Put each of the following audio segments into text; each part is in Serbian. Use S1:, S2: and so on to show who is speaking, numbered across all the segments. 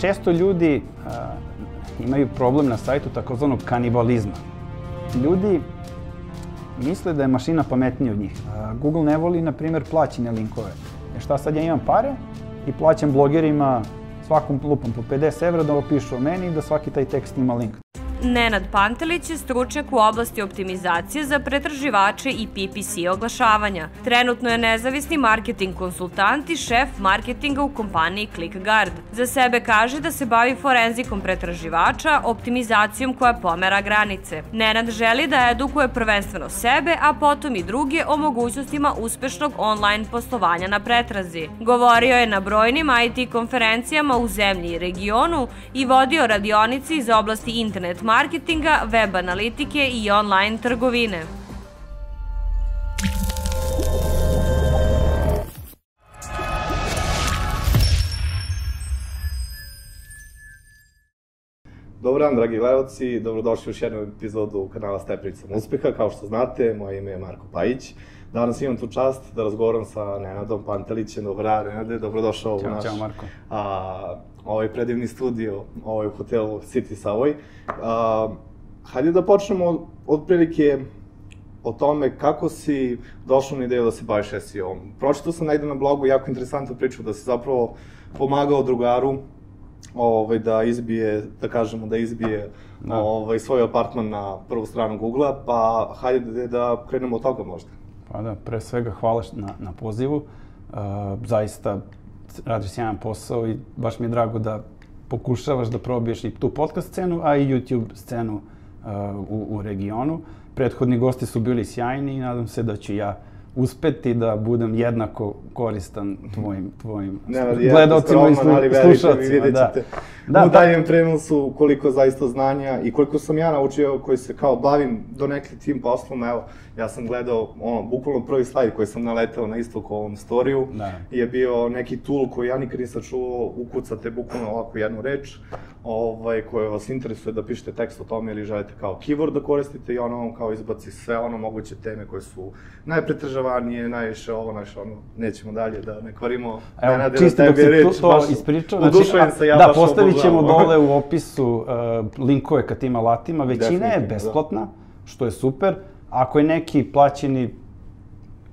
S1: često ljudi imaju problem na sajtu takozvanog kanibalizma. Ljudi misle da je mašina pametnija od njih. Google ne voli, na primjer, plaćene linkove. Jer šta sad ja imam pare i plaćam blogerima svakom lupom po 50 evra da opišu o meni i da svaki taj tekst ima link.
S2: Nenad Pantelić je stručnjak u oblasti optimizacije za pretraživače i PPC oglašavanja. Trenutno je nezavisni marketing konsultant i šef marketinga u kompaniji ClickGuard. Za sebe kaže da se bavi forenzikom pretraživača, optimizacijom koja pomera granice. Nenad želi da edukuje prvenstveno sebe, a potom i druge o mogućnostima uspešnog online poslovanja na pretrazi. Govorio je na brojnim IT konferencijama u zemlji i regionu i vodio radionici iz oblasti internet marketinga, web analitike i online trgovine.
S3: Dobar dan, dragi gledalci, dobrodošli u još jednu epizodu kanala Stepnicom uspeha. Kao što znate, moje ime je Marko Pajić. Danas imam tu čast da razgovaram sa Nenadom Pantelićem. Dobar dan, Nenade, dobrodošao u naš
S1: ćao, Marko.
S3: A, ovaj predivni studio ovaj u hotelu City Savoy. A, hajde da počnemo od prilike o tome kako si došao na ideju da se baviš SEO-om. Pročitao sam negde na blogu jako interesantnu priču da si zapravo pomagao drugaru ovaj, da izbije, da kažemo, da izbije da. ovaj, svoj apartman na prvu stranu Google-a, pa hajde da, da krenemo od toga možda.
S1: Pa da, pre svega hvala na, na pozivu. Uh, zaista radiš sjajan posao i baš mi je drago da pokušavaš da probiješ i tu podcast scenu, a i YouTube scenu uh, u, u regionu. Prethodni gosti su bili sjajni i nadam se da ću ja uspeti da budem jednako koristan tvojim, tvojim
S3: ne,
S1: gledalcima i slu, slušalcima.
S3: Da. Da. U daljem prenosu koliko zaista znanja i koliko sam ja naučio koji se kao bavim do nekli tim poslom, evo, ja sam gledao, ono, bukvalno prvi slajd koji sam naletao na ovom storiju, da. je bio neki tool koji ja nikad nisam čuo, ukucate bukvalno ovako jednu reč, ovaj, koje vas interesuje da pišete tekst o tome ili želite kao keyword da koristite i ono vam kao izbaci sve ono moguće teme koje su najpretržavanije, najviše ovo, najviše ono, nećemo dalje da ne kvarimo.
S1: Evo, ne čisto dok si to, to ispričao, znači,
S3: se ja
S1: da, postavit ćemo dole u opisu uh, linkove ka tim alatima, većina je da. besplatna, da. što je super, ako je neki plaćeni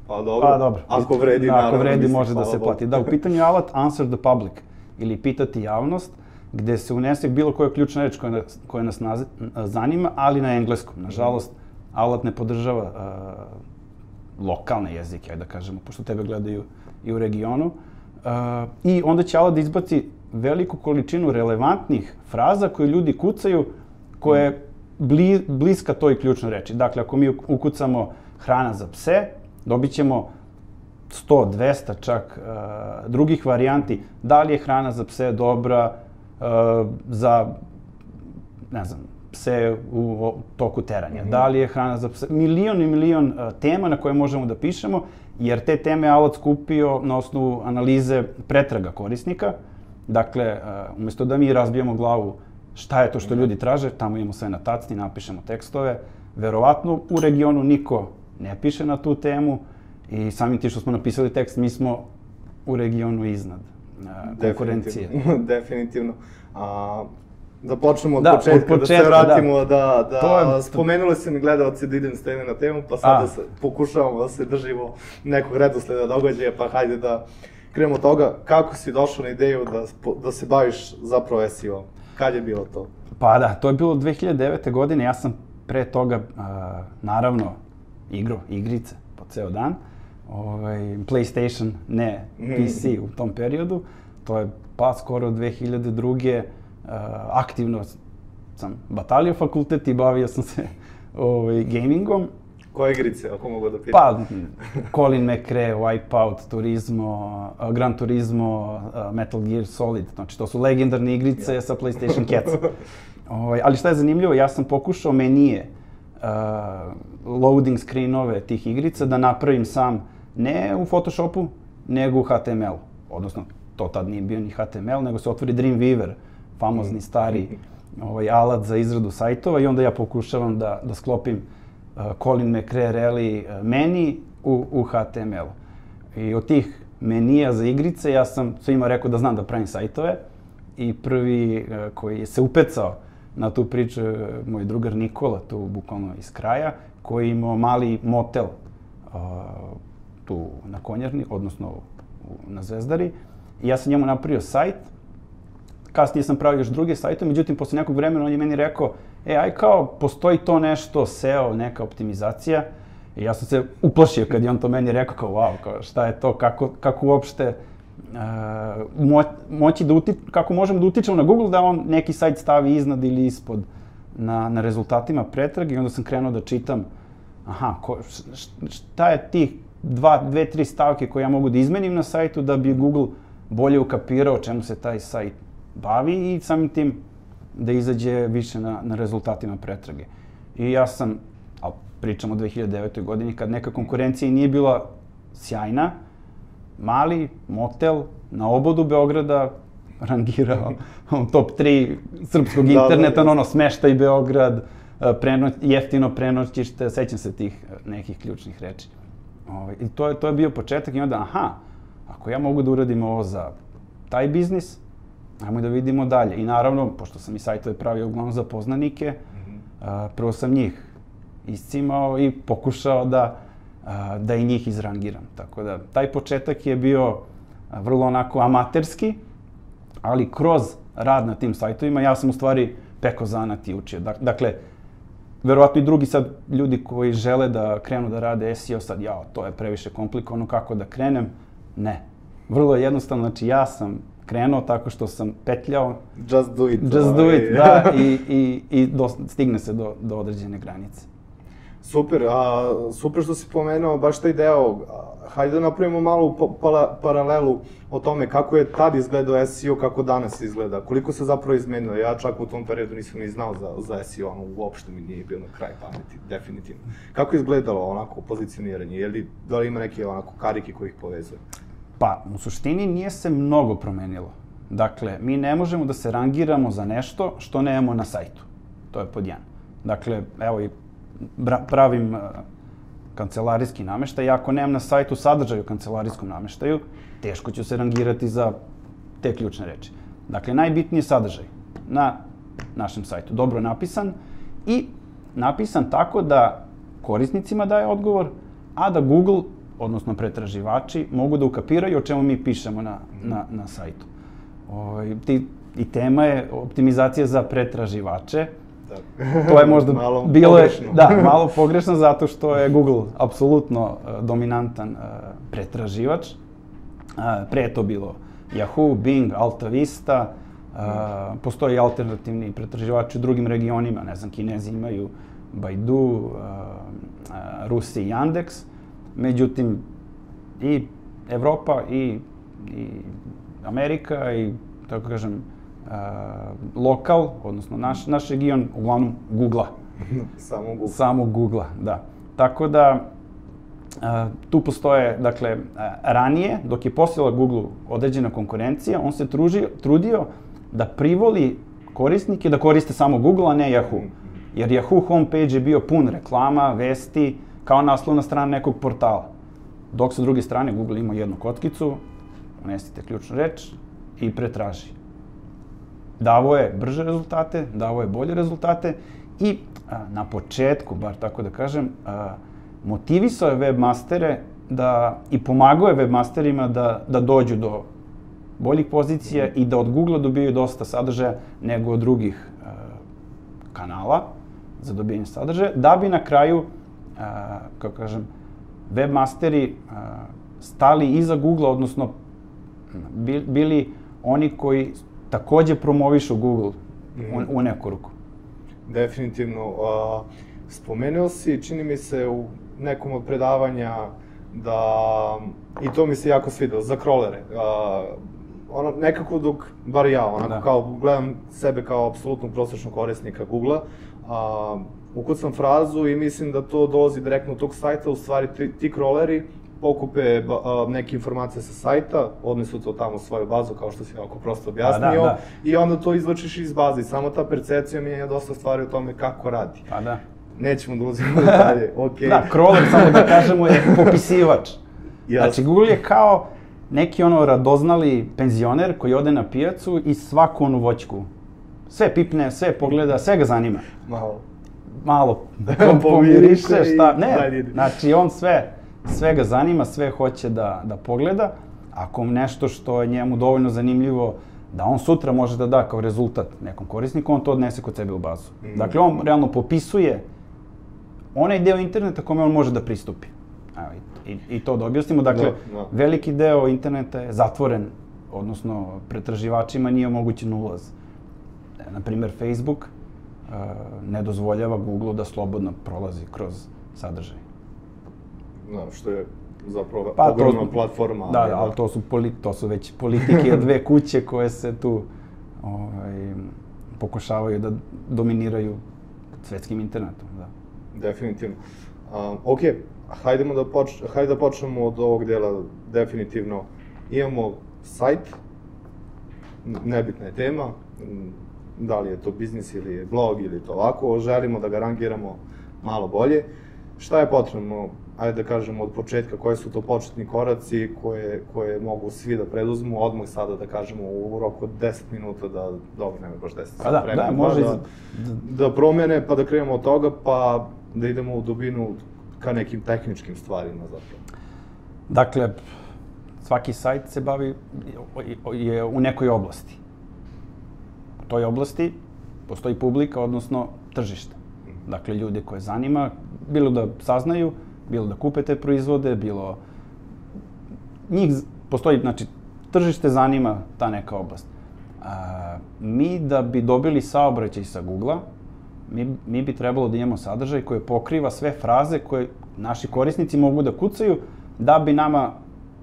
S3: Pa dobro, pa, dobro. ako vredi,
S1: da,
S3: naravno.
S1: Ako vredi, može da se plati. Da, u pitanju je alat Answer the Public, ili pitati javnost, gde se unese bilo koja ključna reč koja, koja nas naz, zanima, ali na engleskom. Nažalost, alat ne podržava uh, lokalne jezike, ajde da kažemo, pošto tebe gledaju i u regionu. Uh, I onda će alat da izbaci veliku količinu relevantnih fraza koje ljudi kucaju, koje je bli, bliska toj ključnoj reči. Dakle, ako mi ukucamo hrana za pse, dobit ćemo 100, 200 čak uh, drugih varijanti. Da li je hrana za pse dobra, uh, za, ne znam, pse u toku teranja. Mm -hmm. Da li je hrana za pse? Milion i milion uh, tema na koje možemo da pišemo, jer te teme alat skupio na osnovu analize pretraga korisnika. Dakle, uh, umesto da mi razbijemo glavu šta je to što ljudi traže, tamo imamo sve na tacni, napišemo tekstove. Verovatno u regionu niko ne piše na tu temu i samim ti što smo napisali tekst, mi smo u regionu iznad konkurencije.
S3: Definitivno. Definitivno. A, da počnemo od da, početka, od početka, da se vratimo, da, da, da to je, spomenuli se mi gledalci da idem s teme na temu, pa sad da se, pokušavamo da se držimo nekog redosleda događaja, pa hajde da krenemo od toga kako si došao na ideju da, da se baviš zapravo SEO. Kad je bilo to?
S1: Pa da, to je bilo 2009. godine, ja sam pre toga, uh, naravno, igro, igrice po ceo dan, ovaj, PlayStation, ne PC mm. u tom periodu, to je pa skoro 2002. Uh, aktivno sam batalio fakultet i bavio sam se ovaj, gamingom.
S3: Koje igrice, ako mogu da pitam?
S1: Pa, Colin McRae, Wipeout, Turismo, Gran Turismo, Metal Gear Solid, znači to su legendarne igrice ja. sa PlayStation Cats. ovaj, ali šta je zanimljivo, ja sam pokušao menije, uh, loading screenove tih igrica da napravim sam, ne u Photoshopu, nego u HTML. Odnosno, to tad nije bio ni HTML, nego se otvori Dreamweaver, famozni stari ovaj, alat za izradu sajtova i onda ja pokušavam da, da sklopim uh, Colin McRae Rally uh, meni u, u HTML. I od tih menija za igrice ja sam svima rekao da znam da pravim sajtove i prvi e, koji se upecao na tu priču moj drugar Nikola, tu bukvalno iz kraja, koji imao mali motel tu na Konjarni, odnosno na Zvezdari. I ja sam njemu napravio sajt, kasnije sam pravio još druge sajte, međutim, posle nekog vremena on je meni rekao, e, aj kao, postoji to nešto, SEO, neka optimizacija, I ja sam se uplašio kad je on to meni rekao, kao, wow, kao, šta je to, kako, kako uopšte uh, mo, moći da uti, kako možemo da utičemo na Google da on neki sajt stavi iznad ili ispod na, na rezultatima pretrage. I onda sam krenuo da čitam, aha, ko, šta je tih dva, dve, tri stavke koje ja mogu da izmenim na sajtu da bi Google bolje ukapirao čemu se taj sajt bavi? I samim tim da izađe više na, na rezultatima pretrage. I ja sam, a pričam o 2009. godini, kad neka konkurencija nije bila sjajna, mali motel na obodu Beograda rangirao top 3 srpskog interneta, da, da, ono, smeštaj Beograd, preno, jeftino prenoćište, sećam se tih nekih ključnih reči. Ove, ovaj, I to je, to je bio početak i onda, aha, ako ja mogu da uradim ovo za taj biznis, ajmo da vidimo dalje. I naravno, pošto sam i sajtove pravio uglavnom za poznanike, mm -hmm. a, prvo sam njih iscimao i pokušao da, a, da i njih izrangiram. Tako da, taj početak je bio vrlo onako amaterski, ali kroz rad na tim sajtovima ja sam u stvari peko zanat i učio. Dakle, verovatno i drugi sad ljudi koji žele da krenu da rade SEO, sad ja, to je previše komplikovano, kako da krenem? Ne. Vrlo jednostavno, znači ja sam krenuo tako što sam petljao.
S3: Just do it.
S1: Just do it, da, i, i, i do, stigne se do, do određene granice.
S3: Super, a super što si pomenuo baš taj deo. Hajde da napravimo malu pa, paralelu o tome kako je tad izgledao SEO, kako danas izgleda. Koliko se zapravo izmenilo? Ja čak u tom periodu nisam ni znao za, za SEO, ono uopšte mi nije bilo na kraj pameti, definitivno. Kako je izgledalo onako pozicioniranje? Je li, da li ima neke onako karike koji ih povezuje?
S1: Pa, u suštini nije se mnogo promenilo. Dakle, mi ne možemo da se rangiramo za nešto što nemamo na sajtu. To je pod jedan. Dakle, evo i pravim uh, kancelarijski nameštaj, ako nemam na sajtu sadržaj u kancelarijskom nameštaju, teško ću se rangirati za te ključne reči. Dakle, najbitniji je sadržaj na našem sajtu. Dobro napisan i napisan tako da korisnicima daje odgovor, a da Google, odnosno pretraživači, mogu da ukapiraju o čemu mi pišemo na, na, na sajtu. O, ovaj, ti, I tema je optimizacija za pretraživače, To je možda
S3: malo
S1: bilo
S3: pogrešno.
S1: je, da, malo pogrešno zato što je Google apsolutno uh, dominantan uh, pretraživač. Uh, pre je to bilo Yahoo, Bing, Alta Vista, uh, postoji alternativni pretraživači u drugim regionima, ne znam, Kinezi imaju Baidu, uh, uh, Rusi i Yandex, međutim i Evropa i, i Amerika i, tako kažem, lokal, odnosno naš, naš region, uglavnom Google-a.
S3: Samo Google.
S1: Samo Google-a, da. Tako da, tu postoje, dakle, ranije, dok je postojala Google određena konkurencija, on se tružio, trudio da privoli korisnike da koriste samo Google, a ne Yahoo. Jer Yahoo homepage je bio pun reklama, vesti, kao naslovna strana nekog portala. Dok sa druge strane Google ima jednu kotkicu, unesite ključnu reč i pretraži davo je brže rezultate, davo je bolje rezultate i a, na početku, bar tako da kažem, a, motivisao je webmastere da, i pomagao je webmasterima da, da dođu do boljih pozicija i da od Google dobiju dosta sadržaja nego od drugih a, kanala za dobijanje sadržaja, da bi na kraju, kako kažem, webmasteri stali iza Google, odnosno bili oni koji takođe promovišu Google u, u neku ruku.
S3: Definitivno. A, spomenuo si, čini mi se u nekom od predavanja da, i to mi se jako svidelo, za krolere. A, ono, nekako dok, bar ja, onako da. kao, gledam sebe kao apsolutno prosječnog korisnika Google-a, ukucam frazu i mislim da to dolazi direktno od tog sajta, u stvari ti, ti kroleri pokupe a, neke informacije sa sajta, odnesu to tamo u svoju bazu, kao što si ovako prosto objasnio, da, da. i onda to izvačiš iz baze. samo ta percepcija mijenja dosta stvari o tome kako radi.
S1: Pa da.
S3: Nećemo da ulazimo dalje, okej.
S1: Okay. Da, crawler, samo da kažemo, je popisivač. Yes. Znači, Google je kao neki ono radoznali penzioner koji ode na pijacu i svaku onu voćku, sve pipne, sve pogleda, sve ga zanima.
S3: Malo.
S1: Malo
S3: Pomiriše
S1: pomiriše, šta, ne, znači on sve, sve ga zanima, sve hoće da, da pogleda, ako nešto što je njemu dovoljno zanimljivo, da on sutra može da da kao rezultat nekom korisniku, on to odnese kod sebe u bazu.
S3: Mhm.
S1: Dakle, on realno popisuje onaj deo interneta kome on može da pristupi. Evo, i, i, i to da objasnimo. Dakle,
S3: Da, da.
S1: veliki deo interneta je zatvoren, odnosno pretraživačima nije omogućen ulaz. E, Na primer, Facebook ne dozvoljava Google da slobodno prolazi kroz sadržaj.
S3: Da, što je zapravo
S1: Pa, to-
S3: ogromna platforma.
S1: Da, da, ali to su, poli, to su već politike dve kuće koje se tu ovaj, pokušavaju da dominiraju svetskim internetom. Da.
S3: Definitivno. Um, ok, hajdemo da, poč hajde da počnemo od ovog dela. Definitivno imamo sajt, nebitna je tema, da li je to biznis ili je blog ili to ovako, želimo da ga rangiramo malo bolje. Šta je potrebno, ajde da kažemo od početka, koji su to početni koraci koje, koje mogu svi da preduzmu, odmah sada da kažemo u roku od 10 minuta da, dobro, nema baš 10
S1: Pa da,
S3: vremena,
S1: da,
S3: pa
S1: može
S3: da, da promene, pa da krenemo od toga, pa da idemo u dubinu ka nekim tehničkim stvarima zapravo.
S1: Dakle, svaki sajt se bavi, je u nekoj oblasti. Toj oblasti postoji publika, odnosno tržište. Dakle, ljude koje zanima, bilo da saznaju, bilo da kupe te proizvode, bilo... Njih postoji, znači, tržište zanima ta neka oblast. A, mi da bi dobili saobraćaj sa Google-a, mi, mi bi trebalo da imamo sadržaj koji pokriva sve fraze koje naši korisnici mogu da kucaju da bi nama,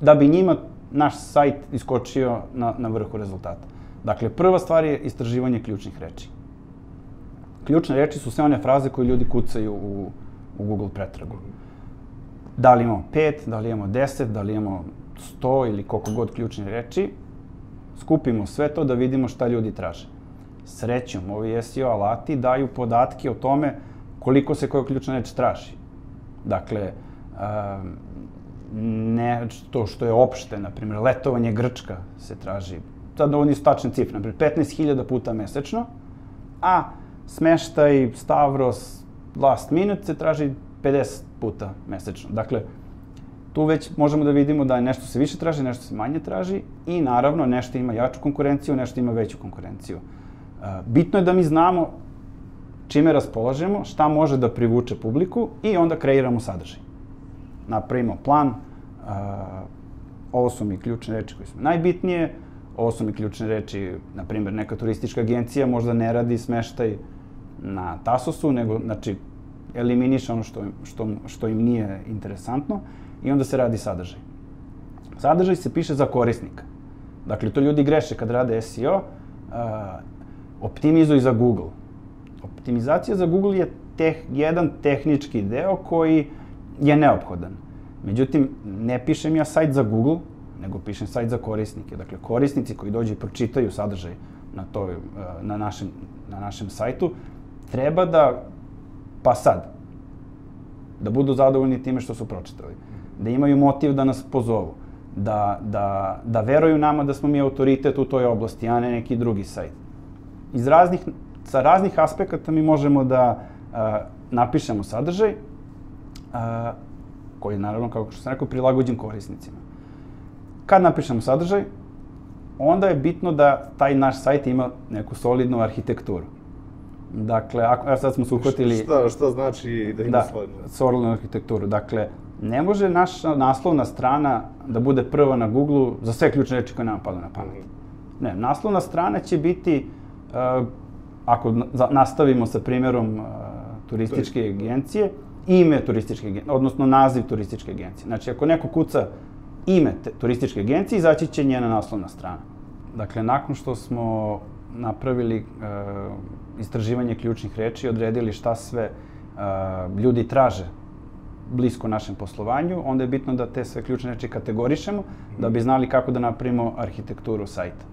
S1: da bi njima naš sajt iskočio na, na vrhu rezultata. Dakle, prva stvar je istraživanje ključnih reči. Ključne reči su sve one fraze koje ljudi kucaju u, u Google pretragu. Da li imamo 5, da li imamo 10, da li imamo 100 ili koliko god ključnih reči, skupimo sve to da vidimo šta ljudi traže. Srećom, ovi SEO alati daju podatke o tome koliko se koja ključna reč traži. Dakle, um, to što je opšte, na primjer, letovanje Grčka se traži, sad ovo nisu tačne cifre, na primjer, 15.000 puta mesečno, a smeštaj Stavros last minute se traži 50 puta mesečno. Dakle, tu već možemo da vidimo da nešto se više traži, nešto se manje traži i naravno nešto ima jaču konkurenciju, nešto ima veću konkurenciju. E, Bitno je da mi znamo čime raspolažemo, šta može da privuče publiku i onda kreiramo sadržaj. Napravimo plan, e, ovo su mi ključne reči koje su najbitnije, ovo su mi ključne reči, na primjer, neka turistička agencija možda ne radi smeštaj na Tasosu, nego, znači, eliminiše ono što, što, što im nije interesantno i onda se radi sadržaj. Sadržaj se piše za korisnika. Dakle, to ljudi greše kad rade SEO, uh, optimizuj za Google. Optimizacija za Google je teh, jedan tehnički deo koji je neophodan. Međutim, ne pišem ja sajt za Google, nego pišem sajt za korisnike. Dakle, korisnici koji dođu i pročitaju sadržaj na, to, na, našem, na našem sajtu, treba da, pa sad, da budu zadovoljni time što su pročitali, da imaju motiv da nas pozovu, da, da, da veruju nama da smo mi autoritet u toj oblasti, a ne neki drugi sajt. Iz raznih, sa raznih aspekata mi možemo da a, napišemo sadržaj a, koji je naravno, kako što sam rekao, prilagođen korisnicima. Kad napišemo sadržaj, onda je bitno da taj naš sajt ima neku solidnu arhitekturu. Dakle, ako, evo sad smo se uhvatili...
S3: Šta, šta znači da ima
S1: Da,
S3: solidno?
S1: solidnu arhitekturu. Dakle, ne može naša naslovna strana da bude prva na Google za sve ključne reči koje nam pada na pamet. Ne, naslovna strana će biti, uh, ako na- nastavimo sa primjerom uh, turističke agencije, ime turističke agencije, odnosno naziv turističke agencije. Znači, ako neko kuca ime te, turističke agencije, izaći će njena naslovna strana. Dakle, nakon što smo napravili uh, istraživanje ključnih reči, odredili šta sve uh, ljudi traže blisko našem poslovanju, onda je bitno da te sve ključne reči kategorišemo, da bi znali kako da napravimo arhitekturu sajta.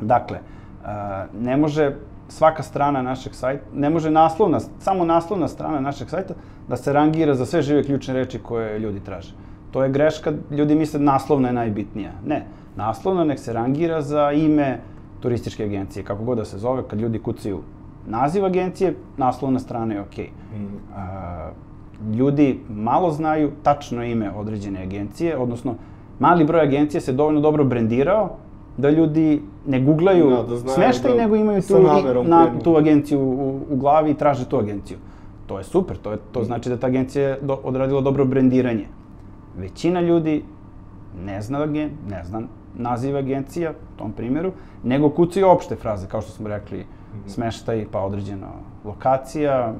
S1: Dakle, a, ne može svaka strana našeg sajta, ne može naslovna, samo naslovna strana našeg sajta da se rangira za sve žive ključne reči koje ljudi traže. To je greška, ljudi misle naslovna je najbitnija. Ne, naslovna nek se rangira za ime turističke agencije, kako god da se zove, kad ljudi kucaju naziv agencije, naslovna strana je okej. Okay. Mm. Ljudi malo znaju tačno ime određene agencije, odnosno mali broj agencija se dovoljno dobro brendirao da ljudi ne googlaju da, da smeštaj, da nego imaju tu, na, tu agenciju u, u glavi i traže tu agenciju. To je super, to, je, to mm. znači da ta agencija je do, odradila dobro brendiranje. Većina ljudi ne zna, agen, ne zna naziv agencija, u tom primjeru, nego kucaju opšte fraze, kao što smo rekli, mm -hmm. smeštaj, pa određena lokacija,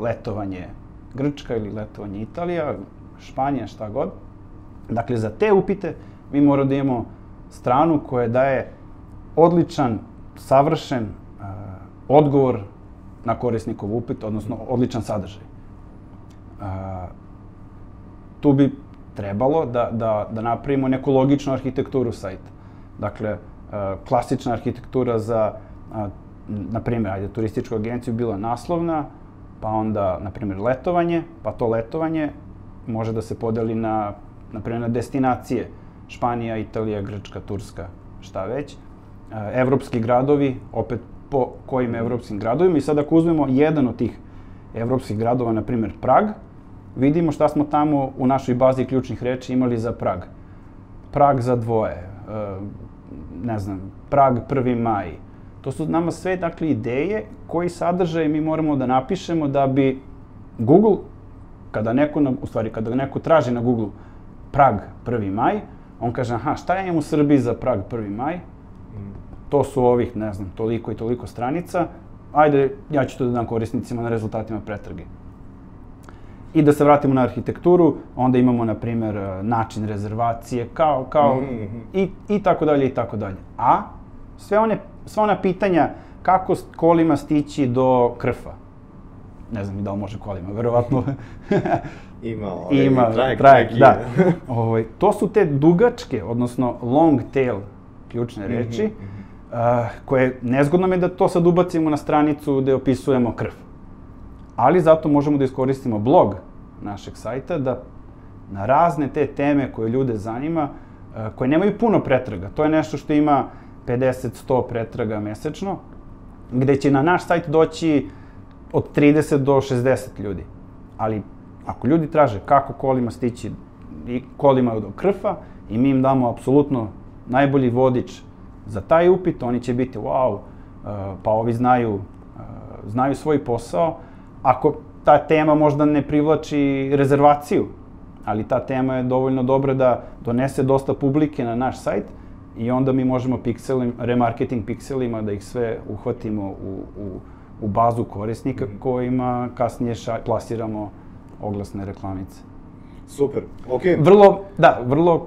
S1: letovanje Grčka ili letovanje Italija, Španija, šta god. Dakle, za te upite mi moramo da imamo stranu koja daje odličan, savršen uh, odgovor na korisnikov upit, odnosno odličan sadržaj. Uh, tu bi trebalo da, da, da napravimo neku logičnu arhitekturu sajta. Dakle, uh, klasična arhitektura za, na primjer, ajde, turističku agenciju bila naslovna, pa onda, na primjer, letovanje, pa to letovanje može da se podeli na, na primjer, na destinacije. Španija, Italija, Grčka, Turska, šta već. E, evropski gradovi, opet po kojim evropskim gradovima. I sad ako uzmemo jedan od tih evropskih gradova, na primjer Prag, vidimo šta smo tamo u našoj bazi ključnih reči imali za Prag. Prag za dvoje, e, ne znam, Prag 1. maj. To su nama sve, dakle, ideje koji sadržaj mi moramo da napišemo da bi Google, kada neko, u stvari, kada neko traži na Google Prag 1. maj, on kaže, aha, šta ja imam u Srbiji za Prag 1. maj? To su ovih, ne znam, toliko i toliko stranica. Ajde, ja ću to da dam korisnicima na rezultatima pretrage. I da se vratimo na arhitekturu, onda imamo, na primer, način rezervacije, kao, kao, mm -hmm. i, i tako dalje, i tako dalje. A, sve one, sva ona pitanja kako kolima stići do krfa. Ne znam i da li može kolima, verovatno.
S3: Ima, ovaj,
S1: Ima trajek, trajek, da. ovaj, to su te dugačke, odnosno long tail ključne reči, mm -hmm. uh, koje nezgodno me da to sad ubacimo na stranicu gde opisujemo krv. Ali zato možemo da iskoristimo blog našeg sajta da na razne te teme koje ljude zanima, uh, koje nemaju puno pretraga. To je nešto što ima 50-100 pretraga mesečno, gde će na naš sajt doći od 30 do 60 ljudi. Ali Ako ljudi traže kako kolima stići i kolima do krfa i mi im damo apsolutno najbolji vodič za taj upit, oni će biti wow, uh, pa ovi znaju, uh, znaju svoj posao. Ako ta tema možda ne privlači rezervaciju, ali ta tema je dovoljno dobra da donese dosta publike na naš sajt i onda mi možemo pikselim, remarketing pikselima da ih sve uhvatimo u, u, u bazu korisnika kojima kasnije ša, plasiramo oglasne reklamice.
S3: Super, okej.
S1: Okay. Vrlo, da, vrlo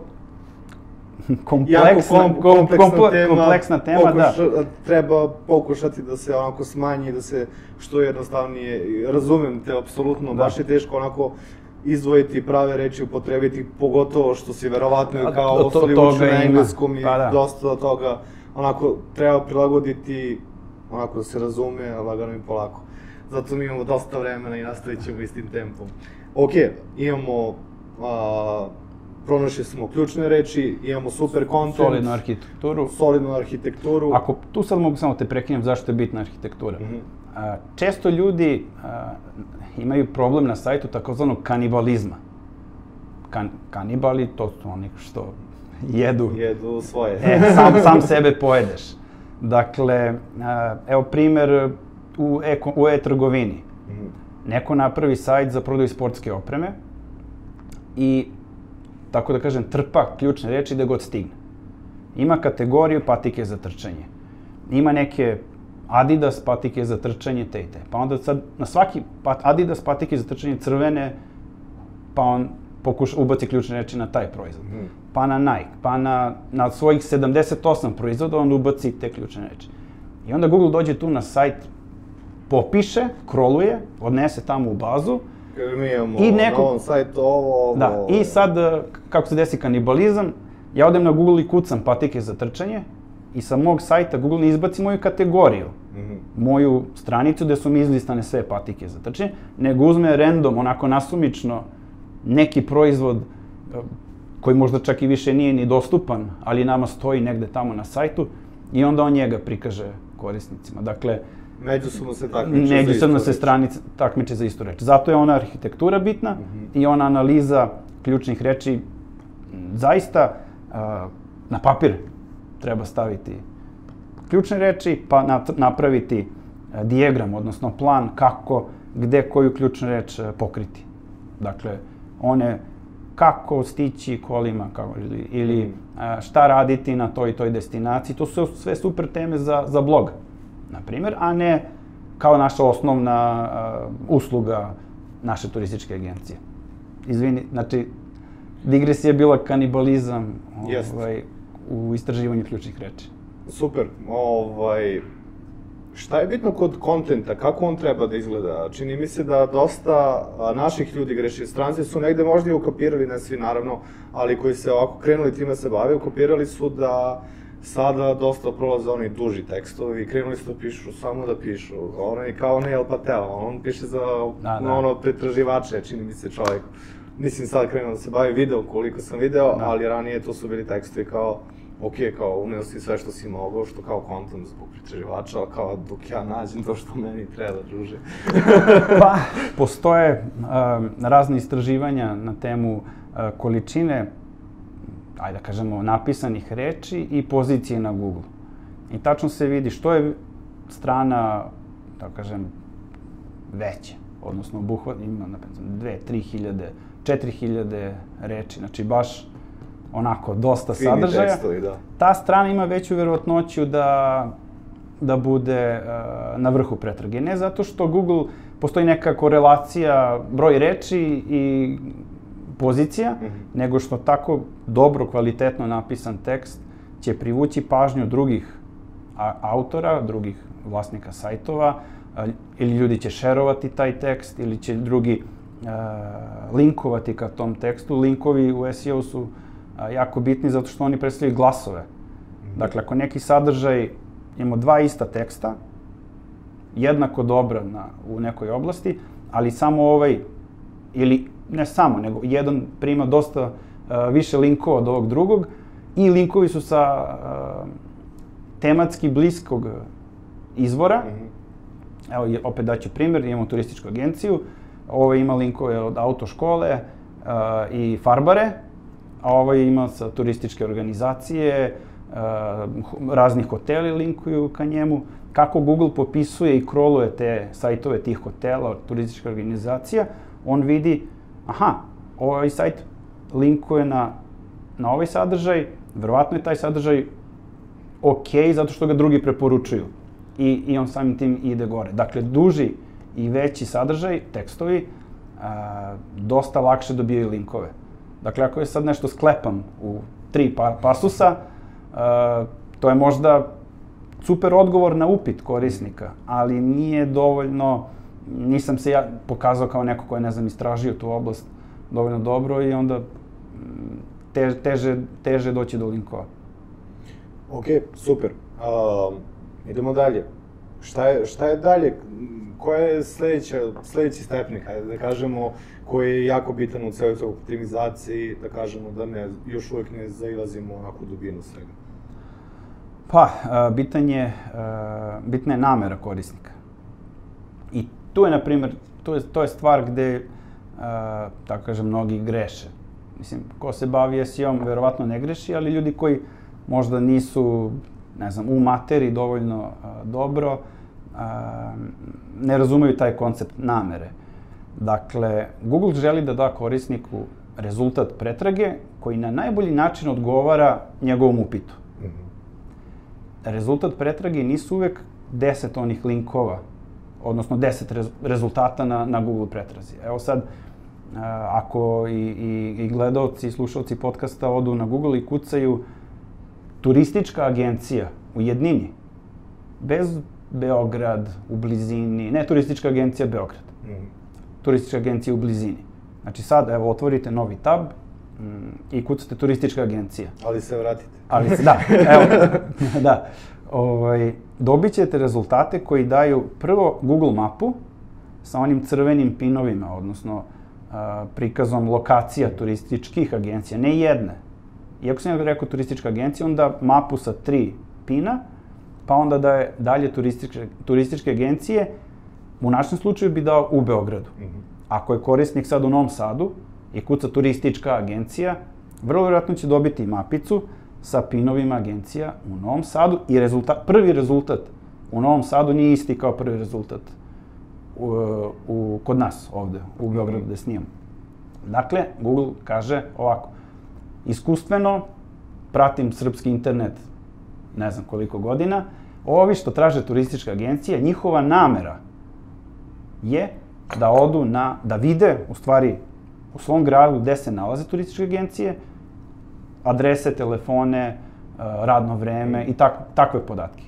S1: kompleksna, kom, kompleksna, komple, tema, kompleksna tema, pokuša, da.
S3: Treba pokušati da se onako smanji, da se što jednostavnije, razumem te apsolutno, da. baš je teško onako izdvojiti prave reči, upotrebiti, pogotovo što si verovatno kao ostali uči na engleskom i pa, da. dosta toga onako treba prilagoditi, onako da se razume, lagano i polako zato mi imamo dosta vremena i nastavit ćemo istim tempom. Ok, imamo, a, pronašli smo ključne reči, imamo super content.
S1: Solidnu arhitekturu.
S3: Solidnu arhitekturu.
S1: Ako tu sad mogu samo te prekinem, zašto je bitna arhitektura? Mm -hmm. a, često ljudi a, imaju problem na sajtu takozvanog kanibalizma. Kan, kanibali, to su oni što jedu.
S3: Jedu svoje.
S1: e, sam, sam sebe pojedeš. Dakle, a, evo primer u e, e-trgovini. Mm. Neko napravi sajt za prodaju sportske opreme i, tako da kažem, trpa ključne reči da god stigne. Ima kategoriju patike za trčanje. Ima neke Adidas patike za trčanje, te i te. Pa onda sad na svaki pat, Adidas patike za trčanje crvene, pa on pokuša, ubaci ključne reči na taj proizvod. Mm. Pa na Nike, pa na, na svojih 78 proizvoda on ubaci te ključne reči. I onda Google dođe tu na sajt popiše, kroluje, odnese tamo u bazu.
S3: Mi imamo i neko, na ovom sajtu ovo, ovo...
S1: Da, i sad, e, kako se desi kanibalizam, ja odem na Google i kucam patike za trčanje i sa mog sajta Google ne izbaci moju kategoriju, mm -hmm. moju stranicu gde su mi izlistane sve patike za trčanje, nego uzme random, onako nasumično, neki proizvod koji možda čak i više nije ni dostupan, ali nama stoji negde tamo na sajtu i onda on njega prikaže korisnicima. Dakle,
S3: Međusobno se takmiče
S1: međusobno se stranice takmiče za istu reč. Zato je ona arhitektura bitna mm -hmm. i ona analiza ključnih reči zaista na papir treba staviti ključne reči, pa napraviti dijagram, odnosno plan kako, gde koju ključnu reč pokriti. Dakle, one kako stići kolima kako, ili, ili mm. šta raditi na toj i toj destinaciji. To su sve super teme za, za blog, na primjer, a ne kao naša osnovna uh, usluga naše turističke agencije. Izvini, znači, digresija je bila kanibalizam ovaj, u istraživanju ključnih reči.
S3: Super. Ovaj, Šta je bitno kod kontenta, kako on treba da izgleda? Čini mi se da dosta naših ljudi greši. Stranci su negde možda i ukopirali, ne svi naravno, ali koji se ovako krenuli time se bave, ukopirali su da sada dosta prolaze oni duži tekstovi i krenuli su da pišu samo da pišu. Ono je kao El Patel, on piše za da, da. ono pretraživače, čini mi se čovjek. Mislim sad krenuo da se bavi video koliko sam video, da. ali ranije to su bili tekstovi kao ok, kao uneo si sve što si mogao, što kao content zbog pretraživača, ali kao dok ja nađem to što meni treba, druže.
S1: pa, postoje um, razne istraživanja na temu uh, količine, ajde da kažemo, napisanih reči i pozicije na Google. I tačno se vidi što je strana, da kažem, veća, odnosno obuhvat ima, na dve, tri hiljade, četiri hiljade reči, znači baš onako dosta Fini sadržaja. Tekstovi, da. Ta strana ima veću verovatnoću da da bude uh, na vrhu pretrage. Ne zato što Google postoji neka korelacija broj reči i pozicija, mm -hmm. nego što tako dobro, kvalitetno napisan tekst će privući pažnju drugih autora, drugih vlasnika sajtova, uh, ili ljudi će šerovati taj tekst, ili će drugi uh, linkovati ka tom tekstu. Linkovi u SEO su jako bitni zato što oni predstavljaju glasove. Dakle, ako neki sadržaj, imamo dva ista teksta, jednako dobra na, u nekoj oblasti, ali samo ovaj, ili ne samo, nego jedan prima dosta uh, više linkova od ovog drugog i linkovi su sa uh, tematski bliskog izvora. Mm -hmm. Evo, opet daću primjer, imamo turističku agenciju, ovo ima linkove od autoškole uh, i farbare, a ovaj ima sa turističke organizacije, e, razni hoteli linkuju ka njemu. Kako Google popisuje i kroluje te sajtove tih hotela, turistička organizacija, on vidi, aha, ovaj sajt linkuje na, na ovaj sadržaj, verovatno je taj sadržaj ok, zato što ga drugi preporučuju. I, i on samim tim ide gore. Dakle, duži i veći sadržaj, tekstovi, a, dosta lakše dobijaju linkove. Dakle, ako je sad nešto sklepam u tri pa pasusa, uh, to je možda super odgovor na upit korisnika, ali nije dovoljno, nisam se ja pokazao kao neko ko je, ne znam, istražio tu oblast dovoljno dobro i onda mm, te, teže, teže doći do linkova.
S3: Ok, super. Uh, idemo dalje. Šta je, šta je dalje? Koja je sledeća, sledeći stepnik, hajde da kažemo, koji je jako bitan u celoj toj optimizaciji, da kažemo da ne, još uvek ne zailazimo onako dubinu svega?
S1: Pa, bitan je, bitna je namera korisnika. Tu je, na primjer, to je, to je stvar gde, tako kažem, mnogi greše. Mislim, ko se bavi SEO-om, verovatno ne greši, ali ljudi koji možda nisu, ne znam, u materiji dovoljno dobro, ne razumeju taj koncept namere. Dakle, Google želi da da korisniku rezultat pretrage koji na najbolji način odgovara njegovom upitu. Mm -hmm. Rezultat pretrage nisu uvek 10 onih linkova, odnosno 10 rez rezultata na, na Google pretrazi. Evo sad, ako i, i, i gledalci i slušalci podcasta odu na Google i kucaju turistička agencija u jednini, bez Beograd u blizini, ne turistička agencija Beograd, mm turističke agencije u blizini. Znači sad, evo, otvorite novi tab mm, i kucate turistička agencija.
S3: Ali se vratite.
S1: Ali se, da, evo, da. Ovaj, dobit ćete rezultate koji daju prvo Google mapu sa onim crvenim pinovima, odnosno a, prikazom lokacija turističkih agencija, ne jedne. Iako sam ja rekao turistička agencija, onda mapu sa tri pina, pa onda da je dalje turističke, turističke agencije, u našem slučaju bi dao u Beogradu. Mm -hmm. Ako je korisnik sad u Novom Sadu i kuca turistička agencija, vrlo vjerojatno će dobiti mapicu sa pinovima agencija u Novom Sadu i rezultat, prvi rezultat u Novom Sadu nije isti kao prvi rezultat u, u, kod nas ovde, u Beogradu gde snimamo. Dakle, Google kaže ovako, iskustveno pratim srpski internet ne znam koliko godina, ovi što traže turistička agencija, njihova namera je da odu na, da vide u stvari u svom gradu gde se nalaze turističke agencije, adrese, telefone, eh, radno vreme i tak, takve podatke.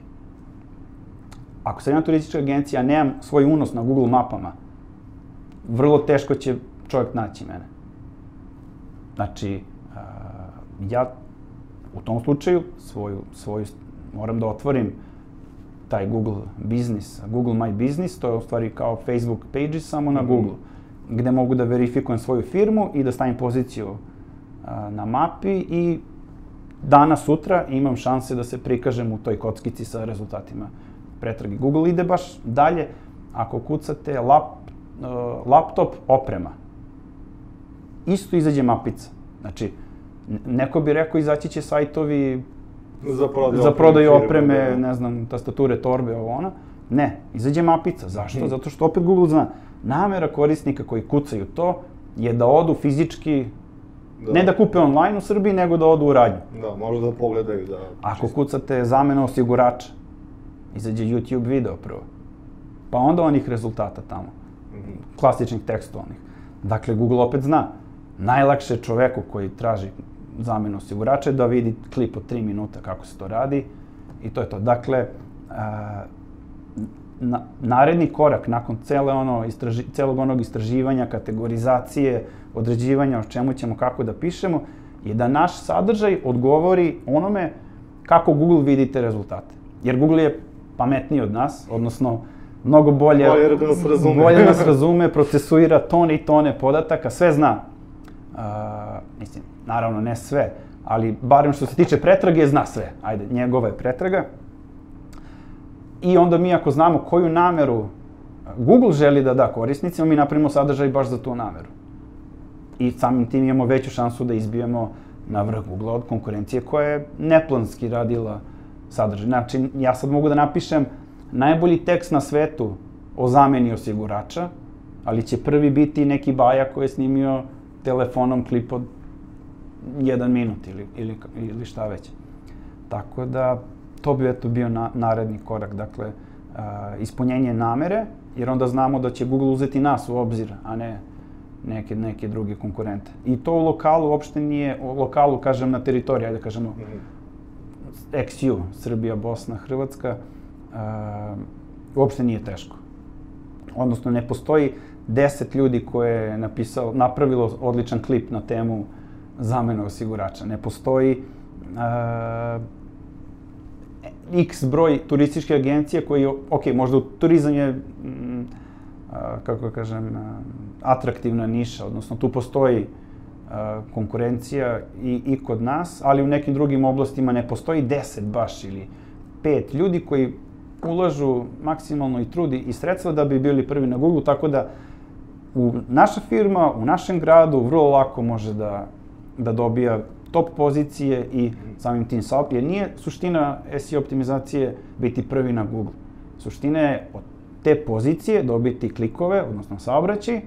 S1: Ako sam jedna turistička agencija, nemam svoj unos na Google mapama, vrlo teško će čovjek naći mene. Znači, uh, ja u tom slučaju svoju, svoju, moram da otvorim taj Google Business, Google My Business, to je u stvari kao Facebook Pages samo na mm -hmm. Google, gde mogu da verifikujem svoju firmu i da stavim poziciju na mapi i danas, sutra imam šanse da se prikažem u toj kockici sa rezultatima pretrage. Google ide baš dalje ako kucate lap, uh, laptop oprema. Isto izađe mapica. Znači, neko bi rekao izaći će sajtovi
S3: za prodaju,
S1: za prodaju opreme, firme, da. ne znam, tastature, torbe, ovo ona. Ne, izađe mapica. Zašto? Hmm. Zato što opet Google zna. Namera korisnika koji kucaju to je da odu fizički Da. Ne da kupe online u Srbiji, nego da odu u radnju.
S3: Da, možda da pogledaju, da...
S1: Ako kucate zamena osigurača, izađe YouTube video prvo. Pa onda onih rezultata tamo. Mm -hmm. Klasičnih tekstualnih. Dakle, Google opet zna. Najlakše čoveku koji traži zamenu osigurača da vidi klip od 3 minuta kako se to radi i to je to. Dakle, a, na, naredni korak nakon cele ono istraži, celog onog istraživanja, kategorizacije, određivanja o čemu ćemo, kako da pišemo, je da naš sadržaj odgovori onome kako Google vidi te rezultate. Jer Google je pametniji od nas, odnosno mnogo bolje,
S3: bolje da nas razume,
S1: bolje nas razume procesuira tone i tone podataka, sve zna. Uh, mislim, naravno ne sve, ali barem što se tiče pretrage, zna sve. Ajde, njegova je pretraga. I onda mi ako znamo koju nameru Google želi da da korisnicima, mi napravimo sadržaj baš za tu nameru. I samim tim imamo veću šansu da izbijemo na vrh Google od konkurencije koja je neplanski radila sadržaj. Znači, ja sad mogu da napišem najbolji tekst na svetu o zameni osigurača, ali će prvi biti neki baja koji je snimio telefonom klip od jedan minut ili, ili, ili šta već. Tako da, to bi eto bio na, naredni korak. Dakle, uh, ispunjenje namere, jer onda znamo da će Google uzeti nas u obzir, a ne neke, neke druge konkurente. I to u lokalu uopšte nije, u lokalu, kažem, na teritoriji, ajde da kažemo. XU, Srbija, Bosna, Hrvatska, uh, uopšte nije teško. Odnosno, ne postoji deset ljudi koje je napisalo, napravilo odličan klip na temu zamene osigurača. Ne postoji uh, x broj turističke agencije koji, ok, možda turizam je, mm, kako da kažem, atraktivna niša, odnosno tu postoji konkurencija i, i kod nas, ali u nekim drugim oblastima ne postoji 10 baš ili pet ljudi koji ulažu maksimalno i trudi i sredstva da bi bili prvi na Google, tako da u naša firma, u našem gradu vrlo lako može da, da dobija top pozicije i samim tim SAP, jer nije suština SEO optimizacije biti prvi na Google. Suština je od te pozicije dobiti klikove, odnosno saobraćaj,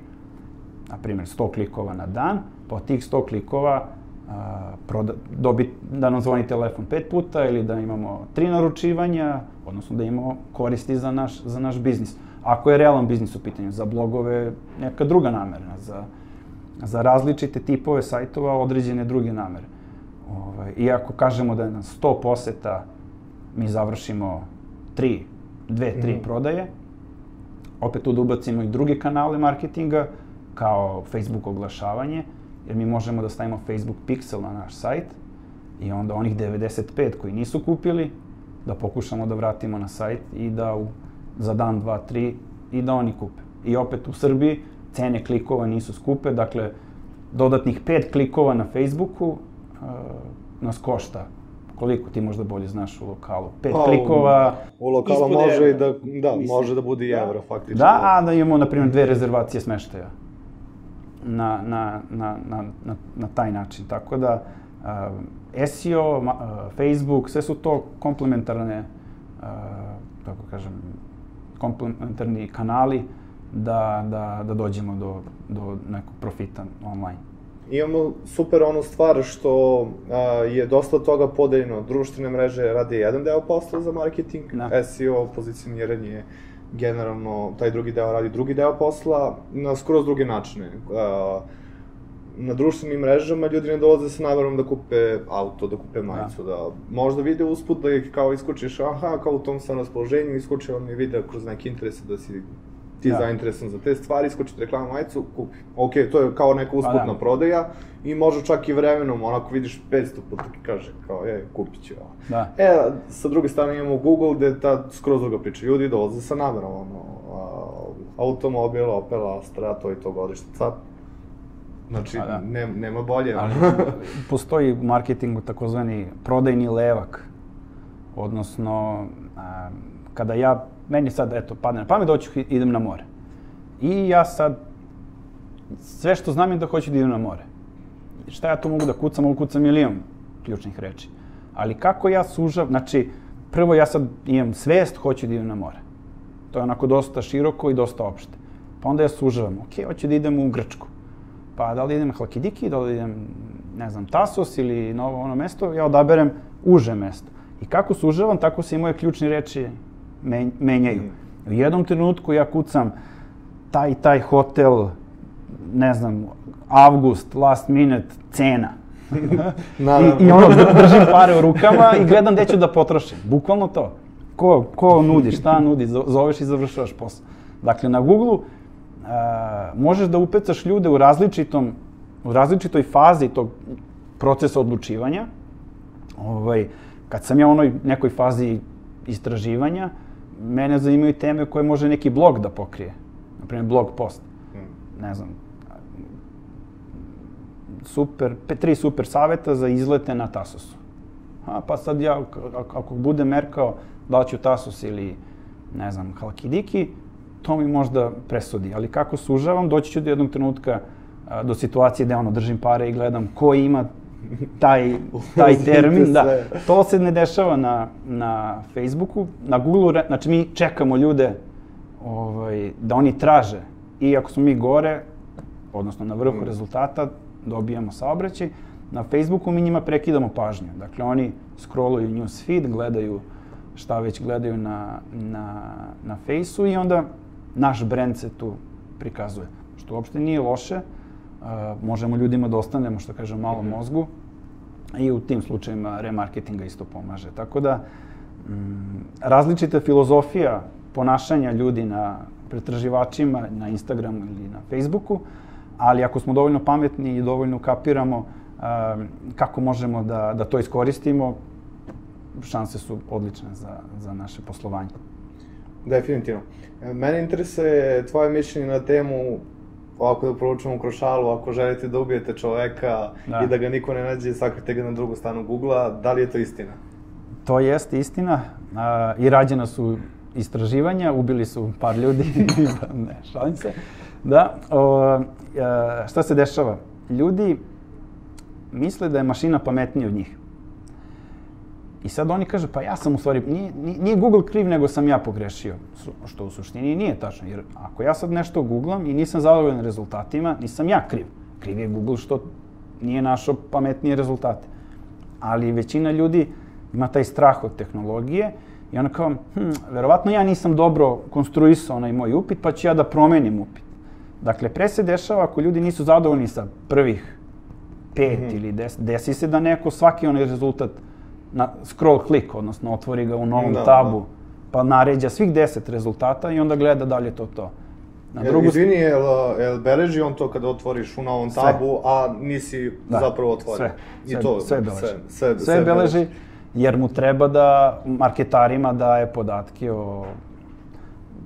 S1: na primjer 100 klikova na dan, po tih 100 klikova a, proda, dobit, da nam zvoni telefon pet puta ili da imamo tri naručivanja, odnosno da imamo koristi za naš, za naš biznis. Ako je realan biznis u pitanju, za blogove neka druga namerna, za, za različite tipove sajtova određene druge namere. Ovaj, iako kažemo da je na 100 poseta mi završimo 3, 2, 3 mm. prodaje, opet tu da ubacimo i druge kanale marketinga, kao Facebook oglašavanje, jer mi možemo da stavimo Facebook Pixel na naš sajt i onda onih 95 koji nisu kupili, da pokušamo da vratimo na sajt i da u, za dan, dva, tri i da oni kupe. I opet u Srbiji cene klikova nisu skupe, dakle, dodatnih pet klikova na Facebooku uh, nas košta koliko ti možda bolje znaš u lokalu? Pet
S3: Pa, u-
S1: klikova...
S3: U lokalu
S1: ispod
S3: može i
S1: evra.
S3: da, da,
S1: Mislim,
S3: može da bude i
S1: da.
S3: evro, faktički.
S1: Da, a da imamo, na primjer, dve rezervacije smeštaja na, na, na, na, na, na taj način. Tako da, uh, SEO, ma, uh, Facebook, sve su to komplementarne, uh, kako kažem, komplementarni kanali da, da, da dođemo do, do nekog profita online.
S3: Imamo super onu stvar što a, je dosta toga podeljeno. Društvene mreže rade jedan deo posla za marketing,
S1: Da.
S3: SEO, pozicioniranje, generalno taj drugi deo radi drugi deo posla na skroz druge načine. A, na društvenim mrežama ljudi ne dolaze sa namerom da kupe auto, da kupe majicu, da, možda vide usput da ih kao iskučiš, aha, kao u tom sam raspoloženju, iskuči vam je video kroz neke interese da si ti
S1: Da.
S3: da. zainteresan za te stvari, iskuči reklama majicu, kupi. Ok, to je kao neka usputna
S1: da.
S3: prodaja i može čak i vremenom, onako vidiš 500 puta ti kaže kao, je, kupit ću ovo.
S1: Da.
S3: E, sa druge strane imamo Google gde ta skroz druga priča. Ljudi dolaze sa namerom, ono, a, automobil, Opel, Astra, to i to godište, cap. Znači,
S1: Pa da.
S3: ne, nema bolje.
S1: Ali postoji u marketingu takozvani prodajni levak. Odnosno, a, kada ja, meni sad, eto, padne na pamet, hoću, idem na more. I ja sad, sve što znam je da hoću da idem na more. Šta ja tu mogu da kucam? Mogu kucam milion ključnih reči. Ali kako ja sužav, znači, prvo ja sad imam svest, hoću da idem na more. To je onako dosta široko i dosta opšte. Pa onda ja sužavam, ok, hoću da idem u Grčku. Pa da li idem Halkidiki, da li idem, ne znam, Tasos ili na ovo ono mesto, ja odaberem uže mesto. I kako sužavam, tako se i moje ključne reči menjaju. U jednom trenutku ja kucam taj taj hotel, ne znam, avgust, last minute, cena. I, I ono, dr- držim pare u rukama i gledam gde ću da potrošim. Bukvalno to. Ko, ko nudi, šta nudi, zo- zoveš i završavaš posao. Dakle, na Google možeš da upecaš ljude u različitom, u različitoj fazi tog procesa odlučivanja. Ovaj, kad sam ja u onoj nekoj fazi istraživanja, mene zanimaju teme koje može neki blog da pokrije. Naprimjer, blog post. Ne znam, super, pe- tri super saveta za izlete na Tasosu. A, pa sad ja, ako, budem merkao da li ću Tasos ili, ne znam, Halkidiki, to mi možda presudi. Ali kako sužavam, doći ću do jednog trenutka a, do situacije gde ono, držim pare i gledam ko ima taj, taj termin. Da, to se ne dešava na, na Facebooku. Na Google, znači mi čekamo ljude ovaj, da oni traže. I ako smo mi gore, odnosno na vrhu rezultata, dobijamo saobraćaj. Na Facebooku mi njima prekidamo pažnju. Dakle, oni scrolluju news feed, gledaju šta već gledaju na, na, na Fejsu i onda naš brand se tu prikazuje. Što uopšte nije loše. Uh, možemo ljudima da ostanemo, što kažem, malo mozgu. I u tim slučajima remarketinga isto pomaže. Tako da, mm, različita filozofija ponašanja ljudi na pretraživačima, na Instagramu ili na Facebooku, ali ako smo dovoljno pametni i dovoljno kapiramo um, kako možemo da, da to iskoristimo, šanse su odlične za, za naše poslovanje.
S3: Definitivno. Mene interesuje tvoje mišljenje na temu ovako da provučemo kroz šalu, ako želite da ubijete čoveka
S1: Da.
S3: i da ga niko ne nađe, sakrite ga na drugu stranu Google-a, da li je to istina?
S1: To jeste istina a, i rađena su istraživanja, ubili su par ljudi, ne, šalim se. Da, o, a, šta se dešava? Ljudi misle da je mašina pametnija od njih. I sad oni kažu, pa ja sam u stvari, nije, nije- Google kriv, nego sam ja pogrešio. Što u suštini nije tačno, jer ako ja sad nešto googlam i nisam zadovoljan rezultatima, nisam ja kriv. Kriv je Google što nije našao pametnije rezultate. Ali većina ljudi ima taj strah od tehnologije i ona kao, hm, verovatno ja nisam dobro konstruisao onaj moj upit, pa ću ja da promenim upit. Dakle, pre se dešava ako ljudi nisu zadovoljni sa prvih pet ili deset, desi se da neko svaki onaj rezultat na scroll click, odnosno otvori ga u novom
S3: Da,
S1: tabu, pa naređa svih deset rezultata i onda gleda da li je to to. Na drugu
S3: izvini, jel, jel beleži on to kada otvoriš u novom
S1: Sve.
S3: tabu, a nisi
S1: Da,
S3: zapravo otvorio?
S1: Sve,
S3: I
S1: sve,
S3: to,
S1: sve beleži.
S3: Sve, sve,
S1: sve beleži, jer mu treba da marketarima daje podatke o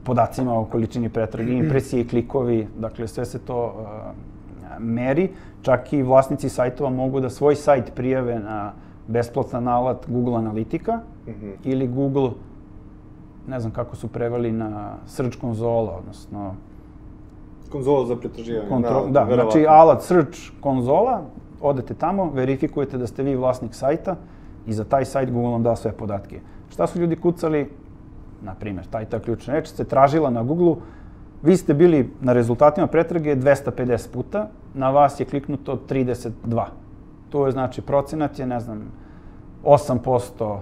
S1: podacima o količini pretrage, impresije i klikovi, dakle sve se to uh, meri. Čak i vlasnici sajtova mogu da svoj sajt prijave na besplatan alat Google Analitika mm -hmm. ili Google, ne znam kako su preveli na Search konzola, odnosno
S3: konzola za pretraživanje.
S1: Kontro, da, da znači alat Search konzola, odete tamo, verifikujete da ste vi vlasnik sajta i za taj sajt Google vam da sve podatke. Šta su ljudi kucali? Na primjer, taj ta ključna reč se tražila na Google-u, vi ste bili na rezultatima pretrage 250 puta, na vas je kliknuto 32. To je znači procenat je, ne znam, 8%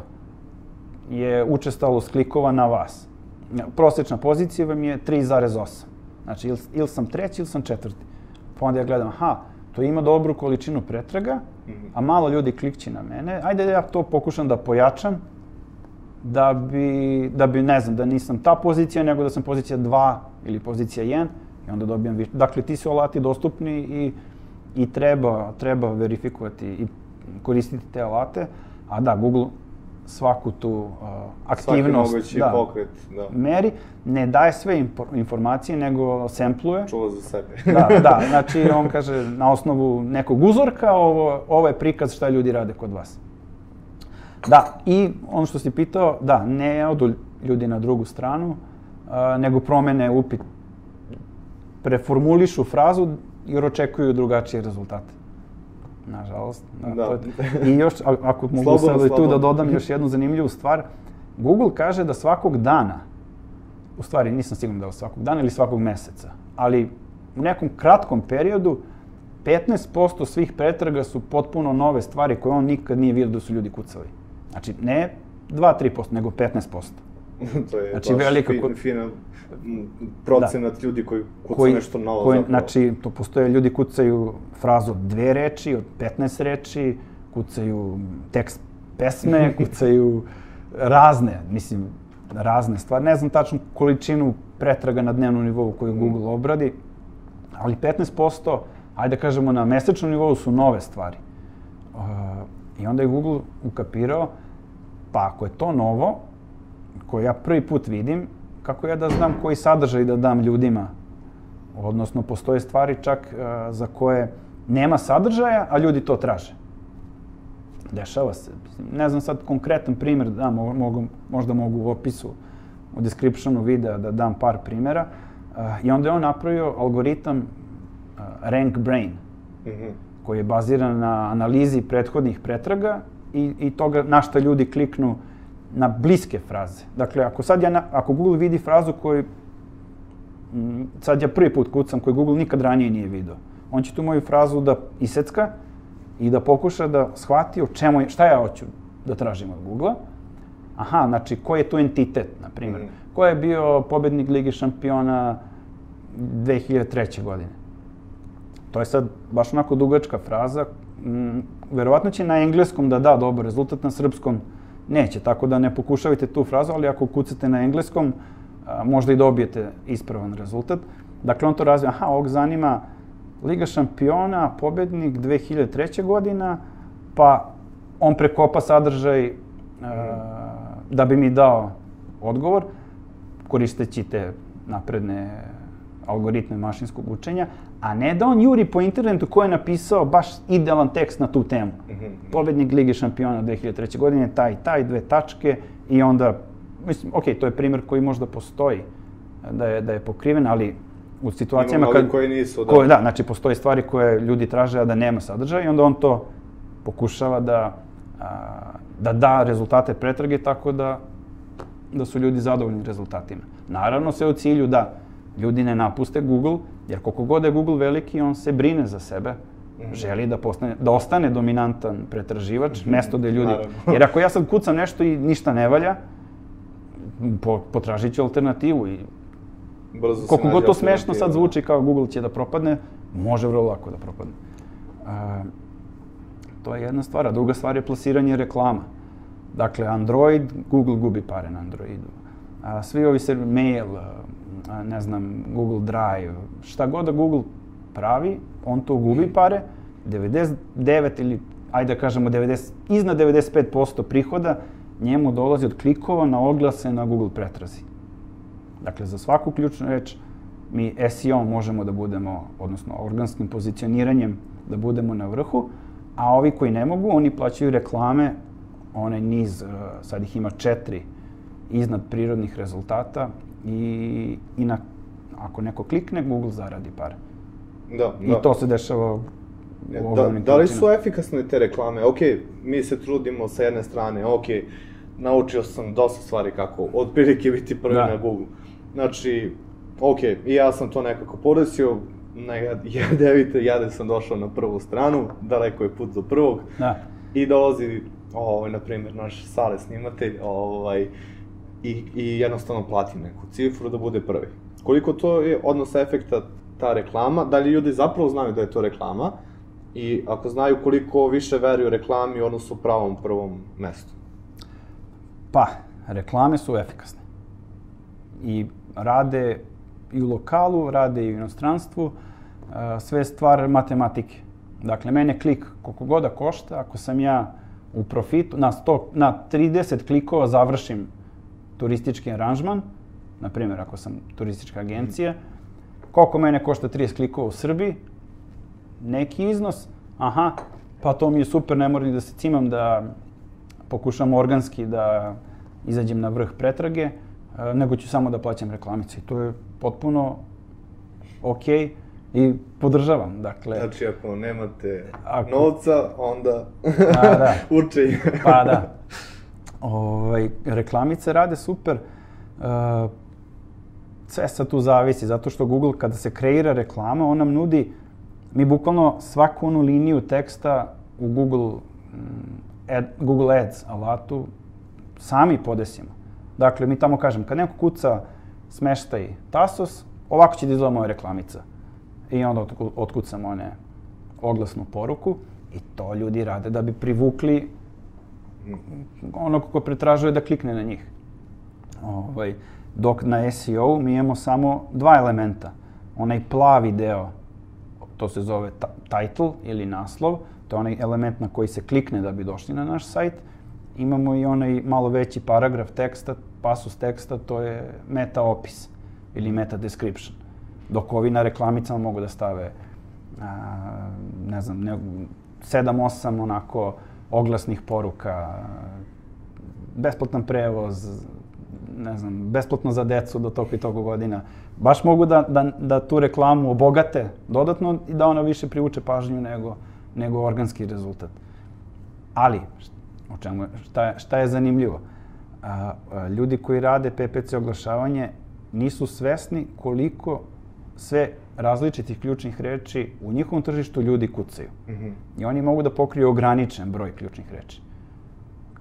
S1: je učestalost klikova na vas. Prosečna pozicija vam je 3,8. Znači, ili, sam treći ili sam četvrti. Pa onda ja gledam, aha, to ima dobru količinu pretraga, a malo ljudi klikće na mene. Ajde da ja to pokušam da pojačam, da bi, da bi, ne znam, da nisam ta pozicija, nego da sam pozicija 2 ili pozicija 1 i onda dobijam više. Dakle, ti su alati dostupni i, i treba, treba verifikovati i koristiti te alate. A da, Google svaku tu uh, aktivnost
S3: Svaki da, pokret, da.
S1: meri, ne daje sve informacije, nego sempluje.
S3: Čuva za sebe.
S1: da, da, znači on kaže na osnovu nekog uzorka, ovo, ovo je prikaz šta ljudi rade kod vas. Da, i ono što si pitao, da, ne odu ljudi na drugu stranu, uh, nego promene upit, preformulišu frazu jer očekuju drugačije rezultate. Nažalost. Da, da. Je... I još, ako mogu sad tu da dodam još jednu zanimljivu stvar, Google kaže da svakog dana, u stvari nisam siguran da svakog dana ili svakog meseca, ali u nekom kratkom periodu 15% svih pretraga su potpuno nove stvari koje on nikad nije vidio da su ljudi kucali. Znači, ne 2-3%, nego 15%.
S3: to je znači, baš velika, fin, fina procenat da. ljudi koji kucaju koji, nešto novo
S1: koji, zapravo. Znači, to postoje ljudi kucaju frazu od dve reči, od 15 reči, kucaju tekst pesme, kucaju razne, mislim, razne stvari. Ne znam tačno količinu pretraga na dnevnom nivou koju mm. Google obradi, ali 15%, ajde da kažemo na mesečnom nivou su nove stvari. Uh, I onda je Google ukapirao, pa ako je to novo, koje ja prvi put vidim, kako ja da znam koji sadržaj da dam ljudima? Odnosno, postoje stvari čak uh, za koje nema sadržaja, a ljudi to traže. Dešava se. Ne znam sad konkretan primjer, da, mogu, možda mogu u opisu, u descriptionu videa da dam par primjera. Uh, I onda je on napravio algoritam uh, Rank Brain, mm -hmm. koji je baziran na analizi prethodnih pretraga i, i toga na šta ljudi kliknu na bliske fraze. Dakle, ako sad ja, na, ako Google vidi frazu koju, mm, sad ja prvi put kucam, koju Google nikad ranije nije video, on će tu moju frazu da isecka i da pokuša da shvati o čemu je, šta ja hoću da tražim od Google-a. Aha, znači, ko je tu entitet, na primjer? Mm. Ko je bio pobednik Lige šampiona 2003. godine? To je sad baš onako dugačka fraza. Mm, verovatno će na engleskom da da dobar rezultat, na srpskom neće, tako da ne pokušavajte tu frazu, ali ako kucate na engleskom, a, možda i dobijete ispravan rezultat. Dakle, on to razvija, aha, ovog zanima Liga šampiona, pobednik 2003. godina, pa on prekopa sadržaj a, da bi mi dao odgovor, koristeći te napredne algoritme mašinskog učenja, a ne da on juri po internetu ko je napisao baš idealan tekst na tu temu. Mm -hmm. Pobednik Lige šampiona 2003. godine, taj, taj, dve tačke i onda, mislim, ok, to je primjer koji možda postoji da je, da je pokriven, ali u situacijama
S3: kad... koji nisu,
S1: da. Koje, da, znači postoje stvari koje ljudi traže, a da nema sadržaja i onda on to pokušava da, a, da da rezultate pretrage tako da, da su ljudi zadovoljni rezultatima. Naravno se u cilju da ljudi ne napuste Google, jer koliko god je Google veliki, on se brine za sebe, mhm. želi da, postane, da ostane dominantan pretraživač, mm -hmm. mesto da ljudi... Naravno. Jer ako ja sad kucam nešto i ništa ne valja, po, potražit ću alternativu i
S3: Brzo
S1: koliko god to smešno sad zvuči kao Google će da propadne, može vrlo lako da propadne. Uh, to je jedna stvar, a druga stvar je plasiranje reklama. Dakle, Android, Google gubi pare na Androidu. A, svi ovi se mail, ne znam, Google Drive, šta god da Google pravi, on to gubi pare, 99 ili, ajde da kažemo, 90, iznad 95% prihoda njemu dolazi od klikova na oglase na Google pretrazi. Dakle, za svaku ključnu reč mi SEO možemo da budemo, odnosno organskim pozicioniranjem da budemo na vrhu, a ovi koji ne mogu, oni plaćaju reklame, onaj niz, sad ih ima četiri, iznad prirodnih rezultata i, i na, ako neko klikne, Google zaradi pare.
S3: Da,
S1: I
S3: da.
S1: to se dešava u
S3: Da,
S1: ogromnim
S3: da li su efikasne te reklame? Ok, mi se trudimo sa jedne strane, ok, naučio sam dosta stvari kako otprilike biti prvi
S1: Da.
S3: na Google. Znači, ok, i ja sam to nekako podesio, na devite jade sam došao na prvu stranu, daleko je put do prvog,
S1: Da.
S3: i dolazi, ovaj, na primjer, naš sale snimatelj, ovaj, i, i jednostavno plati neku cifru da bude prvi. Koliko to je odnos efekta ta reklama, da li ljudi zapravo znaju da je to reklama, i ako znaju koliko više veruju reklami odnosu pravom prvom mestu.
S1: Pa, reklame su efikasne. I rade i u lokalu, rade i u inostranstvu, e, sve stvar matematike. Dakle, mene klik koliko god da košta, ako sam ja u profitu, na, 100, na 30 klikova završim turistički aranžman, na primjer ako sam turistička agencija, koliko mene košta 30 klikova u Srbiji, neki iznos, aha, pa to mi je super, ne moram da se cimam da pokušam organski da izađem na vrh pretrage, e, nego ću samo da plaćam reklamice. I to je potpuno okej i podržavam. Dakle,
S3: Znači, ako nemate
S1: Ako-
S3: novca, onda
S1: Da, da.
S3: učenje.
S1: Pa da. Ovaj, reklamice rade super. Uh, sve sad tu zavisi, zato što Google kada se kreira reklama, on nam nudi, mi bukvalno svaku onu liniju teksta u Google, mm, ad, Google Ads alatu sami podesimo. Dakle, mi tamo kažem, kad neko kuca smeštaj Tasos, ovako će da izgleda moja reklamica. I onda otku- otkucam one oglasnu poruku i to ljudi rade da bi privukli onog ko pretražuje da klikne na njih. Ovaj, dok na SEO mi imamo samo dva elementa. Onaj plavi deo, to se zove title ili naslov, to je onaj element na koji se klikne da bi došli na naš sajt. Imamo i onaj malo veći paragraf teksta, pasus teksta, to je meta opis ili meta description. Dok ovi na reklamicama mogu da stave a, ne znam, ne, 7-8 onako oglasnih poruka, besplatan prevoz, ne znam, besplatno za decu do toliko i toliko godina. Baš mogu da, da, da tu reklamu obogate dodatno i da ona više privuče pažnju nego, nego organski rezultat. Ali, o čemu, šta, je, šta je zanimljivo? A, a, ljudi koji rade PPC oglašavanje nisu svesni koliko sve različitih ključnih reči u njihovom tržištu ljudi kucaju.
S3: Mhm.
S1: I oni mogu da pokriju ograničen broj ključnih reči.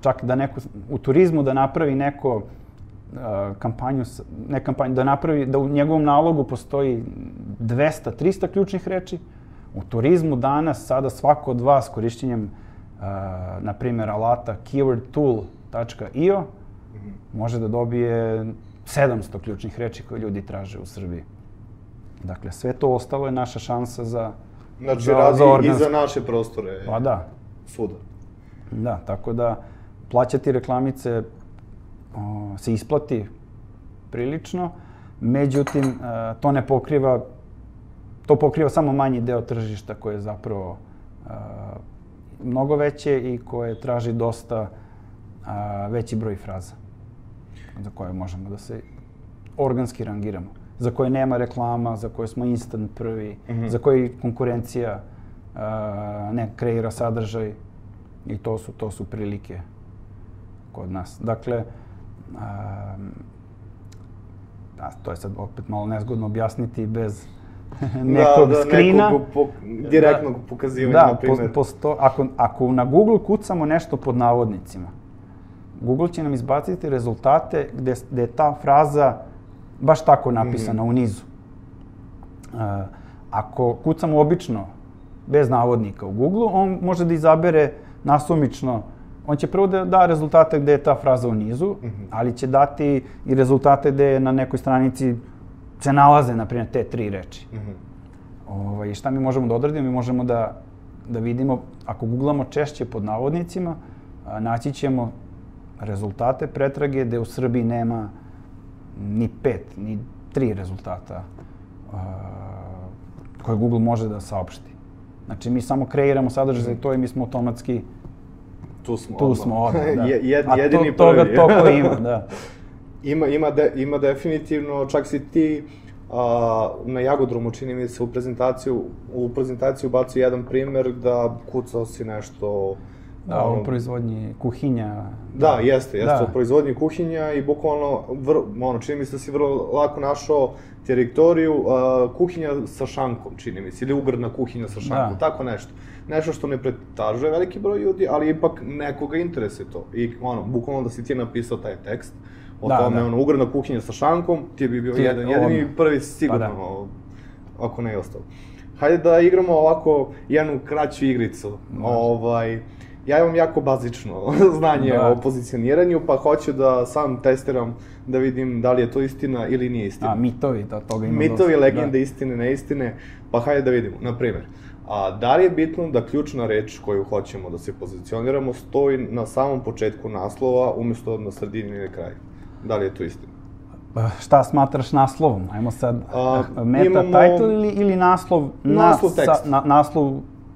S1: Čak da neko, u turizmu da napravi neko uh, kampanju, ne kampanju, da napravi, da u njegovom nalogu postoji 200, 300 ključnih reči. U turizmu danas, sada svako od vas korišćenjem, uh, na primjer, alata keywordtool.io može da dobije 700 ključnih reči koje ljudi traže u Srbiji. Dakle, sve to ostalo je naša šansa za,
S3: Znači,
S1: za,
S3: radi
S1: za
S3: i za naše prostore.
S1: Pa da,
S3: Svuda.
S1: Da, tako da plaćati reklamice o, se isplati prilično, međutim, e, to ne pokriva, to pokriva samo manji deo tržišta koje je zapravo e, mnogo veće i koje traži dosta a, veći broj fraza za koje možemo da se organski rangiramo. Za koje nema reklama, za koje smo instant prvi,
S3: Mhm.
S1: za koje konkurencija a, ne kreira sadržaj i to su, to su prilike kod nas. Dakle, a, a, to je sad opet malo nezgodno objasniti bez nekog
S3: da, da,
S1: skrina.
S3: Nekog po, direktnog pokazivanja,
S1: Da,
S3: na primjer.
S1: po, posto, ako, ako na Google kucamo nešto pod navodnicima, Google će nam izbaciti rezultate gde, gde je ta fraza baš tako napisana u nizu. Uh, ako kucamo obično, bez navodnika u Google, on može da izabere nasumično, on će prvo da da rezultate gde je ta fraza u nizu, ali će dati i rezultate gde je na nekoj stranici se nalaze, na primjer, te tri reči.
S3: Mhm.
S1: Ovaj, šta mi možemo da odradimo? Mi možemo da, da vidimo, ako googlamo češće pod navodnicima, a, naći ćemo rezultate pretrage gde u Srbiji nema ni pet, ni tri rezultata uh, koje Google može da saopšti. Znači, mi samo kreiramo sadržaj za to i mi smo automatski
S3: Tu smo
S1: tu
S3: odmah.
S1: smo odmah, da.
S3: Je- jed,
S1: A
S3: jedini
S1: to, toga,
S3: prvi.
S1: toliko ima, da.
S3: Ima, ima, de, ima definitivno, čak si ti a, na Jagodromu, čini mi se, u prezentaciju, u prezentaciju bacio jedan primer da kucao si nešto...
S1: Da,
S3: ono,
S1: u proizvodnji kuhinja.
S3: Da, jeste, jeste,
S1: Da.
S3: u proizvodnji kuhinja i bukvalno, vr, ono, čini mi se da si vrlo lako našao teritoriju, uh, kuhinja sa šankom, čini mi se, ili ugradna kuhinja sa šankom,
S1: Da.
S3: tako nešto. Nešto što ne pretažuje veliki broj ljudi, ali ipak nekoga interesuje to. I ono, bukvalno da si ti napisao taj tekst, o
S1: Da,
S3: tome,
S1: da.
S3: ono, ugradna kuhinja sa šankom, ti bi bio
S1: Ti je
S3: jedan, jedini
S1: odmah.
S3: prvi sigurno,
S1: Pa da.
S3: ako ne i ostalo. Hajde da igramo ovako jednu kraću igricu. Ovaj, ja imam jako bazično znanje
S1: Da.
S3: o pozicioniranju, pa hoću da sam testiram da vidim da li je to istina ili nije istina.
S1: A, mitovi, da, toga ima
S3: Mitovi,
S1: dosta.
S3: legende,
S1: Da.
S3: istine, neistine, pa hajde da vidimo. Na primer, a, da li je bitno da ključna reč koju hoćemo da se pozicioniramo stoji na samom početku naslova umesto na sredini ili kraju? Da li je to istina?
S1: Pa, Šta smatraš naslovom? Ajmo sad,
S3: A,
S1: meta
S3: imamo-
S1: title ili, ili naslov? na-
S3: Naslov
S1: sa- na, naslov,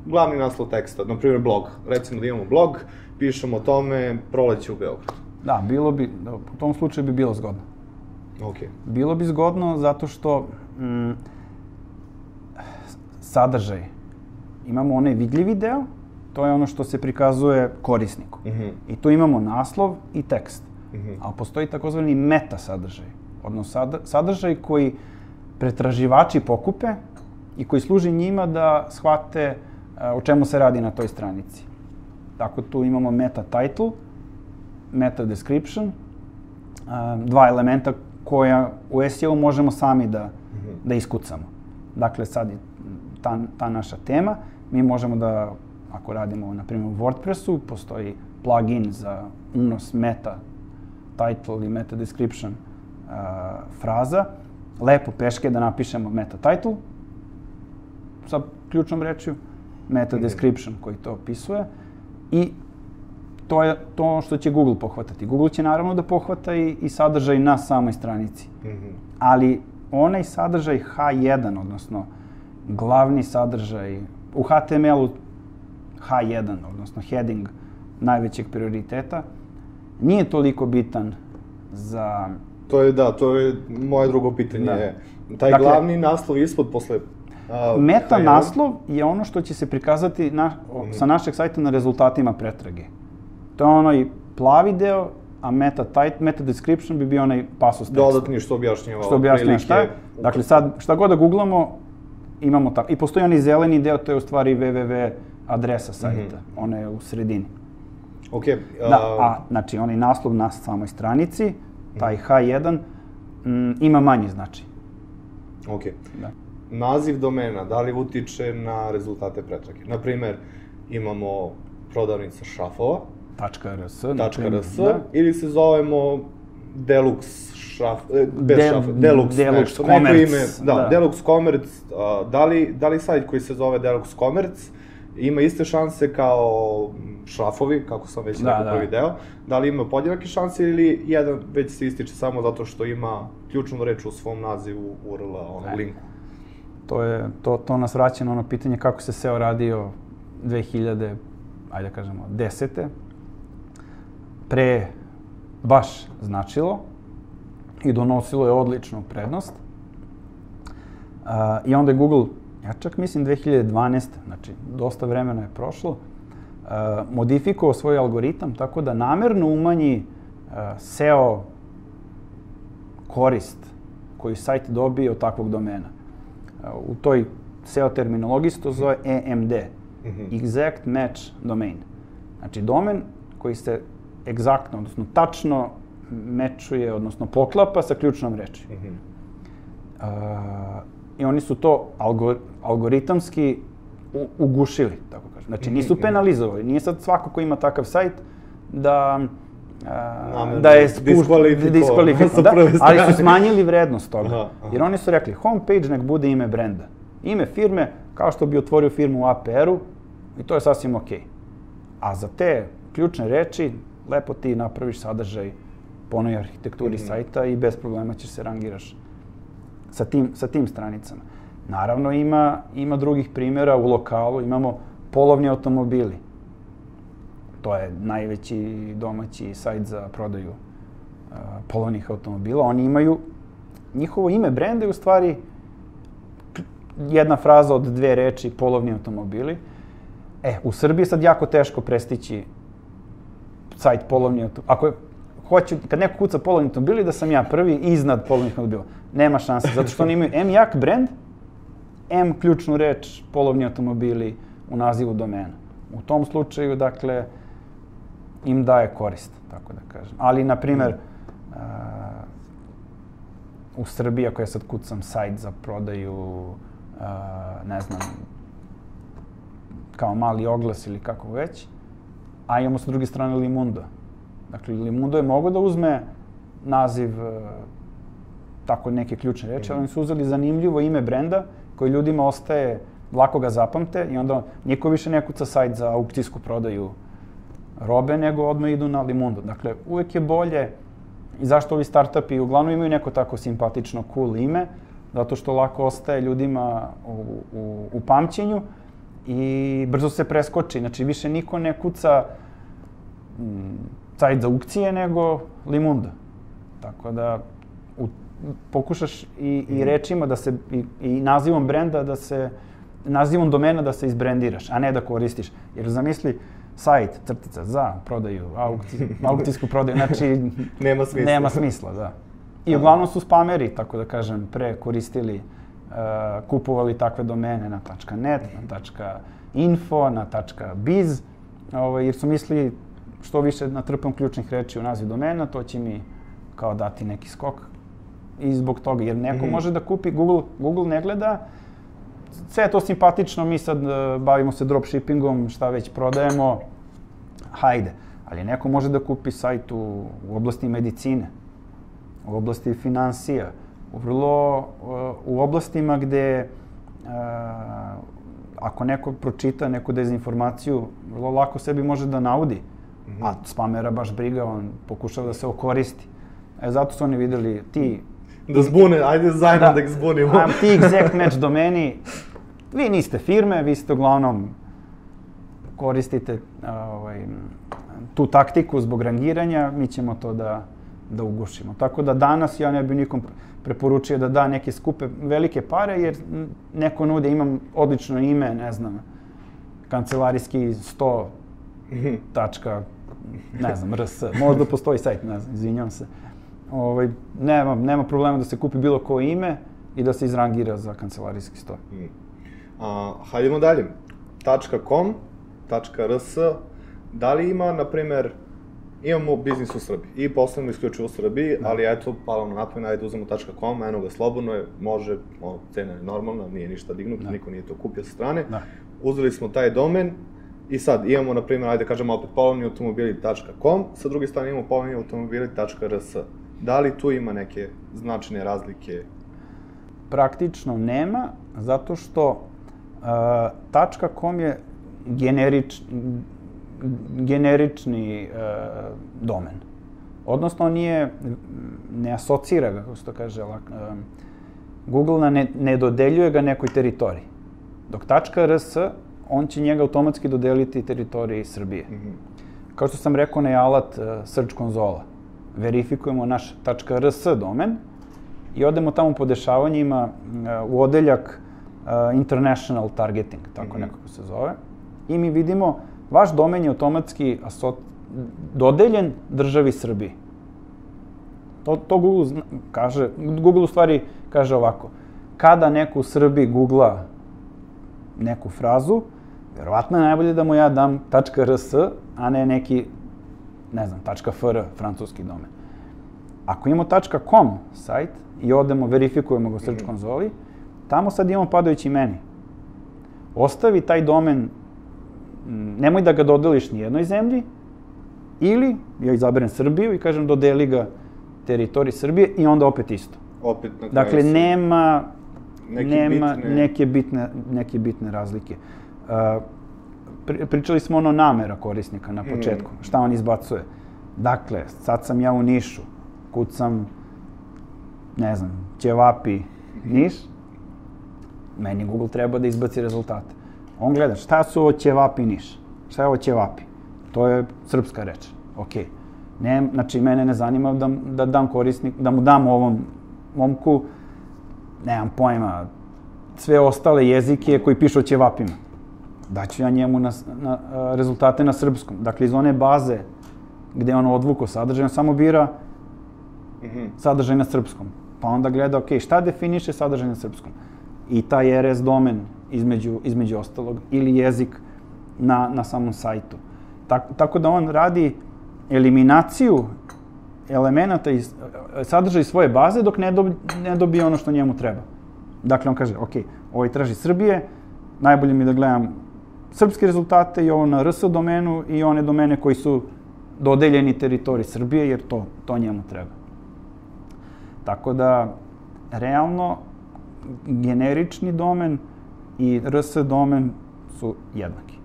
S3: Glavni naslov teksta, na primjer blog. Recimo da imamo blog, pišemo o tome proleće u Beogradu.
S1: da, bilo bi, da, u tom slučaju bi bilo zgodno.
S3: Ok.
S1: Bilo bi zgodno zato što mm, sadržaj, imamo onaj vidljivi deo, to je ono što se prikazuje korisniku.
S3: Mhm.
S1: I tu imamo naslov i tekst.
S3: Mhm.
S1: Ali postoji takozvani meta sadržaj, odnosno sad- sadržaj koji pretraživači pokupe i koji služi njima da shvate o čemu se radi na toj stranici. Tako tu imamo meta title, meta description, e, dva elementa koja u SEO možemo sami da, da iskucamo. Dakle, sad je ta, ta naša tema, mi možemo da, ako radimo, na primjer, u WordPressu, postoji plugin za unos meta title i meta description uh, fraza, lepo peške da napišemo meta title sa ključnom rečju, meta description koji to opisuje i to je to što će Google pohvatati. Google će naravno da pohvata i, i sadržaj na samoj stranici.
S3: Mhm.
S1: Ali onaj sadržaj H1, odnosno glavni sadržaj u HTML-u H1, odnosno heading najvećeg prioriteta, nije toliko bitan za...
S3: To je, da, to je moje drugo pitanje.
S1: Da.
S3: Taj
S1: Dakle-
S3: glavni naslov ispod posle... a,
S1: Meta
S3: H1.
S1: naslov je ono što će se prikazati na, o- sa našeg sajta na rezultatima pretrage. To je onaj plavi deo, a meta, title, meta description bi bio onaj pasus teksta.
S3: Dodatni što objašnjava
S1: što objašnjava šta je. Dakle, sad, šta god da googlamo, imamo tako. I postoji onaj zeleni deo, to je u stvari www adresa sajta. Ona je u sredini.
S3: Ok,
S1: Da, a, znači, onaj naslov na samoj stranici, taj H1, m, ima manji značaj.
S3: ok.
S1: Da.
S3: Naziv domena, da li utiče na rezultate pretrage? Naprimer, imamo prodavnica šrafova,
S1: .rs,
S3: .rs,
S1: da.
S3: ili se zovemo Deluxe šraf, e, bez
S1: Del-
S3: šrafa, Deluxe,
S1: Deluxe
S3: nešto,
S1: Commerce,
S3: neko ime, da,
S1: da.
S3: Deluxe Commerce, a, da li, da li sajt koji se zove Deluxe Commerce ima iste šanse kao šrafovi, kako sam već
S1: Da,
S3: rekao
S1: da.
S3: prvi deo, da li ima podjednake šanse ili jedan već se ističe samo zato što ima ključnu reč u svom nazivu URL-a, onog
S1: E.
S3: linku.
S1: To, je, to, to nas vraća na ono pitanje kako se SEO radio 2000, ajde da kažemo, desete. Pre baš značilo i donosilo je odličnu prednost. Uh, I onda je Google, ja čak mislim 2012, znači dosta vremena je prošlo, uh, modifikovao svoj algoritam tako da namerno umanji uh, SEO korist koju sajt dobije od takvog domena. U toj SEO terminologiji se to zove EMD,
S3: Mhm.
S1: Exact Match Domain. Znači domen koji se egzaktno, odnosno tačno mečuje, odnosno poklapa sa ključnom reči.
S3: Mhm.
S1: Uh, I oni su to algor, algoritamski u, ugušili, tako kažem. Znači nisu
S3: Mhm.
S1: penalizovali. Nije sad svako ko ima takav sajt da
S3: Namerno
S1: da je
S3: diskvalifikovan
S1: diskvalifikovan,
S3: sa
S1: da, ali su smanjili vrednost toga.
S3: Aha, aha.
S1: Jer oni su rekli, homepage nek bude ime brenda. Ime firme, kao što bi otvorio firmu u APR-u, i to je sasvim okej. A za te ključne reči, lepo ti napraviš sadržaj po onoj arhitekturi mm -hmm. sajta i bez problema ćeš se rangiraš sa tim, sa tim stranicama. Naravno ima, ima drugih primjera u lokalu, imamo polovni automobili. To je najveći domaći sajt za prodaju polovnih automobila. Oni imaju, njihovo ime brenda je u stvari jedna fraza od dve reči, polovni automobili. E, u Srbiji je sad jako teško prestići sajt polovni automobili. Ako je, hoću, kad neko kuca polovni automobili, da sam ja prvi iznad polovnih automobila. Nema šanse, zato što oni imaju M jak brend, M ključnu reč polovni automobili u nazivu domena. U tom slučaju, dakle, im daje korist, tako da kažem. Ali, na primer, uh, u Srbiji, ako ja sad kucam sajt za prodaju, uh, ne znam, kao mali oglas ili kako već, a imamo sa druge strane Limundo. Dakle, Limundo je mogo da uzme naziv uh, tako neke ključne reči, ali oni su uzeli zanimljivo ime brenda koji ljudima ostaje, lako ga zapamte i onda niko više ne kuca sajt za aukcijsku prodaju robe, nego odmah idu na Limundo. Dakle, uvek je bolje i zašto ovi startupi uglavnom imaju neko tako simpatično, cool ime, zato što lako ostaje ljudima u, u, u pamćenju i brzo se preskoči. Znači, više niko ne kuca mm, sajt za aukcije, nego Limunda. Tako da, u pokušaš i, i mhm. rečima da se, i, i nazivom brenda da se, nazivom domena da se izbrendiraš, a ne da koristiš. Jer zamisli, sajt, crtica, za prodaju, aukci, aukcijsku prodaju, znači...
S3: nema smisla.
S1: Nema smisla, da. I uglavnom su spameri, tako da kažem, pre koristili, uh, kupovali takve domene na .net, na .info, na .biz, ovaj, jer su mislili što više natrpam ključnih reči u naziv domena, to će mi kao dati neki skok i zbog toga, jer neko mm -hmm. može da kupi, Google, Google ne gleda, sve je to simpatično, mi sad uh, bavimo se dropshippingom, šta već prodajemo, hajde. Ali neko može da kupi sajt u, u oblasti medicine, u oblasti financija, u vrlo, uh, u oblastima gde uh, ako neko pročita neku dezinformaciju, vrlo lako sebi može da naudi. Mm -hmm. A spamera baš briga, on pokušava da se okoristi. E, zato su oni videli, ti
S3: Da zbune, ajde zajedno da, da ih zbunimo.
S1: Am ti exact match domeni, vi niste firme, vi ste uglavnom koristite ovaj, tu taktiku zbog rangiranja, mi ćemo to da, da ugušimo. Tako da danas ja ne bih nikom preporučio da da neke skupe velike pare, jer neko nude, imam odlično ime, ne znam, kancelarijski 100 tačka, ne znam, rs, možda postoji sajt, ne znam, izvinjam se ovaj, nema, nema problema da se kupi bilo koje ime i da se izrangira za kancelarijski sto. Mm.
S3: A, hajdemo dalje. .com, .rs, da li ima, na primer, imamo biznis u Srbiji i poslovno isključivo u Srbiji, da. ali eto, palo na napamet, ajde uzemo .com, eno ga slobodno je, može, ono, cena je normalna, nije ništa dignuto, da. niko nije to kupio sa strane. Da. Uzeli smo taj domen, I sad imamo, na primjer, ajde kažemo opet polovni automobili.com, sa druge strane imamo polovni automobili.rs. Da li tu ima neke značajne razlike?
S1: Praktično nema, zato što uh, .com je generič, generični uh, domen. Odnosno, on nije, ne asocira ga, kako se to kaže, uh, Google ne, ne dodeljuje ga nekoj teritoriji. Dok .rs, on će njega automatski dodeliti teritoriji Srbije. Mm -hmm. Kao što sam rekao, ne alat uh, Search konzola verifikujemo naš .rs domen i odemo tamo po dešavanjima uh, u odeljak uh, International Targeting, tako mm -hmm. nekako se zove. I mi vidimo, vaš domen je automatski dodeljen državi Srbiji. To, to Google zna, kaže, Google u stvari kaže ovako, kada neko u Srbiji googla neku frazu, verovatno je najbolje da mu ja dam .rs, a ne neki ne znam, .fr, francuski domen. Ako imamo .com sajt i odemo, verifikujemo ga u Search mhm. konzoli, tamo sad imamo padajući meni. Ostavi taj domen, nemoj da ga dodeliš ni jednoj zemlji, ili ja izaberem Srbiju i kažem dodeli ga teritoriji Srbije i onda opet isto.
S3: Opet na
S1: Dakle, nema, neke nema bitne... Neke, bitne, neke bitne razlike. Uh, pričali smo ono namera korisnika na mhm. početku, mm. šta on izbacuje. Dakle, sad sam ja u Nišu, kucam, ne znam, ćevapi Niš, meni Google treba da izbaci rezultate. On gleda šta su ovo ćevapi Niš, šta je ovo ćevapi, to je srpska reč, okej. Okay. Ne, znači, mene ne zanima da, da dam korisnik, da mu dam ovom momku, nemam pojma, sve ostale jezike koji pišu o ćevapima. Daću ja njemu na, na, rezultate na srpskom. Dakle, iz one baze gde on odvuko sadržaj, on samo bira mm -hmm. sadržaj na srpskom. Pa onda gleda, ok, šta definiše sadržaj na srpskom? I taj RS domen između, između ostalog, ili jezik na, na samom sajtu. Tak, tako da on radi eliminaciju elemenata i sadržaj svoje baze dok ne, dobi, ne dobije ono što njemu treba. Dakle, on kaže, ok, ovaj traži Srbije, najbolje mi da gledam srpske rezultate i ovo na RS domenu i one domene koji su dodeljeni teritoriji Srbije, jer to, to njemu treba. Tako da, realno, generični domen i RS domen su jednaki.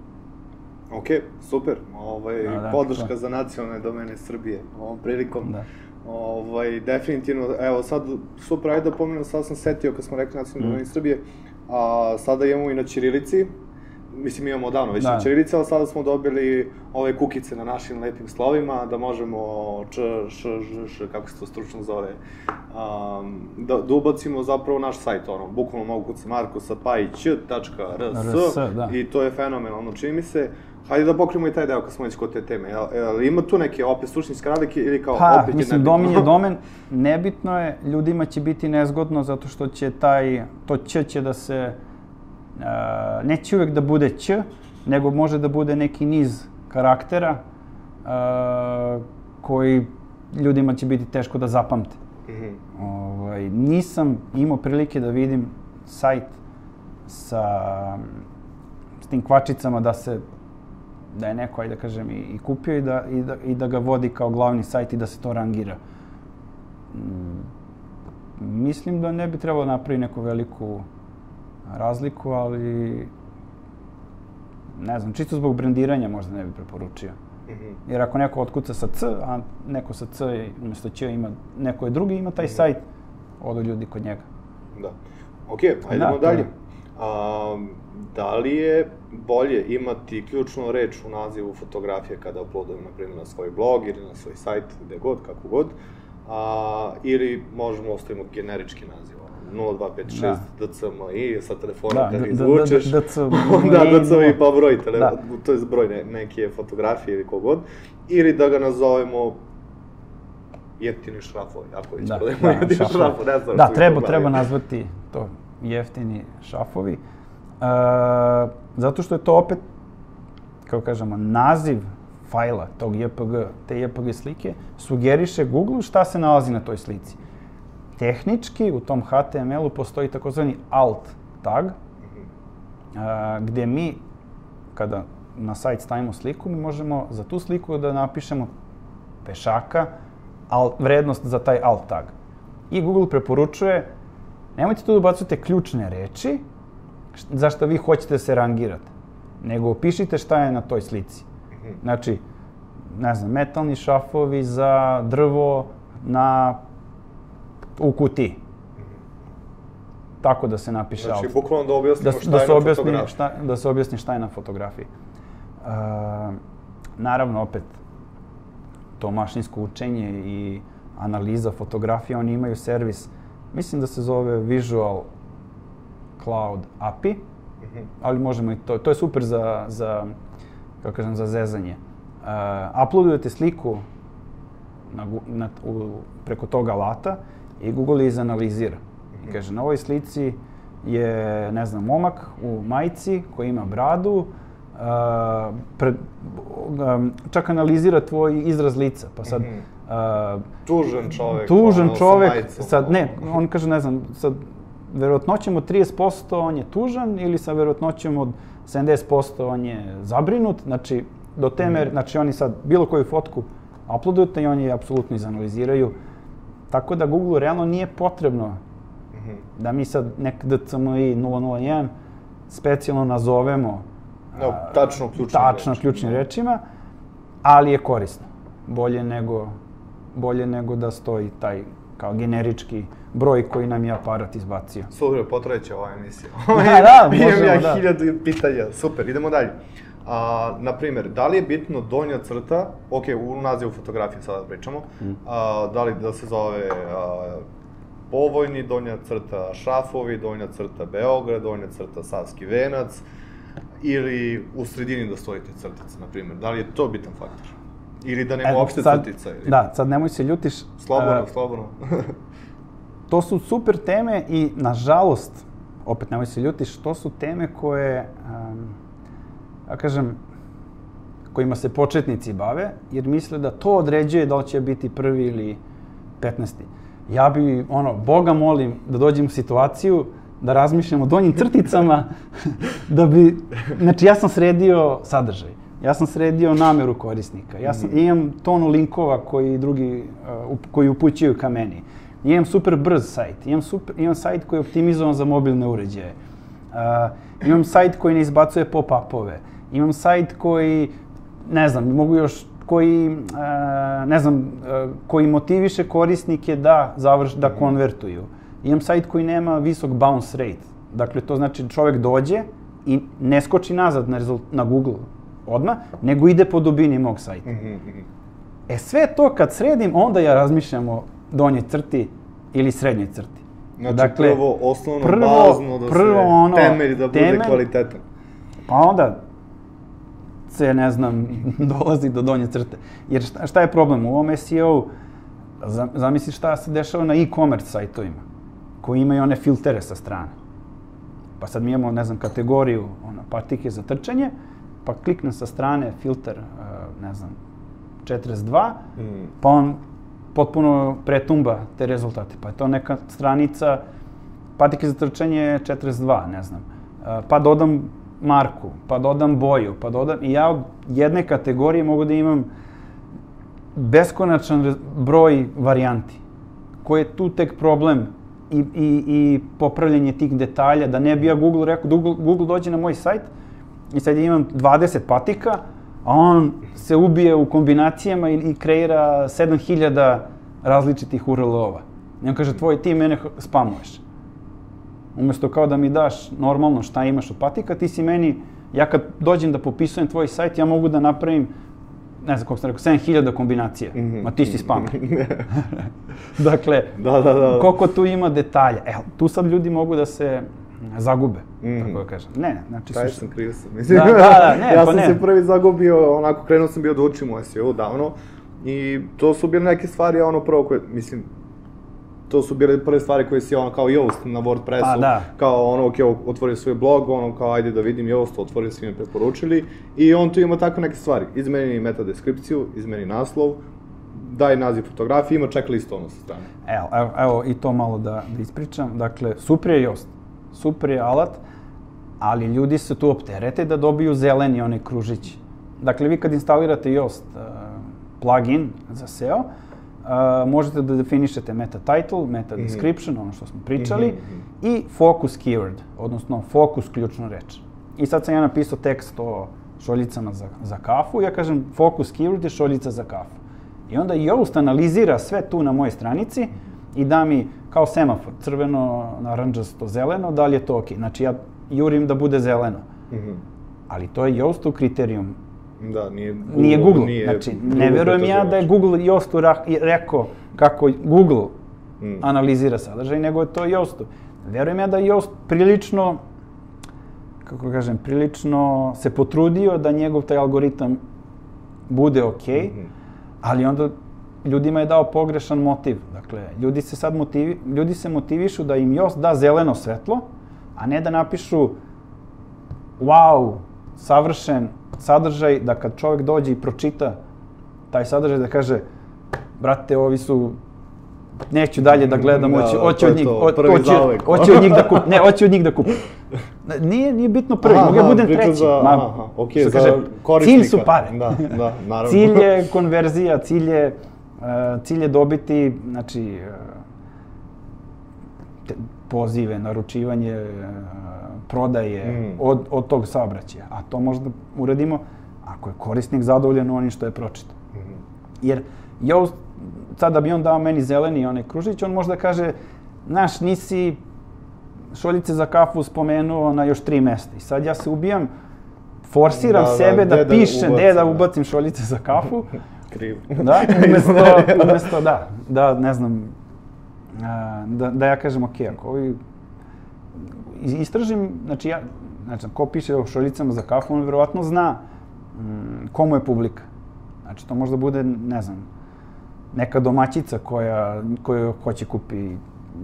S3: Ok, super. Ovaj, da, da, podrška da. za nacionalne domene Srbije ovom prilikom. Da. Ovaj, definitivno, evo sad, super, ajde da pomenem, sad sam setio kad smo rekli nacionalne mm. domene Srbije, a sada imamo i na Čirilici, mislim imamo odavno već da. na Čirilici, ali sada smo dobili ove kukice na našim lepim slovima, da možemo č, š, ž, š, kako se to stručno zove, um, da, da ubacimo zapravo naš sajt, ono, bukvalno mogu kucati markosapajić.rs da. i to je fenomenalno, čini mi se. Hajde da pokrijemo i taj deo kad smo već kod te teme. Jel, jel ima tu neke opet suštinske razlike ili kao
S1: pa,
S3: opet
S1: mislim, je nebitno? domen je domen. Nebitno je, ljudima će biti nezgodno zato što će taj, to ć će da se, neće uvek da bude ć, nego može da bude neki niz karaktera uh, koji ljudima će biti teško da zapamte. Mm -hmm. ovaj, nisam imao prilike da vidim sajt sa s tim kvačicama da se da je neko, ajde da kažem, i, i kupio i da, i, da, i da ga vodi kao glavni sajt i da se to rangira. Mm, mislim da ne bi trebalo napravi neku veliku razliku, ali ne znam, čisto zbog brendiranja možda ne bi preporučio. -hmm. Jer ako neko otkuca sa C, a neko sa C umesto Ć ima, neko je drugi ima taj -hmm. sajt, odo ljudi kod njega.
S3: Da. Ok, ajdemo da, dalje. A, da li je bolje imati ključnu reč u nazivu fotografije kada uploadujem, na primjer, na svoj blog ili na svoj sajt, gde god, kako god, a, ili možemo ostavimo generički naziv, 0256 da. DCMI sa telefona da, kad izvučeš, da, onda DCMI pa broj telefon, da. to je broj ne, neke fotografije ili kogod, ili da ga nazovemo jeftini šrafovi, ako već da, da, jeftini šrafovi, ne znam.
S1: Da, treba, treba nazvati to jeftini šafovi. Uh, zato što je to opet, kako kažemo, naziv fajla tog JPG, te JPG slike, sugeriše Google šta se nalazi na toj slici. Tehnički u tom HTML-u postoji takozvani alt tag, uh, gde mi, kada na sajt stavimo sliku, mi možemo za tu sliku da napišemo pešaka, alt, vrednost za taj alt tag. I Google preporučuje, nemojte tu da ubacujete ključne reči, zašto vi hoćete da se rangirate, nego opišite šta je na toj slici. Znači, ne znam, metalni šafovi za drvo na u kutiji. Tako da se napiše
S3: znači, Znači, bukvalno da objasnimo da, šta da je
S1: se
S3: na
S1: objasni, fotografiji. Šta, da se objasni šta je na fotografiji. Uh, naravno, opet, to mašinsko učenje i analiza fotografije, oni imaju servis, mislim da se zove Visual Cloud API, -hmm. ali možemo i to, to je super za, za kako kažem, za zezanje. Uh, uploadujete sliku na, na, u, preko tog alata i Google je izanalizira. Mm -hmm. Kaže, na ovoj slici je, ne znam, momak u majici koji ima bradu, uh, pred, um, čak analizira tvoj izraz lica, pa sad...
S3: Uh, tužan čovek.
S1: Tužan čovek, sad, ne, on kaže, ne znam, sad verovatnoćem od 30% on je tužan ili sa verovatnoćem od 70% on je zabrinut, znači do te mere, mm. znači oni sad bilo koju fotku uploadujete i oni je apsolutno izanaliziraju. Tako da Google realno nije potrebno mm -hmm. da mi sad nek DCMI 001 specijalno nazovemo
S3: no, tačno ključnim
S1: tačno ključnim rečima, ali je korisno. Bolje nego bolje nego da stoji taj kao generički broj koji nam je aparat izbacio.
S3: Super, potreće ova emisija.
S1: Da, da, možemo,
S3: Imam ja
S1: da.
S3: hiljadu pitanja, super, idemo dalje. A, na primjer, da li je bitno donja crta, ok, u nazivu fotografije sada pričamo,
S1: Mm.
S3: a, da li da se zove a, povojni, donja crta šrafovi, donja crta Beograd, donja crta Savski venac, ili u sredini da stojite crtice, na primjer. Da li je to bitan faktor? Ili da nema
S1: E,
S3: uopšte
S1: sad-
S3: crtica? Ili...
S1: Da, sad nemoj se ljutiš.
S3: Slobodno,
S1: e,
S3: slobodno.
S1: to su super teme i, nažalost, opet nemoj se ljutiš, to su teme koje, um, ja kažem, kojima se početnici bave, jer misle da to određuje da li će biti prvi ili 15. Ja bi, ono, Boga molim da dođem u situaciju da razmišljam o donjim crticama, da bi, znači ja sam sredio sadržaj, ja sam sredio nameru korisnika, ja sam, imam tonu linkova koji drugi, uh, koji upućuju ka meni. Imam super brz sajt, imam, super, imam sajt koji je optimizovan za mobilne uređaje, uh, imam sajt koji ne izbacuje pop-upove, imam sajt koji, ne znam, mogu još koji, uh, ne znam, uh, koji motiviše korisnike da završ, da konvertuju. Imam sajt koji nema visok bounce rate. Dakle, to znači čovek dođe i ne skoči nazad na, rezult, na Google odmah, nego ide po dubini mog sajta.
S3: Mhm, mhm.
S1: E sve to kad sredim, onda ja razmišljam o donjoj crti ili srednjoj crti.
S3: Znači, prvo osnovno,
S1: prvo-
S3: bazno, da
S1: prvo
S3: se
S1: ono,
S3: temelj da bude
S1: temelj-
S3: kvalitetan.
S1: Pa onda se, ne znam, dolazi do donje crte. Jer šta, šta je problem? U ovom SEO, za- zamisli šta se dešava na e-commerce sajtovima, koji imaju one filtere sa strane. Pa sad mi imamo, ne znam, kategoriju ono, patike za trčanje, pa kliknem sa strane filter, uh, ne znam, 42,
S3: Mm.
S1: pa on potpuno pretumba te rezultate. Pa je to neka stranica patike za trčanje 42, ne znam. E, Pa dodam marku, pa dodam boju, pa dodam... I ja od jedne kategorije mogu da imam beskonačan broj varijanti. Koji je tu tek problem i, i, i popravljanje tih detalja, da ne bi ja Google rekao, Google, Google dođe na moj sajt i sad ja imam 20 patika, a on se ubije u kombinacijama i, i kreira 7000 različitih URL-ova. I on kaže, tvoj ti mene spamuješ. Umesto kao da mi daš normalno šta imaš od patika, ti si meni, ja kad dođem da popisujem tvoj sajt, ja mogu da napravim, ne znam kako sam rekao, 7000 kombinacija.
S3: Mhm.
S1: Ma ti si spam. dakle,
S3: Da, da, da.
S1: koliko tu ima detalja. E, tu sad ljudi mogu da se zagube,
S3: Mhm.
S1: tako da kažem. Ne, ne, znači...
S3: Taj sam, kriv sam. Mislim,
S1: Da, da, da, ne,
S3: ja
S1: pa
S3: sam
S1: ne.
S3: se prvi zagubio, onako, krenuo sam bio da učim u SEO davno. I to su bile neke stvari, ono, prvo koje, mislim, to su bile prve stvari koje si, ono, kao Yoast na WordPressu.
S1: Pa, da.
S3: Kao, ono, ok, otvorio svoj blog, ono, kao, ajde da vidim Yoast, otvorio svi mi preporučili. I on tu ima tako neke stvari. Izmeni meta deskripciju, izmeni naslov, daj naziv fotografije, ima checklist ono sa strane.
S1: Evo, evo, evo i to malo da, da ispričam. Dakle, super je Yoast, super je alat, ali ljudi se tu opterete da dobiju zeleni onaj kružić. Dakle, vi kad instalirate Yoast uh, plugin za SEO, uh, možete da definišete meta title, meta description, ono što smo pričali,
S3: Mhm,
S1: i focus keyword, odnosno focus ključnu reč. I sad sam ja napisao tekst o šoljicama za, za kafu, ja kažem focus keyword je šoljica za kafu. I onda Yoast analizira sve tu na mojoj stranici i da mi kao semafor, crveno, naranđasto, zeleno, da li je to ok. Znači ja jurim da bude zeleno.
S3: Mhm.
S1: Ali to je Yoastov kriterijum,
S3: Da, nije Google.
S1: nije Google.
S3: Nije
S1: znači,
S3: Google
S1: ne verujem ja da je. Google i rekao kako Google
S3: Mm.
S1: analizira sadržaj, nego je to Yoastu. Verujem ja da je Yoast prilično, kako kažem, prilično se potrudio da njegov taj algoritam bude ok,
S3: Mhm.
S1: ali onda ljudima je dao pogrešan motiv. Dakle, ljudi se sad motivi, ljudi se motivišu da im Yoast da zeleno svetlo, a ne da napišu wow, savršen sadržaj, da kad čovjek dođe i pročita taj sadržaj, da kaže, brate, ovi su neću dalje da gledam,
S3: Da,
S1: hoću,
S3: da,
S1: hoću
S3: je
S1: od njih, hoću, od njih da kupim, ne, hoću od njih da kupim. Nije, nije bitno prvi, mogu ja budem treći.
S3: za-
S1: Ma,
S3: aha,
S1: što
S3: za
S1: kaže. Cilj su pare.
S3: Da, da, naravno.
S1: Cilj je konverzija, cilj je, uh, cilj je dobiti, znači, uh, te, pozive, naručivanje, uh, prodaje
S3: Mm.
S1: od, od tog saobraćaja. A to možda uradimo ako je korisnik zadovoljan onim što je pročitao.
S3: Mhm.
S1: Jer Yoast sad da bi on dao meni zeleni onaj kružić, on možda kaže, znaš, nisi šoljice za kafu spomenuo na još tri mesta. I sad ja se ubijam, forsiram
S3: Da, da,
S1: sebe da,
S3: gde da
S1: pišem, gde
S3: ubacim,
S1: da
S3: da.
S1: ubacim šoljice za kafu.
S3: Krivo.
S1: Da, umesto, umesto da, da, ne znam, da, da ja kažem, ok, ako ovi, istražim, znači ja, znači, ko piše o šoljicama za kafu, on verovatno zna mm, komu je publika. Znači, to možda bude, ne znam, neka domaćica koja, koja hoće kupi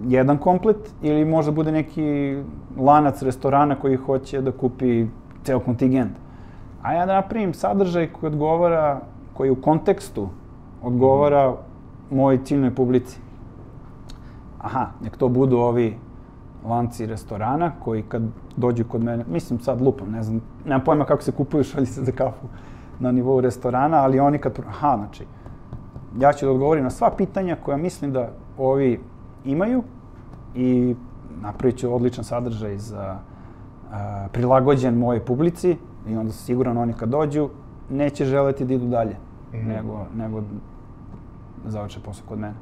S1: jedan komplet ili možda bude neki lanac restorana koji hoće da kupi ceo kontingent. A ja da napravim sadržaj koji odgovara, koji u kontekstu odgovara mojoj ciljnoj publici. Aha, nek to budu ovi lanci restorana koji kad dođu kod mene, mislim sad lupam, ne znam, nemam pojma kako se kupuju šaljice za kafu na nivou restorana, ali oni kad, aha, znači, ja ću da odgovorim na sva pitanja koja mislim da ovi imaju i napravit ću odličan sadržaj za a, prilagođen mojoj publici i onda siguran oni kad dođu neće želeti da idu dalje
S3: Mhm.
S1: nego, nego da završe posao kod mene.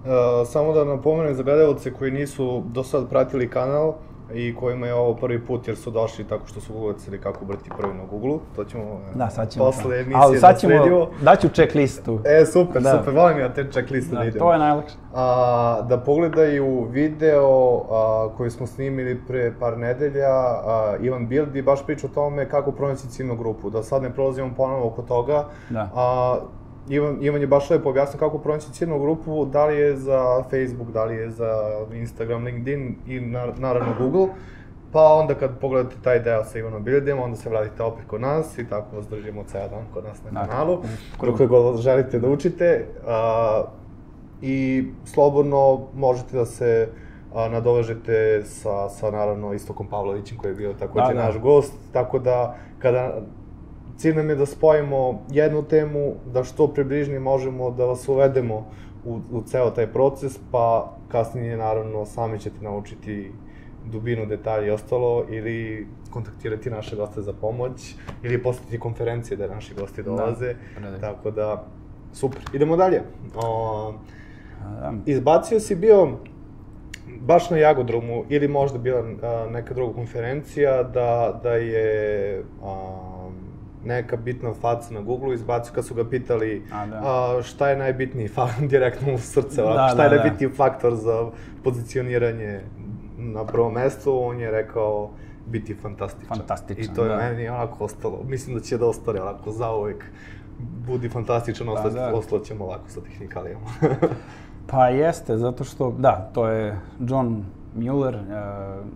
S3: Uh, samo da napomenem za gledalce koji nisu do sad pratili kanal i kojima je ovo prvi put jer su došli tako što su ugocili kako brati prvi na Google, to ćemo uh,
S1: Da, sad ćemo.
S3: posle emisije
S1: Ali sad
S3: da
S1: ćemo,
S3: sredimo.
S1: daću check listu.
S3: E, super,
S1: Da.
S3: super, volim ja te checkliste da,
S1: Da,
S3: idemo.
S1: to je najlakše.
S3: A, da pogledaju video a, koji smo snimili pre par nedelja, a, Ivan Bildi baš priča o tome kako pronaći ciljnu grupu, da sad ne prolazimo ponovo oko toga.
S1: Da.
S3: A, Ivan, Ivan je baš lepo objasnio kako pronaći ciljnu grupu, da li je za Facebook, da li je za Instagram, LinkedIn i na, naravno Google. Pa onda kad pogledate taj deo sa Ivanom Bildijem, onda se vratite opet kod nas i tako vas držimo ceo dan kod nas na kanalu. Koliko god želite da učite. A, i slobodno možete da se a, nadovežete sa, sa naravno Istokom Pavlovićem koji je bio takođe
S1: Da, da.
S3: naš gost, tako da kada cilj nam je da spojimo jednu temu, da što približnije možemo da vas uvedemo u, u ceo taj proces, pa kasnije naravno sami ćete naučiti dubinu, detalje i ostalo, ili kontaktirati naše goste za pomoć, ili postaviti konferencije da naši gosti dolaze,
S1: predaj.
S3: tako da, super. Idemo dalje. O,
S1: Da.
S3: izbacio si bio baš na Jagodromu ili možda bila a, neka druga konferencija da, da je a, neka bitna faca na Google izbacio kad su ga pitali
S1: A, da.
S3: a, šta je najbitniji fa direktno u srce,
S1: Da,
S3: šta je
S1: da, da.
S3: najbitniji faktor za pozicioniranje na prvom mestu, on je rekao biti fantastičan.
S1: Fantastičan,
S3: I to je
S1: da.
S3: meni onako ostalo, mislim da će da ostane onako zauvek budi fantastičan,
S1: Pa da.
S3: ostalo ćemo ovako sa tehnikalijama.
S1: Pa jeste, zato što, da, to je John Mueller, uh,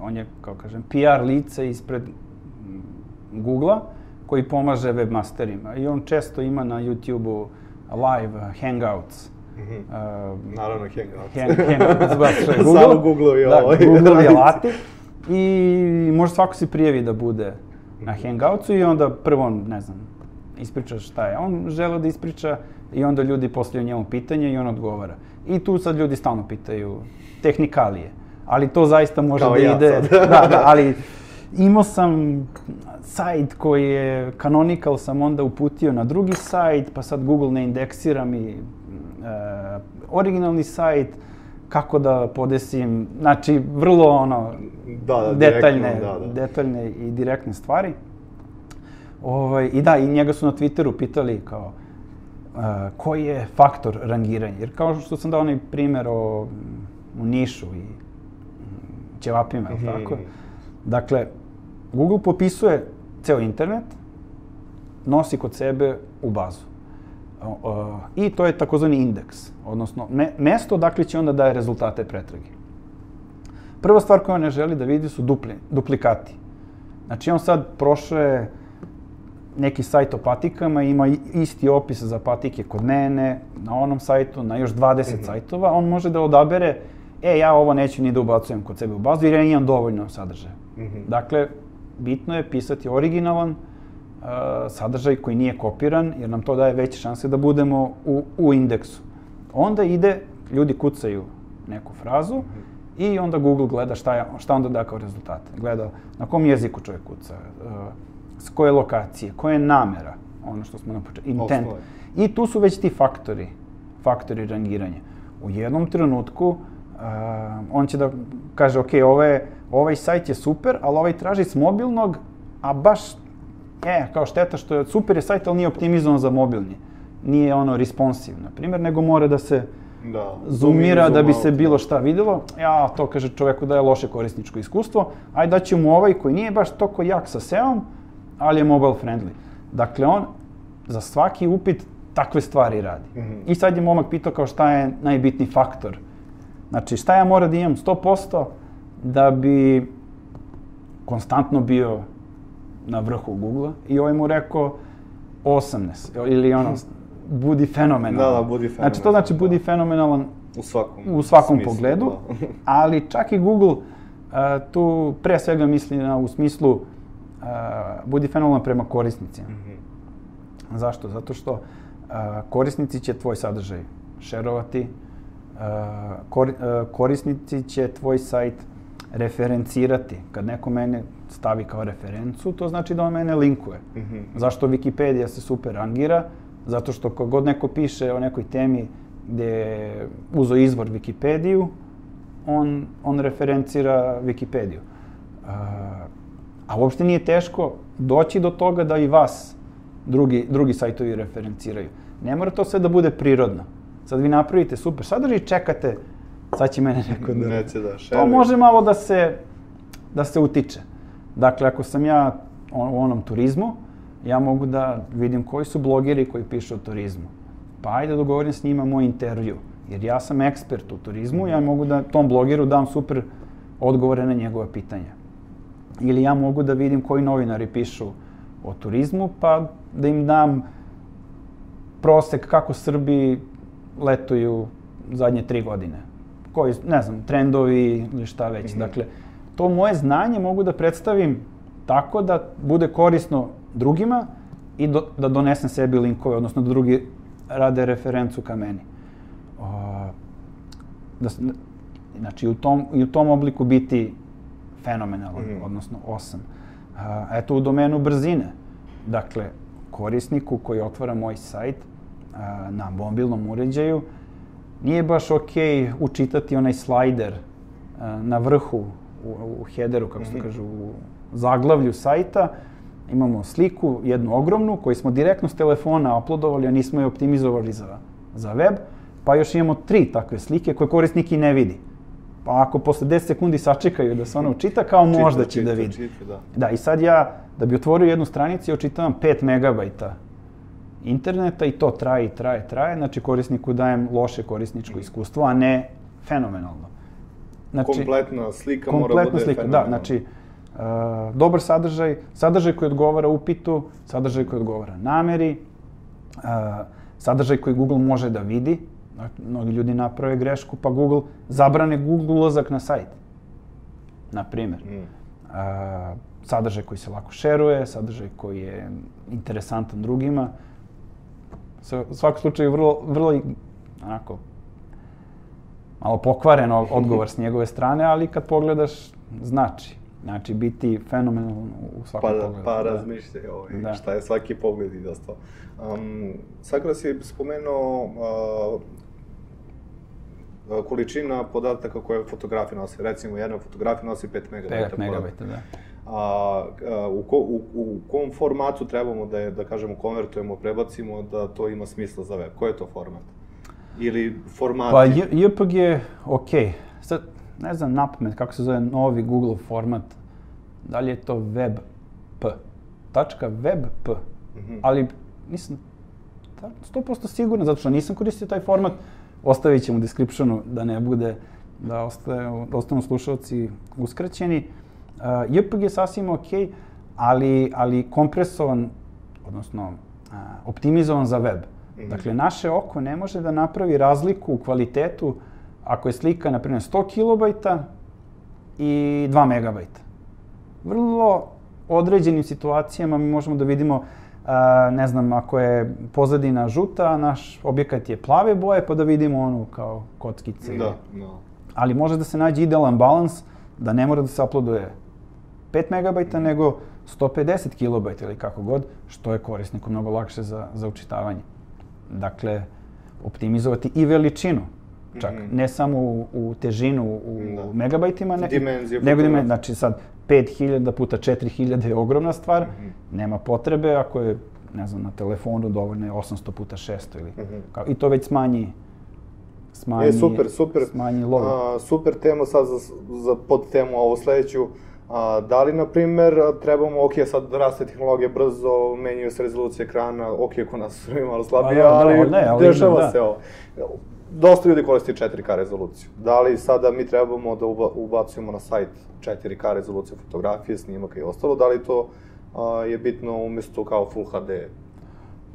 S1: on je, kao kažem, PR lice ispred Google-a, koji pomaže webmasterima. I on često ima na YouTube-u live hangouts.
S3: Mhm.
S1: Uh,
S3: Naravno, Hangouts.
S1: hang, hangouts, baš što je
S3: Samo
S1: Google.
S3: Google-ovi
S1: da,
S3: ovaj,
S1: Google-ovi
S3: radice.
S1: alati. I može svako se prijavi da bude na
S3: Mhm.
S1: Hangoutsu i onda prvo, ne znam, ispriča šta je on želeo da ispriča i onda ljudi postavljaju njemu pitanje i on odgovara. I tu sad ljudi stalno pitaju tehnikalije. Ali to zaista može
S3: Kao
S1: da
S3: ja
S1: ide...
S3: sad.
S1: da, da, ali imao sam sajt koji je Canonical sam onda uputio na drugi sajt, pa sad Google ne indeksira mi e, originalni sajt, kako da podesim, znači vrlo ono,
S3: Da, da,
S1: detaljne,
S3: direktno, da, da.
S1: detaljne i direktne stvari. Ovaj, I da, i njega su na Twitteru pitali kao, uh, koji je faktor rangiranja? Jer kao što sam dao onaj primer o, u Nišu i mm, ćevapima, mm
S3: Mhm.
S1: tako? Dakle, Google popisuje ceo internet, nosi kod sebe u bazu. I to je takozvani indeks, odnosno me, mesto odakle će onda daje rezultate pretrage. Prva stvar koju on ne želi da vidi su dupli, duplikati. Znači on sad prošao neki sajt o patikama, ima isti opis za patike kod mene, na onom sajtu, na još 20
S3: Mhm.
S1: sajtova, on može da odabere, e, ja ovo neću ni da ubacujem kod sebe u bazu, jer ja imam dovoljno sadržaja.
S3: Mhm.
S1: Dakle, bitno je pisati originalan uh, sadržaj koji nije kopiran, jer nam to daje veće šanse da budemo u, u indeksu. Onda ide, ljudi kucaju neku frazu i onda Google gleda šta, je, šta onda da kao rezultate. Gleda na kom jeziku čovjek kuca, uh, s koje lokacije, koja je namera, ono što smo na početku, intent. I tu su već ti faktori. faktori rangiranja. U jednom trenutku uh, on će da kaže, ok, ovaj, ovaj sajt je super, ali ovaj traži s mobilnog, a baš, e, kao šteta što je super je sajt, ali nije optimizovan za mobilni. Nije ono responsive, na primjer, nego mora da se
S3: Da.
S1: zoomira da bi se bilo šta videlo. Ja, to kaže čoveku da je loše korisničko iskustvo. Ajde da ćemo ovaj koji nije baš toliko jak sa SEO-om, ali je mobile friendly. Dakle, on za svaki upit takve stvari radi.
S3: Mhm.
S1: I sad je momak pitao kao šta je najbitniji faktor. Znači, šta ja moram da imam 100% da bi konstantno bio na vrhu Google-a i ovaj mu rekao 18 ili ono, budi fenomenalan.
S3: Da, da, budi
S1: Znači, to znači budi fenomenalan
S3: U svakom,
S1: u svakom
S3: smislu,
S1: pogledu,
S3: da.
S1: ali čak i Google uh, tu pre svega misli na, u smislu uh, budi fenomenalan prema korisnicima.
S3: Mhm.
S1: Zašto? Zato što uh, korisnici će tvoj sadržaj šerovati, uh, kor, uh, korisnici će tvoj sajt referencirati. Kad neko mene stavi kao referencu, to znači da on mene linkuje.
S3: Mhm.
S1: Zašto Wikipedia se super rangira? Zato što kog god neko piše o nekoj temi gde je uzo izvor Wikipediju, on, on referencira Wikipediju. Uh, a uopšte nije teško doći do toga da i vas drugi, drugi sajtovi referenciraju. Ne mora to sve da bude prirodno. Sad vi napravite super sadržaj i čekate, sad će mene neko da...
S3: Neće da
S1: To
S3: šeruje.
S1: može malo da se, da se utiče. Dakle, ako sam ja u onom turizmu, ja mogu da vidim koji su blogeri koji pišu o turizmu. Pa ajde da dogovorim s njima moj intervju. Jer ja sam ekspert u turizmu, ja mogu da tom blogeru dam super odgovore na njegova pitanja. Ili ja mogu da vidim koji novinari pišu o turizmu, pa da im dam prosek kako Srbi letuju zadnje tri godine. Koji, ne znam, trendovi ili šta već.
S3: Mhm.
S1: Dakle, to moje znanje mogu da predstavim tako da bude korisno drugima i do, da donesem sebi linkove, odnosno da drugi rade referencu ka meni. O, da, znači, u tom, i u tom obliku biti fenomenalan,
S3: Mhm.
S1: odnosno osam. A, eto, u domenu brzine. Dakle, korisniku koji otvara moj sajt a, na mobilnom uređaju, nije baš okej učitati onaj slajder a, na vrhu, u, u headeru, kako se
S3: Mhm.
S1: kaže, u zaglavlju sajta. Imamo sliku, jednu ogromnu, koju smo direktno s telefona uploadovali, a nismo je optimizovali za, za web. Pa još imamo tri takve slike koje korisnik i ne vidi. Pa ako posle 10 sekundi sačekaju da se ona učita, kao možda će
S3: Čita,
S1: da vidi.
S3: čita, da.
S1: Da, i sad ja, da bi otvorio jednu stranicu, ja očitavam 5 megabajta interneta i to traje i traje, traje. Znači, korisniku dajem loše korisničko iskustvo, a ne fenomenalno. Znači,
S3: kompletna slika mora
S1: kompletna
S3: bude
S1: slika, da,
S3: fenomenalna.
S1: znači, uh, dobar sadržaj, sadržaj koji odgovara upitu, sadržaj koji odgovara nameri, uh, sadržaj koji Google može da vidi. Dakle, mnogi ljudi naprave grešku, pa Google zabrane Google ulazak na sajt. Na primer.
S3: Mm.
S1: Uh, sadržaj koji se lako šeruje, sadržaj koji je interesantan drugima. Sa- U svakom slučaju vrlo, vrlo onako, malo pokvaren odgovor s njegove strane, ali kad pogledaš, znači. Znači, biti fenomenalan u svakom
S3: Pa,
S1: pogledu.
S3: pa
S1: da.
S3: razmišljaj ovaj,
S1: Da.
S3: šta je svaki pogled i dosta. Um, sad kada si spomenuo uh, uh, količina podataka koje fotografija nosi, recimo jedna fotografija nosi 5 megabajta.
S1: 5 megabajta, da.
S3: A, a, u, ko, u, u kom formatu trebamo da je, da kažemo, konvertujemo, prebacimo, da to ima smisla za web? Koji je to format? Ili formati?
S1: Pa JPG je okej. Sad, ne znam napamet kako se zove novi Google format. Da li je to WebP? Tačka WebP.
S3: Mhm.
S1: Ali nisam ta- 100% siguran, zato što nisam koristio taj format. Ostavit ćemo u descriptionu da ne bude, da, ostaje, da ostanu slušalci uskraćeni. Uh, JPG je sasvim okej, ali, ali kompresovan, odnosno uh, optimizovan za web.
S3: Mhm.
S1: Dakle, naše oko ne može da napravi razliku u kvalitetu ako je slika, na primjer, 100 kilobajta i 2 megabajta. Vrlo određenim situacijama mi možemo da vidimo, a, ne znam, ako je pozadina žuta, naš objekat je plave boje, pa da vidimo onu kao kockice.
S3: Da, da.
S1: Ali može da se nađe idealan balans da ne mora da se uploaduje 5 megabajta, nego 150 kilobajta ili kako god, što je korisniku mnogo lakše za, za učitavanje. Dakle, optimizovati i veličinu. Čak, mm -hmm. ne samo u, u težinu, u da. megabajtima, ne,
S3: Dimenziju
S1: nego dimenziju. Znači sad, 5000 puta 4000 je ogromna stvar, mm -hmm. nema potrebe ako je, ne znam, na telefonu dovoljno je 800 puta 600 ili, mm -hmm. kao, i to već smanji smanji,
S3: e, super, super.
S1: smanji load.
S3: A, super tema sad za, za pod temu ovo sledeću. A, da li, na primer, trebamo, ok, sad raste tehnologija brzo, menjaju se rezolucije ekrana, ok, ako nas su malo slabije, da, ali, da, ne, ali dešava da. se ovo. Dosta ljudi koristi 4K rezoluciju. Da li sada mi trebamo da ubacujemo na sajt 4K rezoluciju fotografije, snimaka i ostalo, da li to a, je bitno umesto kao Full HD?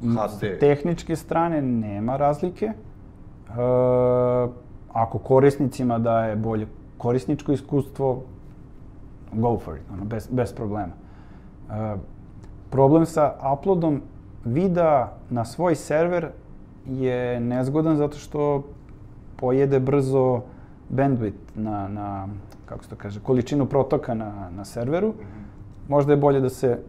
S1: HD? Tehničke strane nema razlike. E, ako korisnicima daje bolje korisničko iskustvo, go for it, ono, bez, bez problema. E, problem sa uploadom videa na svoj server je nezgodan zato što pojede brzo bandwidth na, na kako se to kaže, količinu protoka na, na serveru. Mm -hmm. Možda je bolje da se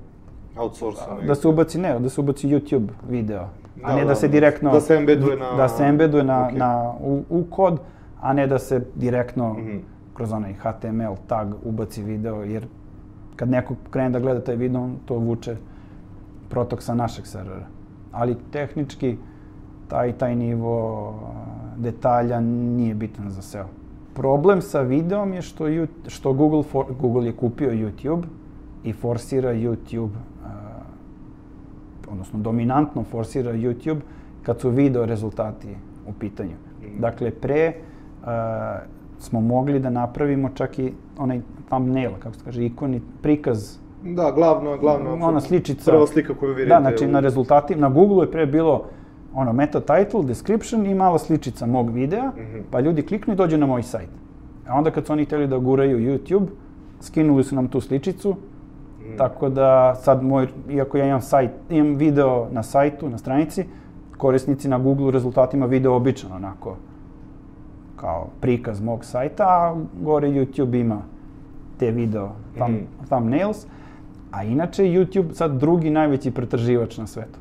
S3: outsource
S1: da se ubaci ne, da se ubaci YouTube video, da, a ne da, da se direktno
S3: da se embeduje na
S1: da se embeduje na, okay. na u, u kod, a ne da se direktno mm -hmm kroz onaj HTML tag ubaci video, jer kad neko krene da gleda taj video, on to vuče protok sa našeg servera. Ali tehnički taj, taj nivo detalja nije bitan za SEO. Problem sa videom je što, što Google, for, Google je kupio YouTube i forsira YouTube, uh, odnosno dominantno forsira YouTube kad su video rezultati u pitanju. Dakle, pre uh, smo mogli da napravimo čak i onaj thumbnail, kako se kaže, ikoni, prikaz.
S3: Da, glavno, glavno.
S1: Ona sličica.
S3: Prva slika koju vidite.
S1: Da, znači u... na rezultati, na Google je pre bilo ono meta title, description i mala sličica mog videa, mm -hmm. pa ljudi kliknu i dođu na moj sajt. A onda kad su oni hteli da guraju YouTube, skinuli su nam tu sličicu, mm. tako da sad moj, iako ja imam sajt, imam video na sajtu, na stranici, korisnici na Google rezultatima video obično onako kao prikaz mog sajta, a gore YouTube ima te video thumb, mm. thumbnails, a inače YouTube sad drugi najveći pretraživač na svetu.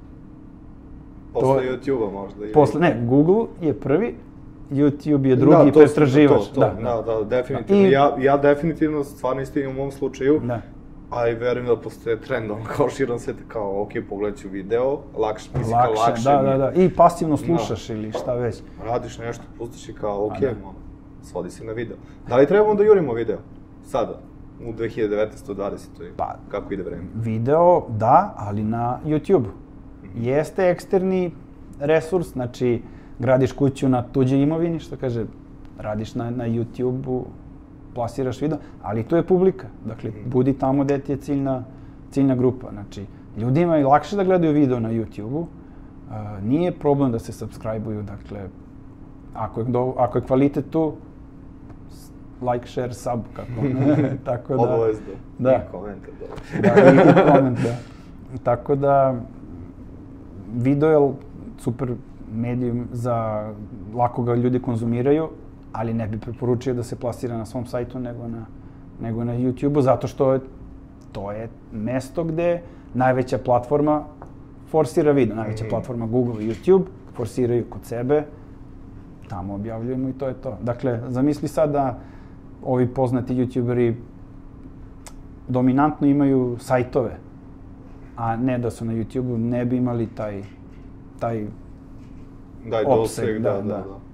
S3: Posle YouTube-a možda? Ili...
S1: Posle, ne, Google je prvi, YouTube je drugi da, to, pretraživač.
S3: To, to, da, da, da, definitivno. I, ja, ja definitivno, stvarno isto u mom slučaju, da. A i verujem da postoje trend, on kao širom sveta, kao, ok, pogledat ću video, lakše, mislim, lakše, kao lakše.
S1: Da, da, da, i pasivno da. slušaš da. ili šta već.
S3: Radiš nešto, pustiš i kao, ok, da. ono, svodi se na video. Da li trebamo da jurimo video? Sada, u 2019. 20. Pa, kako ide vreme?
S1: Video, da, ali na YouTube. Mhm. Jeste eksterni resurs, znači, gradiš kuću na tuđe imovini, što kaže, radiš na, na YouTube-u, plasiraš video, ali tu je publika. Dakle, mhm. budi tamo gde ti je ciljna, ciljna grupa. Znači, ljudima je lakše da gledaju video na YouTube-u, uh, nije problem da se subscribe-uju, dakle, ako je, do, ako je kvalitet tu, like, share, sub, kako
S3: Tako da... Obavezno.
S1: Da.
S3: I komentar,
S1: da. da, i, i koment, da. Tako da, video je super medijum za, lako ga ljudi konzumiraju, ali ne bi preporučio da se plasira na svom sajtu nego na, nego na YouTube-u, zato što je, to je mesto gde najveća platforma forsira video. Najveća mm. platforma Google i YouTube forsiraju kod sebe, tamo objavljujemo i to je to. Dakle, zamisli sad da ovi poznati youtuberi dominantno imaju sajtove, a ne da su na YouTube-u, ne bi imali taj, taj
S3: Daj, opseg. Da, da, da. da.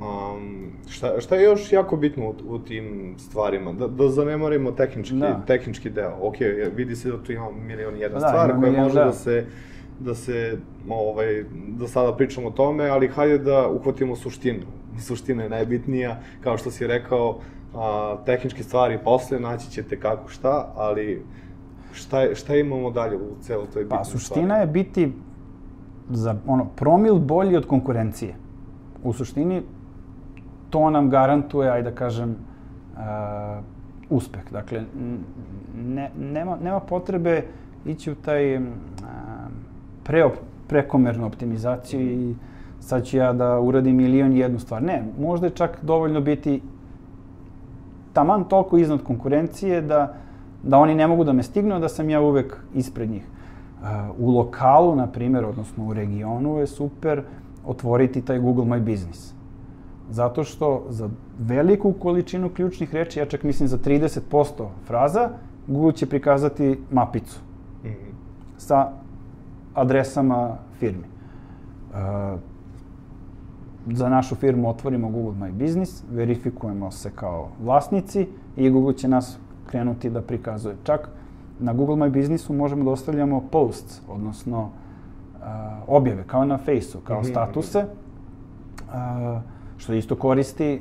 S3: Um, šta, šta je još jako bitno u, u tim stvarima? Da, da zanemarimo tehnički, da. tehnički deo. Ok, vidi se da tu ima milion jedna da, stvar koja može da. da se da se, ovaj, da sada pričamo o tome, ali hajde da uhvatimo suštinu. Suština je najbitnija, kao što si rekao, a, tehničke stvari posle, naći ćete kako šta, ali šta, šta imamo dalje u celoj toj bitnoj
S1: Pa, suština stvari? je biti za ono, promil bolji od konkurencije. U suštini, to nam garantuje, ajde da kažem, uh, uspeh. Dakle, ne, nema, nema potrebe ići u taj uh, pre, prekomernu optimizaciju i sad ću ja da uradim milion i jednu stvar. Ne, možda je čak dovoljno biti taman toliko iznad konkurencije da, da oni ne mogu da me stignu, da sam ja uvek ispred njih. Uh, u lokalu, na primjer, odnosno u regionu je super otvoriti taj Google My Business. Zato što za veliku količinu ključnih reči, ja čak mislim za 30% fraza, Google će prikazati mapicu mm -hmm. sa adresama firmi. Uh, za našu firmu otvorimo Google My Business, verifikujemo se kao vlasnici i Google će nas krenuti da prikazuje. Čak na Google My Businessu možemo da ostavljamo posts, odnosno uh, objave, kao na Faceu, kao mm -hmm. statuse, uh, što isto koristi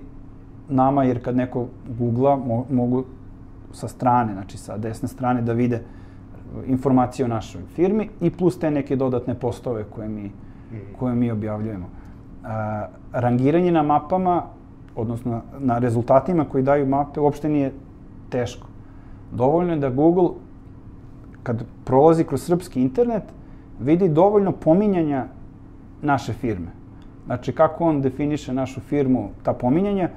S1: nama, jer kad neko googla, mo mogu sa strane, znači sa desne strane, da vide informacije o našoj firmi i plus te neke dodatne postove koje mi, mhm. koje mi objavljujemo. Uh, rangiranje na mapama, odnosno na rezultatima koji daju mape, uopšte nije teško. Dovoljno je da Google kad prolazi kroz srpski internet, vidi dovoljno pominjanja naše firme. Znači, kako on definiše našu firmu, ta pominjanja,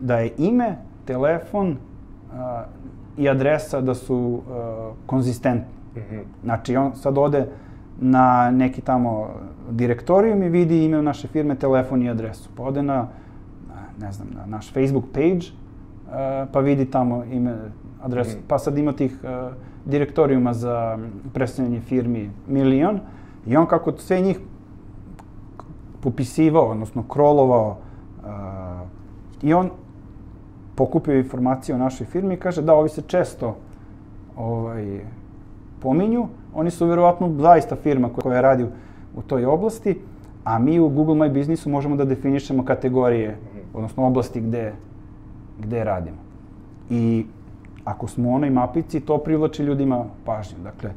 S1: da je ime, telefon a, i adresa da su a, konzistentni. Mm -hmm. Znači, on sad ode na neki tamo direktorijum i vidi ime naše firme, telefon i adresu. Pa ode na, ne znam, na naš Facebook page, a, pa vidi tamo ime, adresu. Mm -hmm. Pa sad ima tih a, direktorijuma za predstavljanje firmi milion i on kako sve njih popisivao, odnosno krolovao uh, i on pokupio informacije o našoj firmi i kaže da ovi se često ovaj, pominju, oni su verovatno zaista firma koja radi u, u toj oblasti, a mi u Google My Businessu možemo da definišemo kategorije, odnosno oblasti gde, gde radimo. I ako smo u onoj mapici, to privlači ljudima pažnju. Dakle,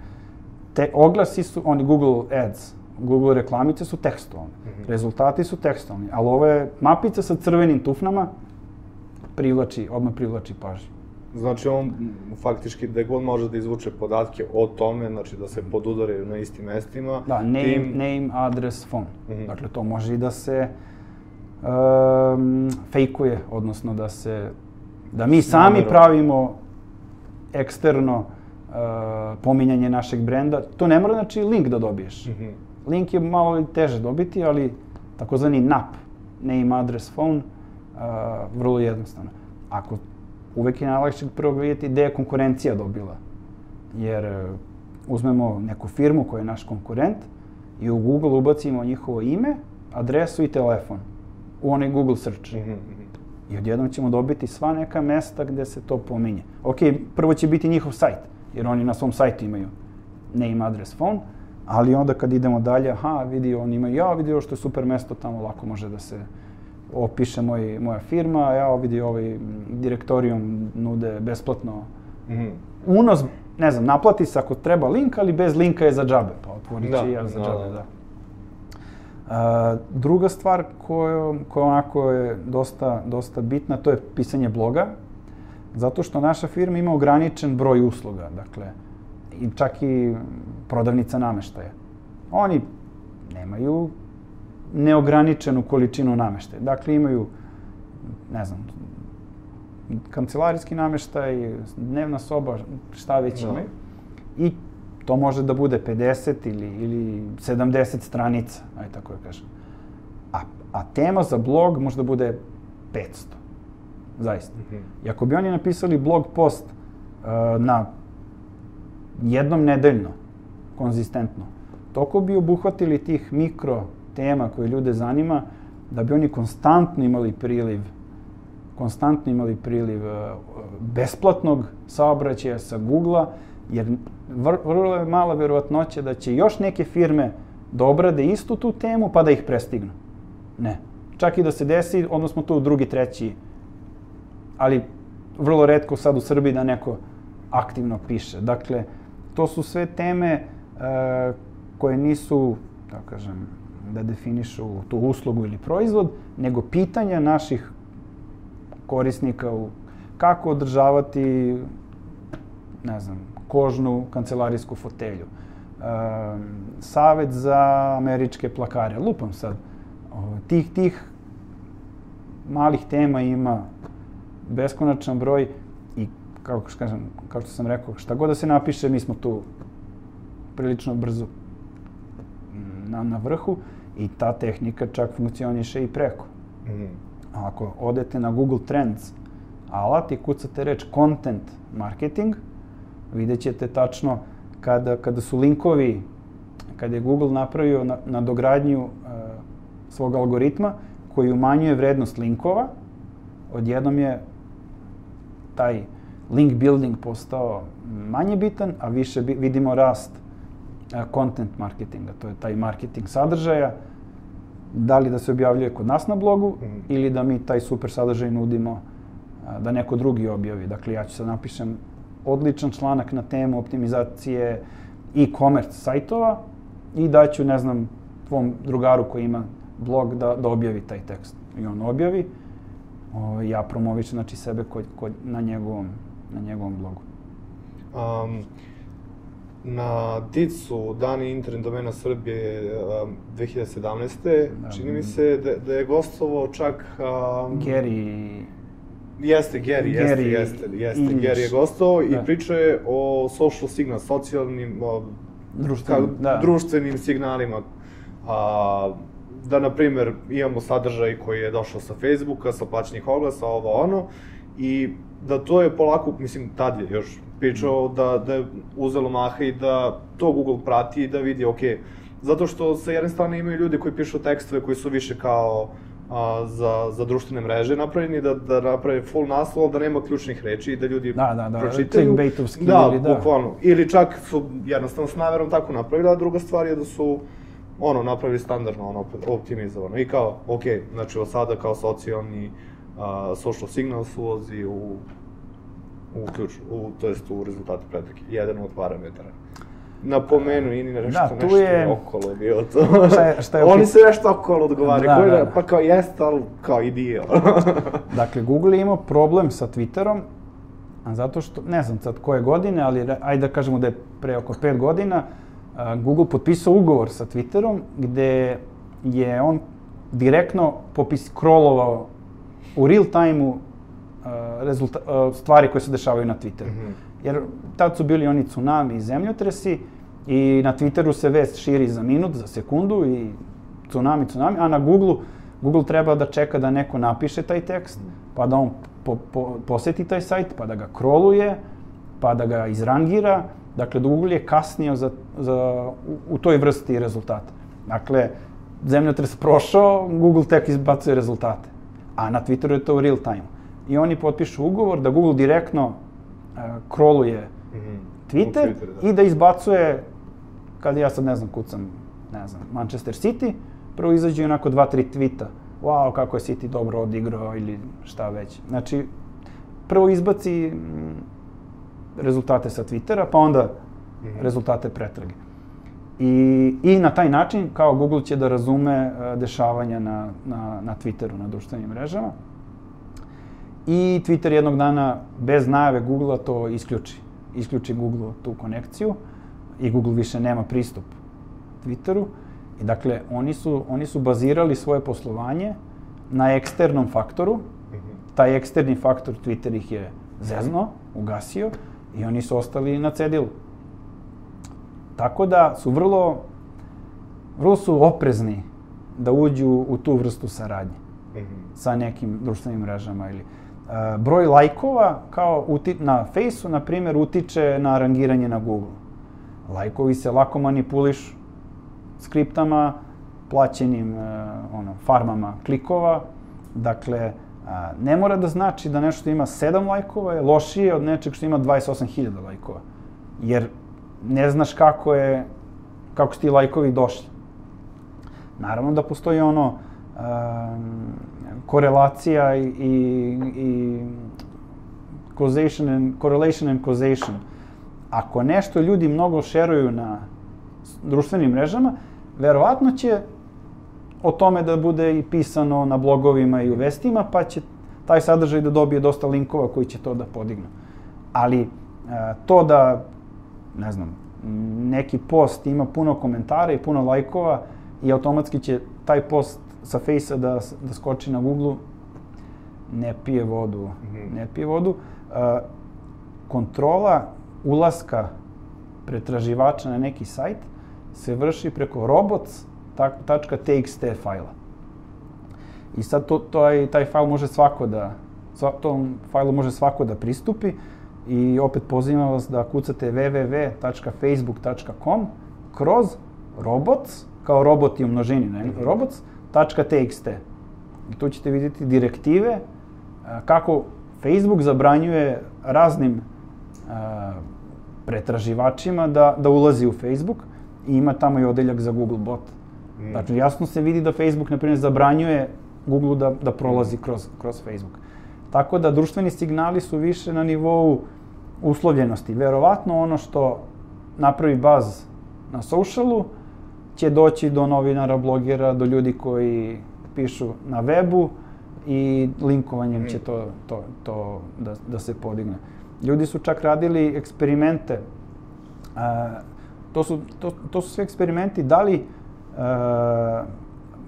S1: te oglasi su, oni Google Ads, Google reklamice su tekstualne. Mm -hmm. Rezultati su tekstualni, ali ovo je mapica sa crvenim tufnama privlači, odmah privlači pažnju.
S3: Znači on faktički da god može da izvuče podatke o tome, znači da se podudaraju na istim mestima.
S1: Da, name, tim... name, address, phone. Mm -hmm. Dakle, to može i da se um, fejkuje, odnosno da se, da mi sami pravimo eksterno uh, pominjanje našeg brenda. To ne mora znači link da dobiješ. Mm -hmm. Link je malo teže dobiti, ali takozvani NAP, name, address, phone, uh, vrlo jednostavno. Ako uvek je najlakše prvo vidjeti gde je konkurencija dobila. Jer uh, uzmemo neku firmu koja je naš konkurent i u Google ubacimo njihovo ime, adresu i telefon u onaj Google search. Mm -hmm. I odjednom ćemo dobiti sva neka mesta gde se to pominje. Ok, prvo će biti njihov sajt, jer oni na svom sajtu imaju name, address, phone, ali onda kad idemo dalje, aha, vidi, on ima, ja vidi što je super mesto, tamo lako može da se opiše moj, moja firma, ja vidi ovaj direktorijum nude besplatno mm -hmm. unos, ne znam, naplati se ako treba link, ali bez linka je za džabe, pa otvorit će da, ja za da, džabe, da. da. A, druga stvar koja, koja onako je dosta, dosta bitna, to je pisanje bloga, zato što naša firma ima ograničen broj usluga, dakle, i čak i prodavnica nameštaja. Oni nemaju neograničenu količinu nameštaja. Dakle, imaju, ne znam, kancelarijski nameštaj, dnevna soba, šta već imaju. I To može da bude 50 ili, ili 70 stranica, aj tako da kažem. A, a tema za blog može da bude 500. Zaista. Mm -hmm. I ako bi oni napisali blog post uh, na jednom nedeljno, konzistentno, toliko bi obuhvatili tih mikro tema koje ljude zanima, da bi oni konstantno imali priliv konstantno imali priliv uh, besplatnog saobraćaja sa Google-a, jer vrlo je mala verovatnoća da će još neke firme da obrade istu tu temu pa da ih prestignu. Ne. Čak i da se desi, onda smo tu drugi, treći. Ali vrlo redko sad u Srbiji da neko aktivno piše. Dakle, to su sve teme uh, koje nisu, da kažem, da definišu tu uslugu ili proizvod, nego pitanja naših korisnika u kako održavati, ne znam, kožnu kancelarijsku fotelju. E, savet za američke plakare. Lupam sad. O, tih, tih malih tema ima beskonačan broj što kažem, kao što sam rekao, šta god da se napiše, mi smo tu prilično brzo na, na vrhu I ta tehnika čak funkcioniše i preko. Mm. Ako odete na Google Trends alat i kucate reč content marketing, vidjet ćete tačno kada, kada su linkovi, kada je Google napravio na, na dogradnju uh, svog algoritma koji umanjuje vrednost linkova, odjednom je taj link building postao manje bitan, a više bi, vidimo rast uh, content marketinga, to je taj marketing sadržaja, da li da se objavljuje kod nas na blogu mm. ili da mi taj super sadržaj nudimo uh, da neko drugi objavi. Dakle, ja ću sad napišem odličan članak na temu optimizacije e-commerce sajtova i daću, ne znam, tvom drugaru koji ima blog da, da objavi taj tekst. I on objavi, o, ovaj, ja promovišem znači, sebe kod, kod, na, njegovom, na njegovom blogu.
S3: Um, na DIC-u, Dani internet domena Srbije um, 2017. Da, čini mi se da, da je gostovo čak...
S1: Um, Gary
S3: Jeste, Gary, Gary jeste, jeste, jeste. Ilić. Gary je gostao da. i pričao je o social signal, socijalnim, o, društvenim, ka, da. društvenim signalima. A, da, na primer, imamo sadržaj koji je došao sa Facebooka, sa plaćenih oglasa, ovo ono, i da to je polako, mislim, tad je još pričao mm. da, da je uzelo maha i da to Google prati i da vidi, ok, zato što sa jedne strane imaju ljudi koji pišu tekstove koji su više kao a, za, za društvene mreže napravljeni, da, da naprave full naslov, da nema ključnih reči i da ljudi
S1: da, da, da, pročitaju.
S3: Da, ili da. bukvalno. Ili čak su jednostavno s naverom tako napravili, a druga stvar je da su ono, napravili standardno, ono, optimizovano. I kao, ok, znači od sada kao socijalni uh, social signal ulazi u, u ključ, u, to jest u rezultate pretrke. Jedan od parametara napomenu i nešto, da, tu nešto je... okolo bio to. Šta je, šta je Oni se nešto okolo odgovaraju, da, da, da. pa kao jeste, ali kao i dio.
S1: dakle, Google je imao problem sa Twitterom, zato što, ne znam sad koje godine, ali ajde da kažemo da je pre oko pet godina, Google potpisao ugovor sa Twitterom gde je on direktno popis scrollovao u real time-u uh, stvari koje se dešavaju na Twitteru. Mm -hmm. Jer tad su bili oni tsunami i zemljotresi i na Twitteru se vest širi za minut, za sekundu i tsunami, tsunami, a na Google Google treba da čeka da neko napiše taj tekst, pa da on po, po, poseti taj sajt, pa da ga kroluje, pa da ga izrangira. Dakle, Google je kasnio za, za, u, u toj vrsti rezultata. Dakle, zemljotres prošao, Google tek izbacuje rezultate. A na Twitteru je to u real time. I oni potpišu ugovor da Google direktno uh, kroluje mm -hmm. Twitter, Twitter da. i da izbacuje, kad ja sad ne znam, kucam, ne znam, Manchester City, prvo izađe onako dva, tri tvita. Wow, kako je City dobro odigrao ili šta već. Znači, prvo izbaci mm, rezultate sa Twittera, pa onda mm -hmm. rezultate pretrage. I, I na taj način, kao Google će da razume uh, dešavanja na, na, na Twitteru, na društvenim mrežama. I Twitter jednog dana, bez najave Google-a, to isključi. Isključi Google tu konekciju i Google više nema pristup Twitteru. I dakle, oni su, oni su bazirali svoje poslovanje na eksternom faktoru. Mhm. Taj eksterni faktor Twitter ih je zezno, ugasio i oni su ostali na cedilu. Tako da su vrlo, vrlo su oprezni da uđu u tu vrstu saradnje mm -hmm. sa nekim društvenim mrežama ili uh, broj lajkova kao uti, na Faceu, na primjer, utiče na rangiranje na Google. Lajkovi se lako manipulišu skriptama, plaćenim uh, ono, farmama klikova. Dakle, a, ne mora da znači da nešto ima 7 lajkova je lošije od nečeg što ima 28.000 lajkova. Jer ne znaš kako je, kako su ti lajkovi došli. Naravno da postoji ono, um, korelacija i, i, i causation and, correlation and causation. Ako nešto ljudi mnogo šeruju na društvenim mrežama, verovatno će o tome da bude i pisano na blogovima i u vestima, pa će taj sadržaj da dobije dosta linkova koji će to da podignu. Ali e, to da, ne znam, neki post ima puno komentara i puno lajkova i automatski će taj post sa Face-a da, da skoči na Google, ne pije vodu. Mm -hmm. Ne pije vodu. E, kontrola ulaska pretraživača na neki sajt se vrši preko robots .txt fajla. I sad to, taj, taj fajl može svako da, tom fajlu može svako da pristupi i opet pozivam vas da kucate www.facebook.com kroz robots, kao roboti u množini, ne, mm -hmm. robots.txt. I tu ćete vidjeti direktive kako Facebook zabranjuje raznim a, pretraživačima da, da ulazi u Facebook i ima tamo i odeljak za Google bot. Mm. Dakle, jasno se vidi da Facebook, na primjer, zabranjuje Google da, da prolazi kroz, kroz Facebook. Tako da društveni signali su više na nivou uslovljenosti. Verovatno ono što napravi baz na socialu će doći do novinara, blogera, do ljudi koji pišu na webu i linkovanjem će to, to, to da, da se podigne. Ljudi su čak radili eksperimente. A, to, su, to, to su sve eksperimenti da li a,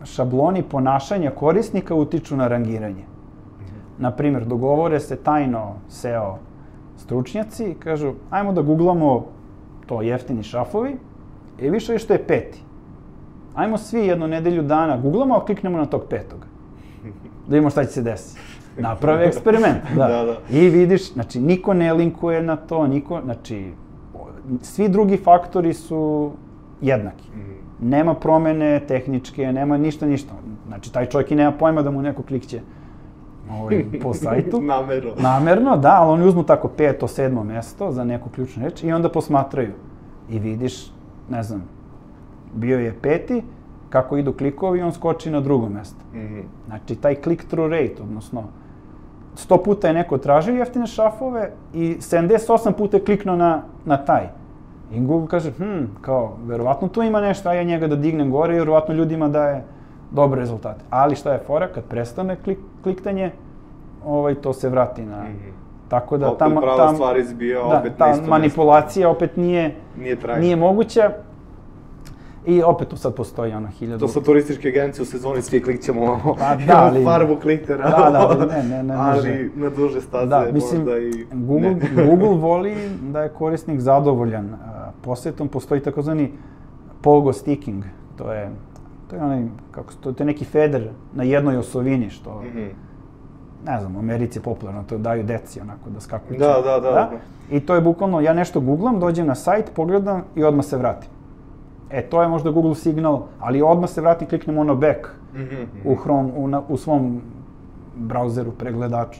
S1: šabloni ponašanja korisnika utiču na rangiranje. Na primjer, dogovore se tajno SEO stručnjaci i kažu, ajmo da googlamo to jeftini šafovi i više što je peti. Ajmo svi jednu nedelju dana googlamo, a kliknemo na tog petog. Da vidimo šta će se desiti. Naprave eksperiment, da. da, da. I vidiš, znači, niko ne linkuje na to, niko, znači, svi drugi faktori su jednaki. Mm. Nema promene tehničke, nema ništa, ništa. Znači, taj čovjek i nema pojma da mu neko klikće ovaj, po sajtu.
S3: Namerno.
S1: Namerno, da, ali oni uzmu tako peto, sedmo mesto za neku ključnu reč i onda posmatraju. I vidiš, ne znam, bio je peti, kako idu klikovi, on skoči na drugo mesto. Mm -hmm. Znači, taj click-through rate, odnosno, 100 puta je neko tražio jeftine šafove i 78 puta je kliknuo na, na taj. I Google kaže, hm, kao, verovatno tu ima nešto, a ja njega da dignem gore i verovatno ljudima daje dobre rezultate. Ali šta je fora, kad prestane klik, kliktanje, ovaj, to se vrati na... Mm -hmm. Tako da
S3: opet tam, prava tam, stvar izbija, da, opet
S1: ta manipulacija opet nije, nije, nije moguća. I opet tu sad postoji ono hiljadu...
S3: To su turističke agencije u sezoni, svi klikćemo
S1: pa, da, ali,
S3: farbu kliktera.
S1: Da, da, ali ne, ne, ne.
S3: Ali na duže staze da, mislim, možda i...
S1: Google, Google voli da je korisnik zadovoljan. Posjetom postoji takozvani pogo sticking. To je, to je onaj, kako to, to je neki feder na jednoj osovini, što... Mm -hmm. Ne znam, u Americi je popularno, to daju deci onako da skakuju.
S3: Da, da, da, da.
S1: I to je bukvalno, ja nešto googlam, dođem na sajt, pogledam i odmah se vratim. E, to je možda Google signal, ali odmah se vratim, kliknem ono back mm -hmm. u Chrome, u, na, u svom brauzeru, pregledaču.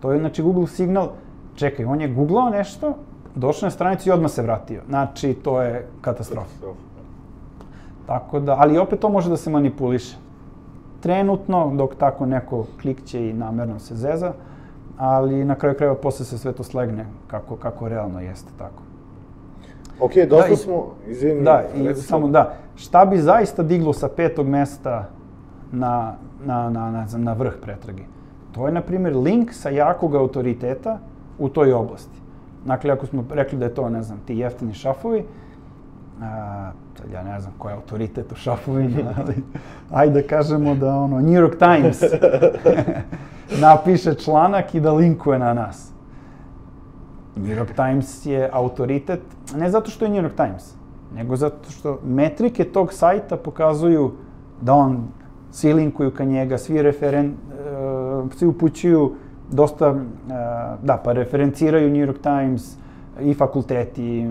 S1: To je, znači, Google signal, čekaj, on je googlao nešto, došao na stranicu i odmah se vratio. Znači, to je katastrofa. Tako da, ali opet to može da se manipuliše. Trenutno, dok tako neko klikće i namerno se zeza, ali na kraju krajeva posle se sve to slegne kako, kako realno jeste tako.
S3: Ok, dosta da, smo, izvini.
S1: Da, i samo da, šta bi zaista diglo sa petog mesta na, na, na, na, na vrh pretrage? To je, na primjer, link sa jakog autoriteta u toj oblasti. Dakle, ako smo rekli da je to, ne znam, ti jeftini šafovi, a, sad ja ne znam ko je autoritet u šafovima, ali ajde da kažemo da ono, New York Times napiše članak i da linkuje na nas. New York Times je autoritet, ne zato što je New York Times, nego zato što metrike tog sajta pokazuju da on, svi linkuju ka njega, svi referen, uh, svi upućuju dosta, uh, da, pa referenciraju New York Times i fakulteti,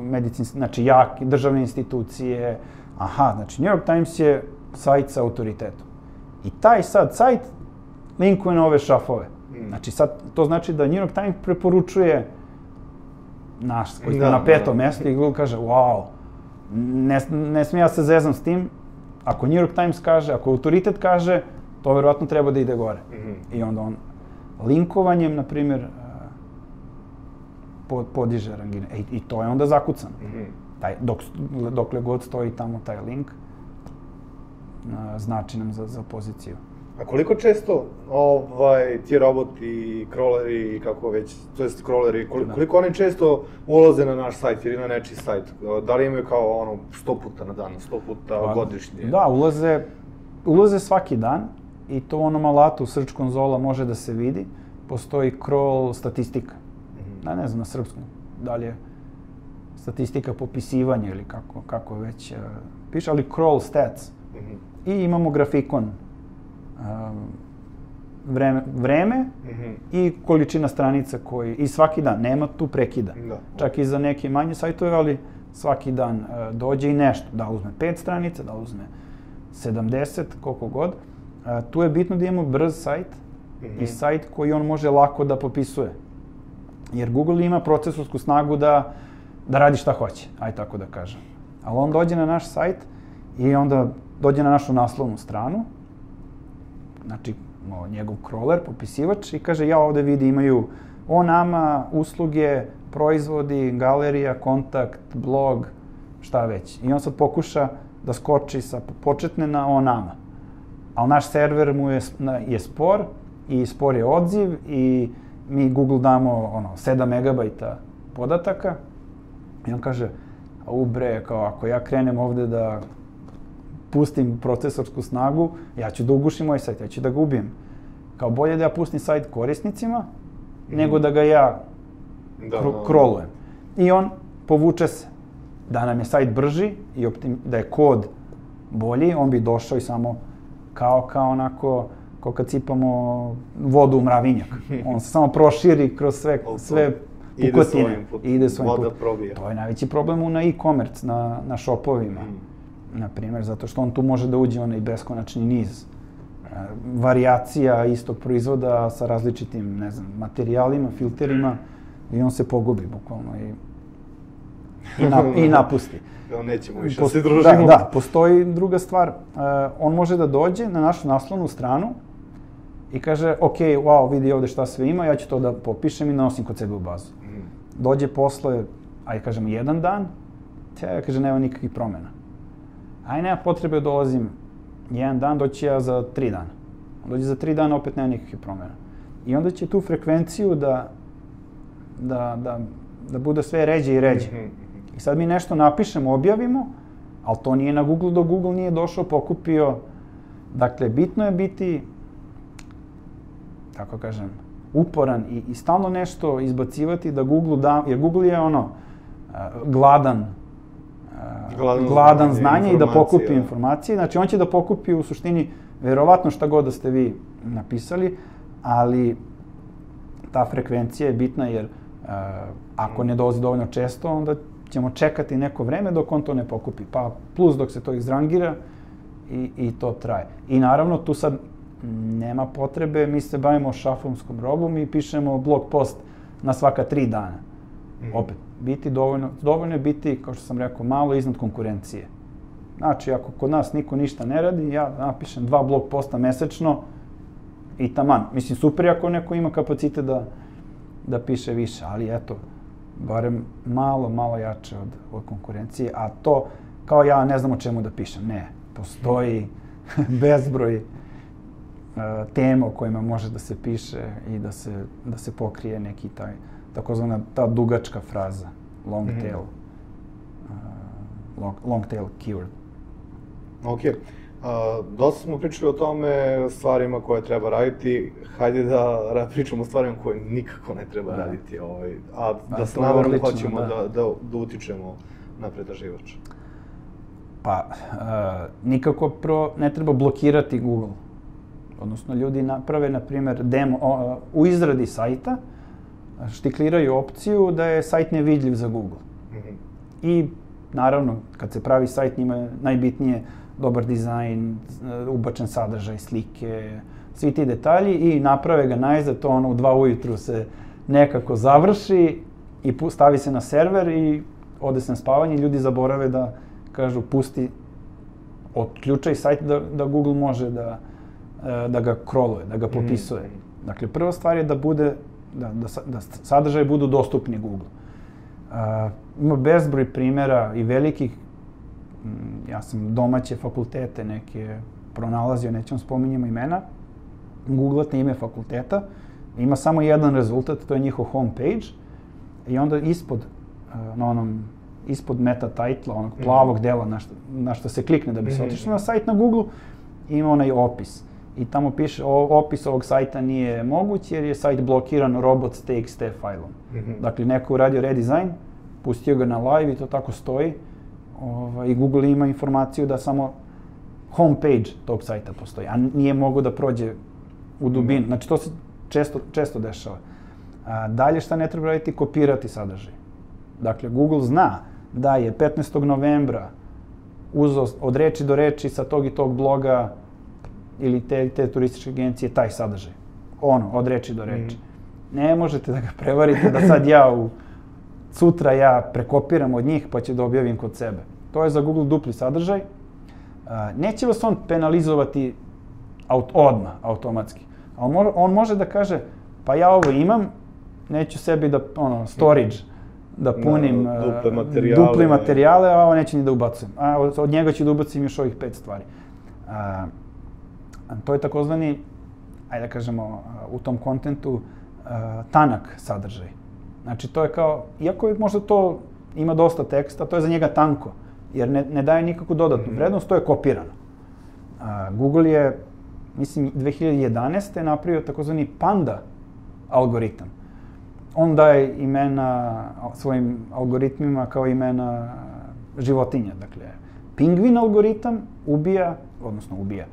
S1: medicinski, znači jak, državne institucije. Aha, znači New York Times je sajt sa autoritetom. I taj sad sajt linkuje na ove šafove. Mm. Znači sad, to znači da New York Times preporučuje naš, koji smo da, na petom da. mestu i Google kaže, wow, ne, ne smijem ja se zezam s tim, ako New York Times kaže, ako autoritet kaže, to verovatno treba da ide gore. Mm -hmm. I onda on linkovanjem, na primjer, pod, podiže rangine. E, I to je onda zakucano. Mm -hmm. taj, dok, dokle god stoji tamo taj link, uh, znači nam za, za poziciju.
S3: A koliko često ovaj, ti roboti, crawleri, kako već, to jest crawleri, koliko, da. koliko oni često ulaze na naš sajt ili na nečiji sajt? Da li imaju kao ono 100 puta na dan, 100 puta pa, godišnje?
S1: Da, ulaze, ulaze svaki dan i to u onom alatu Search konzola može da se vidi. Postoji crawl statistika. Mm -hmm. Da, ne znam na srpskom, da li je statistika popisivanja ili kako, kako već uh, piše, ali crawl stats
S3: Mhm.
S1: i imamo grafikon um, vreme, vreme
S3: Mhm.
S1: i količina stranica koji, i svaki dan, nema tu prekida.
S3: Da.
S1: Čak i za neke manje sajtove, ali svaki dan uh, dođe i nešto. Da uzme 5 stranica, da uzme 70, koliko god. Uh, tu je bitno da imamo brz sajt
S3: Mhm.
S1: i sajt koji on može lako da popisuje. Jer Google ima procesorsku snagu da, da radi šta hoće, aj tako da kažem. Ali on dođe na naš sajt i onda dođe na našu naslovnu stranu, znači o, njegov crawler, popisivač i kaže ja ovde vidi imaju o nama, usluge, proizvodi, galerija, kontakt, blog, šta već. I on sad pokuša da skoči sa početne na o nama. Ali naš server mu je, je spor i spor je odziv i mi Google damo ono, 7 megabajta podataka i on kaže, a u bre, kao ako ja krenem ovde da pustim procesorsku snagu, ja ću da ugušim moj sajt, ja ću da ga ubijem. Kao bolje da ja pustim sajt korisnicima, nego da ga ja
S3: Da,
S1: kro,
S3: da.
S1: krolujem. I on povuče se. Da nam je sajt brži i optim, da je kod bolji, on bi došao i samo kao, kao onako, kao kad cipamo vodu u mravinjak. On se samo proširi kroz sve, sve
S3: ide
S1: pukotine.
S3: svojim putem.
S1: Ide svojim
S3: Voda
S1: putem.
S3: probija.
S1: To je najveći problem u- na e-commerce, na, na shopovima.
S3: Mm.
S1: Na primjer, zato što on tu može da uđe onaj beskonačni niz e, varijacija istog proizvoda sa različitim, ne znam, materijalima, filterima i on se pogubi bukvalno i, i, na, i napusti.
S3: Evo, nećemo više da
S1: Pos-
S3: se družimo.
S1: Da, da, postoji druga stvar. Uh, on može da dođe na našu naslovnu stranu i kaže, ok, wow, vidi ovde šta sve ima, ja ću to da popišem i nosim kod sebe u bazu. Dođe posle, ajde kažemo, jedan dan, te kaže, nema nikakvih promena. Aj, nema potrebe dolazim jedan dan, doći ja za tri dana. Dođe za tri dana, opet nema nikakvih promena. I onda će tu frekvenciju da, da, da, da bude sve ređe i ređe. I sad mi nešto napišemo, objavimo, ali to nije na Google dok Google nije došao, pokupio. Dakle, bitno je biti, kako kažem, uporan i, i stalno nešto izbacivati da Google da, jer Google je ono, a, gladan, a,
S3: Gladan
S1: gladan
S3: znanja,
S1: i da pokupi
S3: da.
S1: informacije. Znači, on će da pokupi u suštini verovatno šta god da ste vi napisali, ali ta frekvencija je bitna jer uh, ako ne dolazi dovoljno često, onda ćemo čekati neko vreme dok on to ne pokupi. Pa plus dok se to izrangira i, i to traje. I naravno tu sad nema potrebe, mi se bavimo šafomskom robom i pišemo blog post na svaka tri dana.
S3: Mhm.
S1: Opet, biti dovoljno, dovoljno je biti, kao što sam rekao, malo iznad konkurencije. Znači, ako kod nas niko ništa ne radi, ja napišem dva blog posta mesečno i taman. Mislim, super ako neko ima kapacitet da, da piše više, ali eto, barem malo, malo jače od, od konkurencije, a to, kao ja ne znam o čemu da pišem, ne, postoji bezbroj tema o kojima može da se piše i da se, da se pokrije neki taj, takozvana ta dugačka fraza, long
S3: Mhm.
S1: tail, uh, long, long tail keyword.
S3: Ok. Uh, dosta smo pričali o tome, stvarima koje treba raditi. Hajde da ra- pričamo o stvarima koje nikako ne treba
S1: Da.
S3: raditi. Ovaj, a da
S1: je
S3: namerno
S1: odlično,
S3: hoćemo
S1: da.
S3: da, da, da utičemo na pretraživača.
S1: Pa, uh, nikako pro, ne treba blokirati Google. Odnosno, ljudi naprave, na primjer, demo, o, u izradi sajta, štikliraju opciju da je sajt nevidljiv za Google.
S3: Mhm.
S1: I, naravno, kad se pravi sajt, njima je najbitnije dobar dizajn, ubačen sadržaj, slike, svi ti detalji i naprave ga najzad, to ono u dva ujutru se nekako završi i stavi se na server i ode se na spavanje i ljudi zaborave da kažu pusti, otključaj sajt da, da Google može da, da ga kroluje, da ga popisuje.
S3: Mhm.
S1: Dakle, prva stvar je da bude, da, da, da sadržaje budu dostupni Google. Uh, ima bezbroj primjera i velikih, mm, ja sam domaće fakultete neke pronalazio, nećemo spominjemo imena, googlate ime fakulteta, ima samo jedan rezultat, to je njihov homepage, i onda ispod, uh, na onom, ispod meta titla, onog plavog dela na što, na što se klikne da bi se
S3: Mhm.
S1: otišlo na sajt na Google, ima onaj opis. I tamo piše, o, opis ovog sajta nije moguć jer je sajt blokiran robots.txt failom.
S3: Mhm.
S1: Dakle, neko je uradio redizajn, pustio ga na live i to tako stoji. Ovaj, I Google ima informaciju da samo homepage tog sajta postoji, a nije mogo da prođe u dubinu. Znači, to se često, često dešava. A, dalje šta ne treba raditi, kopirati sadržaj. Dakle, Google zna da je 15. novembra uzeo od reči do reči sa tog i tog bloga ili te, te turističke agencije taj sadržaj. Ono, od reči do reči. Mm. Ne možete da ga prevarite da sad ja u, sutra ja prekopiram od njih pa ću da objavim kod sebe. To je za Google dupli sadržaj. Neće vas on penalizovati aut, odmah, automatski. Ali on može da kaže, pa ja ovo imam, neću sebi da, ono, storage, da punim
S3: da, duple materijale,
S1: dupli materijale, a ovo neće ni da ubacujem. A od njega ću da ubacim još ovih pet stvari. A, to je takozvani, ajde da kažemo, u tom kontentu, a, tanak sadržaj. Znači, to je kao, iako je možda to ima dosta teksta, to je za njega tanko, jer ne, ne daje nikakvu dodatnu mm. vrednost, to je kopirano. Google je, mislim, 2011. napravio takozvani Panda algoritam. On daje imena svojim algoritmima kao imena životinja. Dakle, pingvin algoritam ubija, odnosno ubija,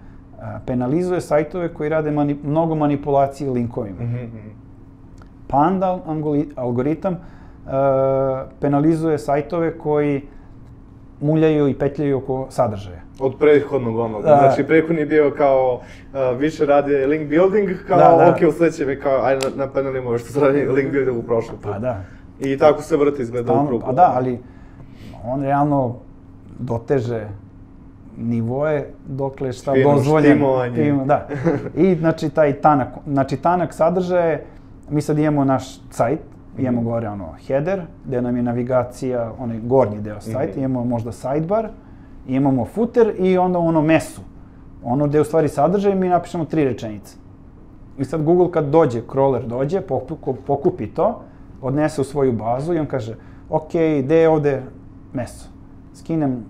S1: penalizuje sajtove koji rade mani, mnogo manipulacije linkovima. Mm -hmm. Panda algoritam uh, penalizuje sajtove koji muljaju i petljaju oko sadržaja.
S3: Od prethodnog onog. Da. Znači, prethodni bio kao, uh, više rade link building, kao, da, da. ok, u sledećem je kao, ajde napanelimo što se radi link building u prošlom
S1: Pa da.
S3: I tako se vrti izgleda u krugu.
S1: Pa da, ali on realno doteže nivoe dokle šta dozvoljeno. Da. I znači taj tanak, znači tanak sadržaje mi sad imamo naš sajt, imamo gore ono header, gde nam je navigacija, onaj gornji deo sajta, mm imamo možda sidebar, imamo footer i onda ono mesu. Ono gde u stvari sadržaj mi napišemo tri rečenice. I sad Google kad dođe, crawler dođe, pokupi to, odnese u svoju bazu i on kaže, ok, gde je ovde meso? Skinem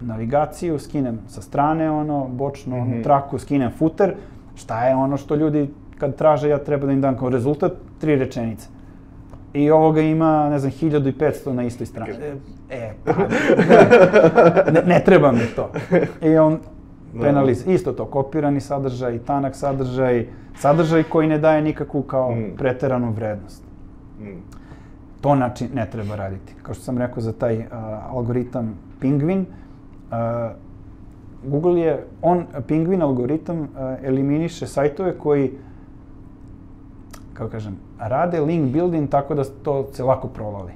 S1: navigaciju, skinem sa strane ono, bočno mm -hmm. traku, skinem footer, šta je ono što ljudi kad traže, ja treba da im dam kao rezultat tri rečenice. I ovoga ima, ne znam, 1500 na istoj strani. E, e pa, ne, ne treba mi to. I on da. penaliz, isto to, kopirani sadržaj, tanak sadržaj, sadržaj koji ne daje nikakvu kao mm. preteranu vrednost. Mm. To znači ne treba raditi. Kao što sam rekao za taj uh, algoritam Penguin, uh, Google je, on, Penguin algoritam eliminiše sajtove koji kako kažem, rade link building tako da to se lako provali.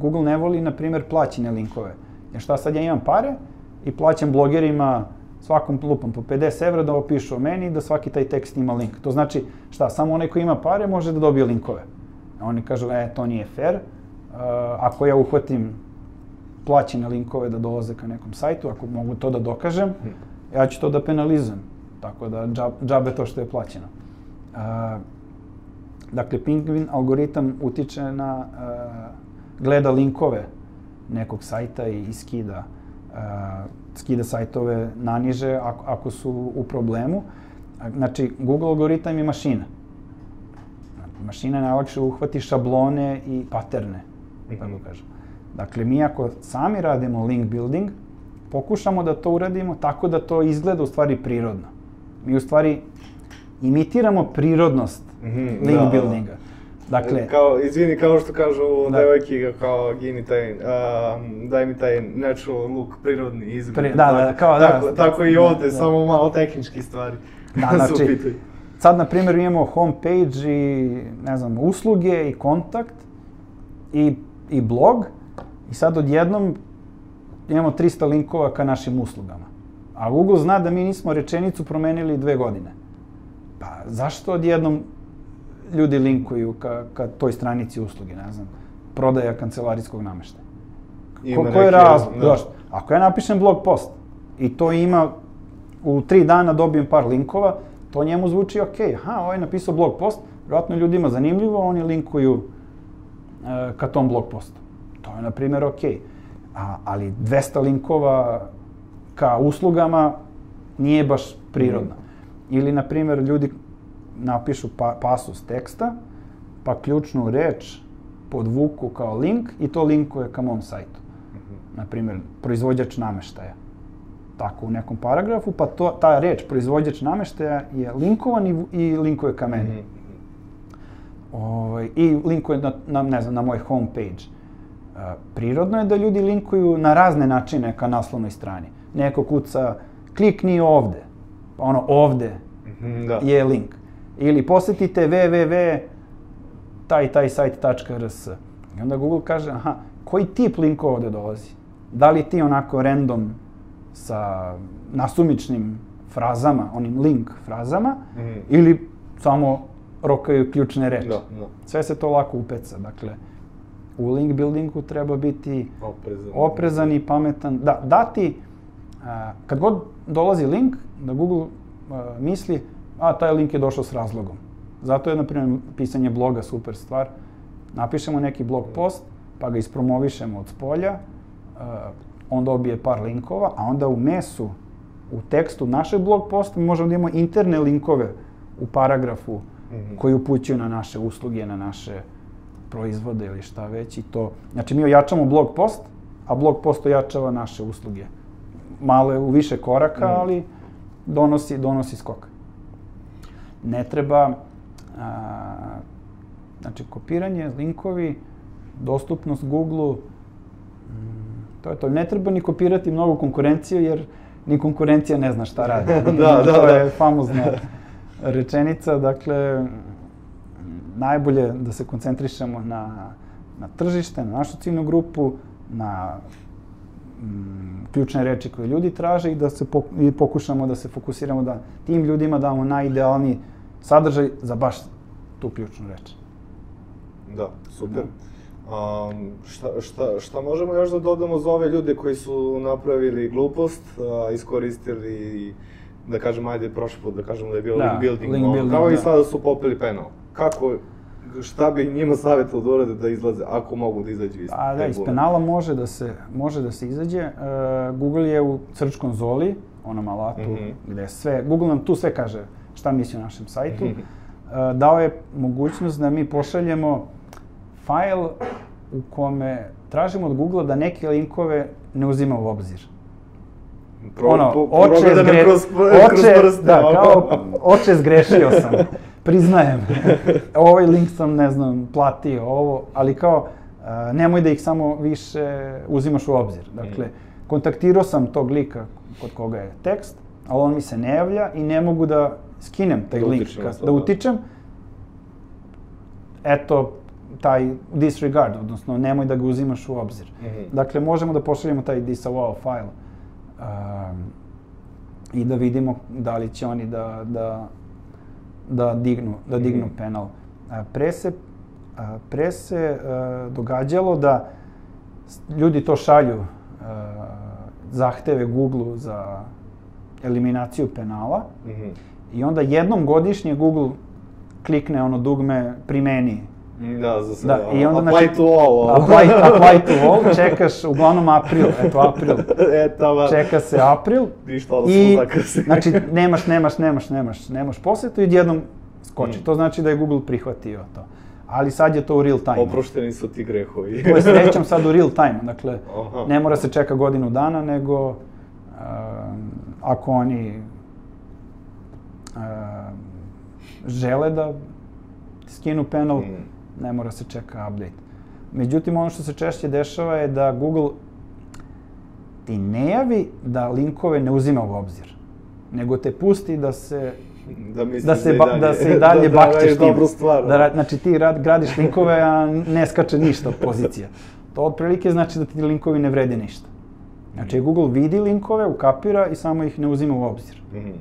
S1: Google ne voli, na primjer, plaćene linkove. Jer šta sad ja imam pare i plaćam blogerima svakom lupom po 50 evra da opišu o meni i da svaki taj tekst ima link. To znači, šta, samo onaj koji ima pare može da dobije linkove. Oni kažu, e, to nije fair. Ako ja uhvatim plaćene linkove da dolaze ka nekom sajtu, ako mogu to da dokažem, ja ću to da penalizujem. Tako da džabe to što je plaćeno. A, dakle, Penguin algoritam utiče na, a, gleda linkove nekog sajta i, i skida, a, skida sajtove naniže ako, ako su u problemu. Znači, Google algoritam je mašina. Mašina najlakše uhvati šablone i paterne, tako mhm. kažem. Dakle, mi ako sami radimo link building, pokušamo da to uradimo tako da to izgleda u stvari prirodno. Mi u stvari imitiramo prirodnost mm -hmm, link da, buildinga.
S3: Dakle, kao, izvini, kao što kažu da. devojki, kao, gini taj, uh, daj mi taj natural look, prirodni izgled. Pri,
S1: da, da, kao, da.
S3: Tako, tako i ovde, da, samo malo tehnički stvari.
S1: Da, znači, sad, na primjer, imamo homepage i, ne znam, usluge i kontakt i, i blog i sad odjednom imamo 300 linkova ka našim uslugama. A Google zna da mi nismo rečenicu promenili dve godine. Pa zašto odjednom ljudi linkuju ka, ka toj stranici usluge, ne znam, prodaja kancelarijskog nameštaja? Ko, ko je razlog? Da. Ako ja napišem blog post i to ima, u tri dana dobijem par linkova, to njemu zvuči ok, aha, ovaj je napisao blog post, vjerojatno ljudima zanimljivo, oni linkuju e, ka tom blog postu. Je, na primjer, ok. A, ali 200 linkova ka uslugama nije baš prirodno. Mm. Ili, na primjer, ljudi napišu pa, pasus teksta, pa ključnu reč podvuku kao link i to linkuje ka mom sajtu. Mm -hmm. Na primjer, proizvođač nameštaja. tako u nekom paragrafu, pa to, ta reč proizvođač nameštaja je linkovan i, i linkuje ka meni. Mm -hmm. ovaj, I linkuje na, na, ne znam, na moj homepage. Prirodno je da ljudi linkuju na razne načine ka naslovnoj strani. Neko kuca, klikni ovde, pa ono ovde -hmm, da. je link. Ili posetite www taj taj sajt.rs. I onda Google kaže, aha, koji tip linkova ovde dolazi? Da li ti onako random sa nasumičnim frazama, onim link frazama, mm. ili samo rokaju ključne reči. Da, da. Sve se to lako upeca. Dakle, u link buildingu treba biti oprezan, oprezan i pametan. Da, dati, a, kad god dolazi link, da Google a, misli, a taj link je došao s razlogom. Zato je, na primjer, pisanje bloga super stvar. Napišemo neki blog post, pa ga ispromovišemo od spolja, uh, on dobije par linkova, a onda u mesu, u tekstu našeg blog posta, mi možemo da imamo interne linkove u paragrafu mm -hmm. koji upućuju na naše usluge, na naše proizvode ili šta već i to. Znači, mi ojačamo blog post, a blog post ojačava naše usluge. Malo je u više koraka, mm. ali donosi, donosi skok. Ne treba, a, znači, kopiranje, linkovi, dostupnost Google-u, mm, to je to. Ne treba ni kopirati mnogo konkurenciju, jer ni konkurencija ne zna šta radi. da, da, to da. je famozna rečenica. Dakle, najbolje da se koncentrišemo na, na tržište, na našu ciljnu grupu, na mm, ključne reči koje ljudi traže i da se pok i pokušamo da se fokusiramo da tim ljudima damo najidealniji sadržaj za baš tu ključnu reč.
S3: Da, super. Da. Um, šta, šta, šta možemo još da dodamo za ove ljude koji su napravili glupost, a, iskoristili, da kažem, ajde, prošli put da kažemo da je bio da, link building, link building kao da. i sada su popili penal. Kako, šta bi njima savjetilo da urade da izlaze, ako mogu da izađu iz
S1: A da, iz penala može da se, može da se izađe. Uh, Google je u search konzoli, onom alatu, mm -hmm. gde sve, Google nam tu sve kaže šta misli o našem sajtu. Mm -hmm. dao je mogućnost da mi pošaljemo fajl u kome tražimo od Google da neke linkove ne uzima u obzir. Pro, ono, po, oče, zgre, kroz, oče, kroz prste, da, kao, oče zgrešio sam, priznajem. ovaj link sam, ne znam, platio, ovo, ali kao, uh, nemoj da ih samo više uzimaš u obzir. Dakle, mm. kontaktirao sam tog lika kod koga je tekst, ali on mi se ne javlja i ne mogu da skinem taj da link, ka, da utičem. Eto, taj disregard, odnosno nemoj da ga uzimaš u obzir. Mm -hmm. Dakle, možemo da pošaljemo taj disavow file um, i da vidimo da li će oni da, da, da dignu, da dignu mm penal. Pre se, pre se a, događalo da ljudi to šalju a, zahteve Google za eliminaciju penala mm -hmm. i onda jednom godišnje Google klikne ono dugme primeni
S3: Da, za sve. Da, i onda, apply znači, to all.
S1: Apply, apply to all, čekaš uglavnom april, eto april. e, tamo. Čeka se april.
S3: Ništa, da I, zakrsi.
S1: znači, nemaš, nemaš, nemaš, nemaš, nemaš posetu i odjednom skoči. Mm. To znači da je Google prihvatio to. Ali sad je to u real time.
S3: Oprošteni su ti grehovi.
S1: to je srećom sad u real time. Dakle, Aha. ne mora se čeka godinu dana, nego uh, ako oni uh, žele da skinu panel, mm ne mora se čeka update. Međutim, ono što se češće dešava je da Google ti ne javi da linkove ne uzima u obzir, nego te pusti da se
S3: da, da se
S1: da,
S3: dalje,
S1: da se i dalje da, bakćeš
S3: da tim. Stvar,
S1: da. da, znači ti rad, gradiš linkove, a ne skače ništa od pozicija. To otprilike znači da ti linkovi ne vrede ništa. Znači, Google vidi linkove, ukapira i samo ih ne uzima u obzir. Mm -hmm.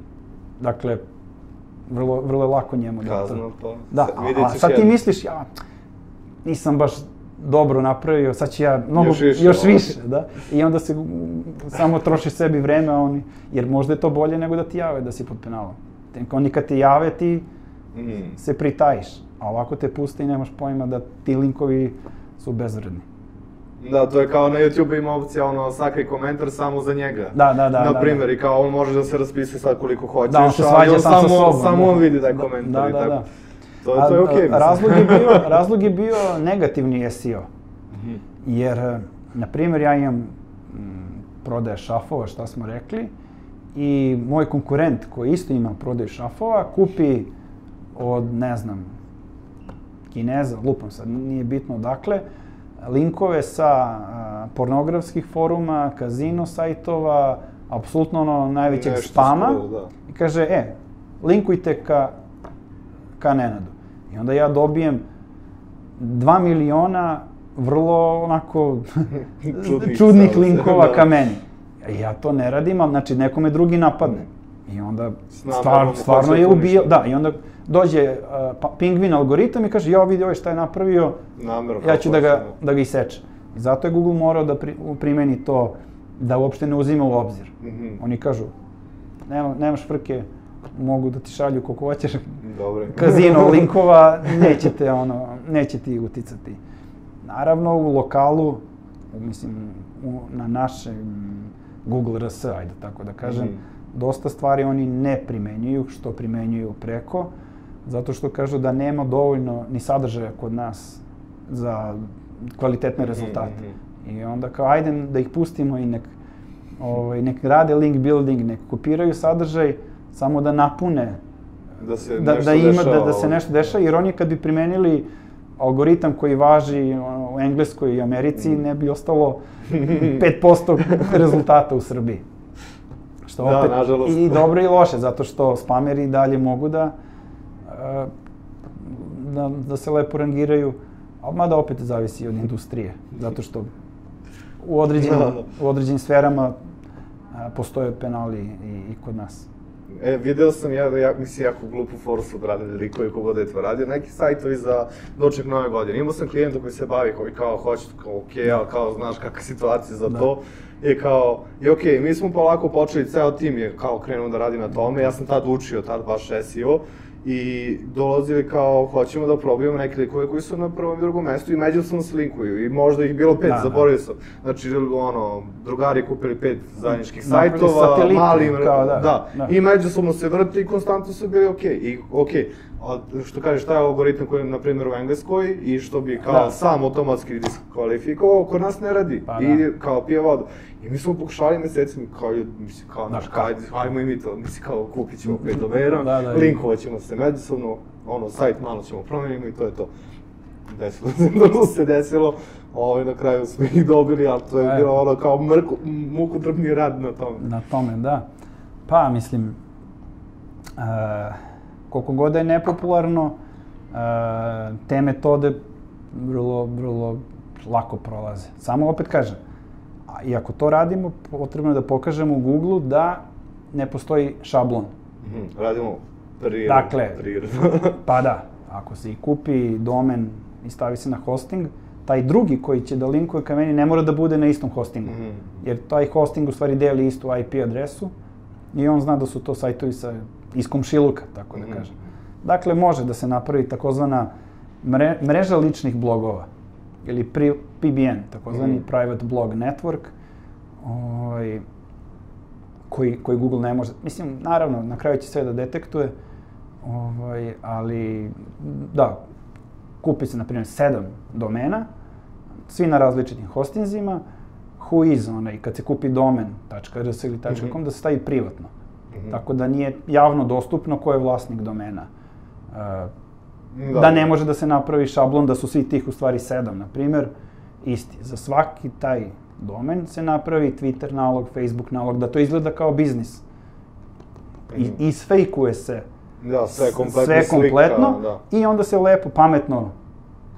S1: Dakle, vrlo, vrlo lako njemu
S3: da Kazno, to.
S1: Da, a, a sad ti misliš, ja, nisam baš dobro napravio, sad ću ja mnogo, još više, još više da? I onda se samo troši sebi vreme, a oni, jer možda je to bolje nego da ti jave da si pod penalom. Oni kad ti jave, ti mm. se pritajiš, a ovako te puste i nemaš pojma da ti linkovi su bezvredni.
S3: Da, to je kao na YouTube ima opcija, ono, sakri komentar samo za njega.
S1: Da, da, da.
S3: Na da, primjer, da, da. i kao on može da se raspisuje sad koliko hoćeš,
S1: da, on se svađa
S3: on
S1: sam samo, sa sobom.
S3: Samo da. on vidi taj komentar da, da, i tako. Da.
S1: To, to je okej. Okay, razlog, je bio, razlog je bio negativni SEO. Mm -hmm. Jer, na primjer, ja imam m, prodaje šafova, šta smo rekli, i moj konkurent koji isto ima prodaju šafova, kupi od, ne znam, Kineza, lupam sad, nije bitno odakle, linkove sa a, pornografskih foruma, kazino sajtova, apsolutno ono najvećeg
S3: Nešto
S1: spama.
S3: skoro, da.
S1: I kaže, e, linkujte ka, ka Nenadu. I onda ja dobijem 2 miliona vrlo onako
S3: Čudnih
S1: čudnih linkova
S3: da.
S1: ka meni. E, Ja to ne radim, ali znači nekome drugi napadne. I onda stvar,
S3: hoće
S1: stvarno
S3: da
S1: je
S3: poništi.
S1: ubio, da, i onda dođe uh, pingvin algoritam i kaže, ja vidi ovaj šta je napravio,
S3: Namerno.
S1: ja ću da ga, da ga isečem. I zato je Google morao da pri, primeni to, da uopšte ne uzima u obzir.
S3: Mhm.
S1: Oni kažu, nema, nemaš frke, mogu da ti šalju koliko hoćeš,
S3: Dobro.
S1: kazino linkova, nećete ono, neće ti uticati. Naravno u lokalu, mislim, u, na našem Google RS, ajde tako da kažem,
S3: Mhm.
S1: dosta stvari oni ne primenjuju, što primenjuju preko, zato što kažu da nema dovoljno ni sadržaja kod nas za kvalitetne rezultate.
S3: mhm.
S1: I onda kao, ajde da ih pustimo i nek, ovaj, nek rade link building, nek kopiraju sadržaj, samo da napune
S3: Da se
S1: da,
S3: nešto
S1: da ima, da,
S3: dešava
S1: da se
S3: ovde.
S1: nešto dešava, jer oni kad bi primenili algoritam koji važi u Engleskoj i Americi,
S3: Mm.
S1: ne bi ostalo 5% rezultata u Srbiji. Što
S3: Da,
S1: opet
S3: nažalost.
S1: i dobro i loše, zato što spameri dalje mogu da, da, da se lepo rangiraju, ali mada opet zavisi od industrije, zato što u određenim,
S3: Da, da.
S1: u određenim sferama a, postoje penali i, i kod nas.
S3: E, video sam ja, ja mislim, jako glupu foru su odradili likovi kogo da je to radio, neki sajtovi za doček nove godine. Imao sam klijenta koji se bavi, koji kao hoće, kao okej, ali kao znaš kakva je situacija za
S1: Da.
S3: to. I kao, i okej, mi smo polako počeli, ceo tim je kao krenuo da radi na tome, ja sam tad učio, tad baš SEO, i dolazili kao, hoćemo da probijemo neke likove koji su na prvom i drugom mestu i međusobno se linkuju i možda ih bilo pet,
S1: Da, da.
S3: zaboravio sam. Znači, ono, drugari kupili pet zajedničkih sajtova,
S1: satelite,
S3: mali,
S1: kao da,
S3: da,
S1: da.
S3: i međusobno se vrti i konstantno su bili okej. I okej, a što kažeš, taj algoritam koji je, na primjer, u Engleskoj i što bi kao
S1: Da.
S3: sam automatski diskvalifikovao, kod nas ne radi.
S1: Pa
S3: I
S1: da.
S3: kao pije vodu. I mi smo pokušali mesecima, kao, mislim, kao,
S1: Da,
S3: znaš,
S1: kao-
S3: ajde, ajmo i mi to, mislim, kao, kupit ćemo pet domera,
S1: Da, da, i-
S3: linkovat ćemo se međusobno, ono, sajt malo ćemo promenimo i to je to. Desilo se, to se desilo, ovaj, na kraju smo ih dobili, ali to je
S1: E.
S3: bilo ono kao mrku, mukotrpni rad na tome.
S1: Na tome, da. Pa, mislim, e, koliko god da je nepopularno, e, te metode vrlo, vrlo lako prolaze. Samo opet kažem, i ako to radimo, potrebno je da pokažemo u Google da ne postoji šablon.
S3: Mhm, radimo prirodno.
S1: Dakle,
S3: prirodno.
S1: Pa da, ako se i kupi domen i stavi se na hosting, taj drugi koji će da linkuje ka meni ne mora da bude na istom hostingu.
S3: Mhm.
S1: Jer taj hosting u stvari deli istu IP adresu i on zna da su to sajtovi sa, iz komšiluka, tako da
S3: Mhm.
S1: kažem. Dakle, može da se napravi takozvana mre, mreža ličnih blogova ili pri, PBN, takozvani
S3: Mhm.
S1: Private Blog Network, ovaj, koji, koji Google ne može, mislim, naravno, na kraju će sve da detektuje, ovaj, ali, da, kupi se, na primjer, sedam domena, svi na različitim hostinzima, who is onaj, kad se kupi domen .rs ili .com,
S3: Mhm.
S1: da se stavi privatno.
S3: Mhm.
S1: Tako da nije javno dostupno ko je vlasnik domena. E,
S3: Da.
S1: da. ne može da se napravi šablon da su svi tih u stvari sedam, na primer, isti. Za svaki taj domen se napravi Twitter nalog, Facebook nalog, da to izgleda kao biznis. I,
S3: Mhm.
S1: isfejkuje se
S3: Da, sve kompletno
S1: sve
S3: slika,
S1: kompletno
S3: da.
S1: i onda se lepo, pametno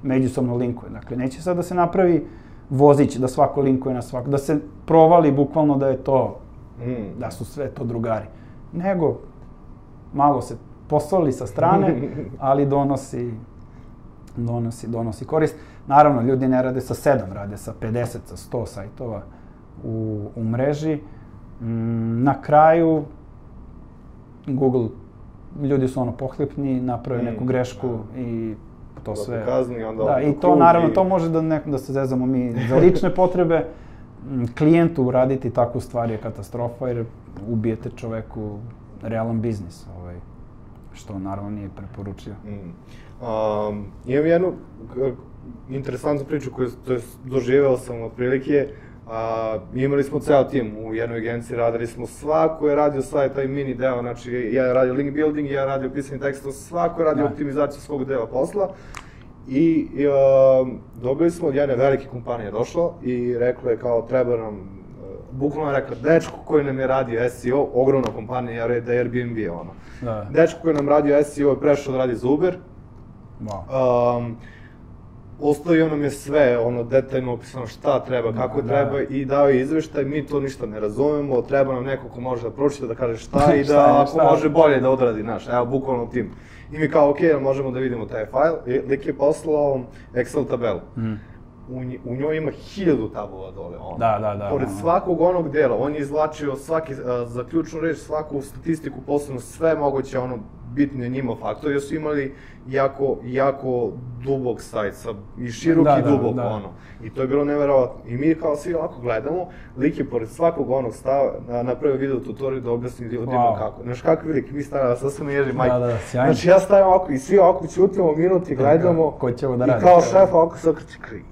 S1: međusobno linkuje. Dakle, neće sad da se napravi vozić, da svako linkuje na svako, da se provali bukvalno da je to,
S3: Mm.
S1: da su sve to drugari. Nego, malo se posoli sa strane, ali donosi, donosi, donosi korist. Naravno, ljudi ne rade sa 7, rade sa 50, sa 100 sajtova u, u mreži. Mm, na kraju, Google, ljudi su ono pohlepni, naprave
S3: Mm,
S1: neku grešku
S3: da.
S1: i to
S3: Da
S1: sve.
S3: kazni, onda
S1: da, i to naravno,
S3: i-
S1: to može da, ne, da se zezamo mi za lične potrebe. Mm, Klijentu uraditi takvu stvar je katastrofa jer ubijete čoveku realan biznis, ovaj, što naravno nije preporučio.
S3: Mm. Um, imam jednu interesantnu priču koju to jest, doživeo sam otprilike. A, imali smo ceo tim u jednoj agenciji, radili smo svako je radio sad taj mini deo, znači ja je radio link building, ja je radio pisanje teksta, svako je radio
S1: Da.
S3: optimizaciju svog dela posla. I, i uh, dobili smo od jedne velike kompanije došlo i rekla je kao treba nam, bukvalno rekla, dečko koji nam je radio SEO, ogromna kompanija, ja da je Airbnb je ono.
S1: Da.
S3: Dečko koji nam radio SEO je prešao da radi za Uber,
S1: Wow.
S3: um, ostavio nam je sve, ono, detaljno opisano šta treba, kako
S1: Da.
S3: treba i dao je izveštaj, mi to ništa ne razumemo, treba nam neko ko može da pročita, da kaže šta i
S1: Šta
S3: da
S1: je,
S3: ako
S1: šta?
S3: može bolje da odradi, znaš, evo, bukvalno tim. I mi kao, okay, možemo da vidimo taj i lik je poslao Excel tabelu.
S1: Mm.
S3: U, nj- u njoj ima hiljadu tabula dole, ono.
S1: Da, da, da.
S3: Pored svakog onog dela, on je izvlačio svaki, a, za ključnu reč, svaku statistiku, posebno sve moguće, ono, bitne njima faktore, jer su imali jako, jako dubok sajt, sa, i širok
S1: Da,
S3: i
S1: da,
S3: dubok,
S1: da.
S3: ono. I to je bilo neverovatno. I mi kao svi ovako gledamo, lik je pored svakog onog stava na, napravio video tutorial da objasni ljudima
S1: Wow.
S3: kako. Znaš kakav lik, mi stavljamo, sad sam ježi majke.
S1: Da, da, sjajno.
S3: Znači ja stavim ovako i svi ovako ćutimo minut i gledamo.
S1: ko će ovo da
S3: I
S1: radi?
S3: kao šef ovako se okreće, krije.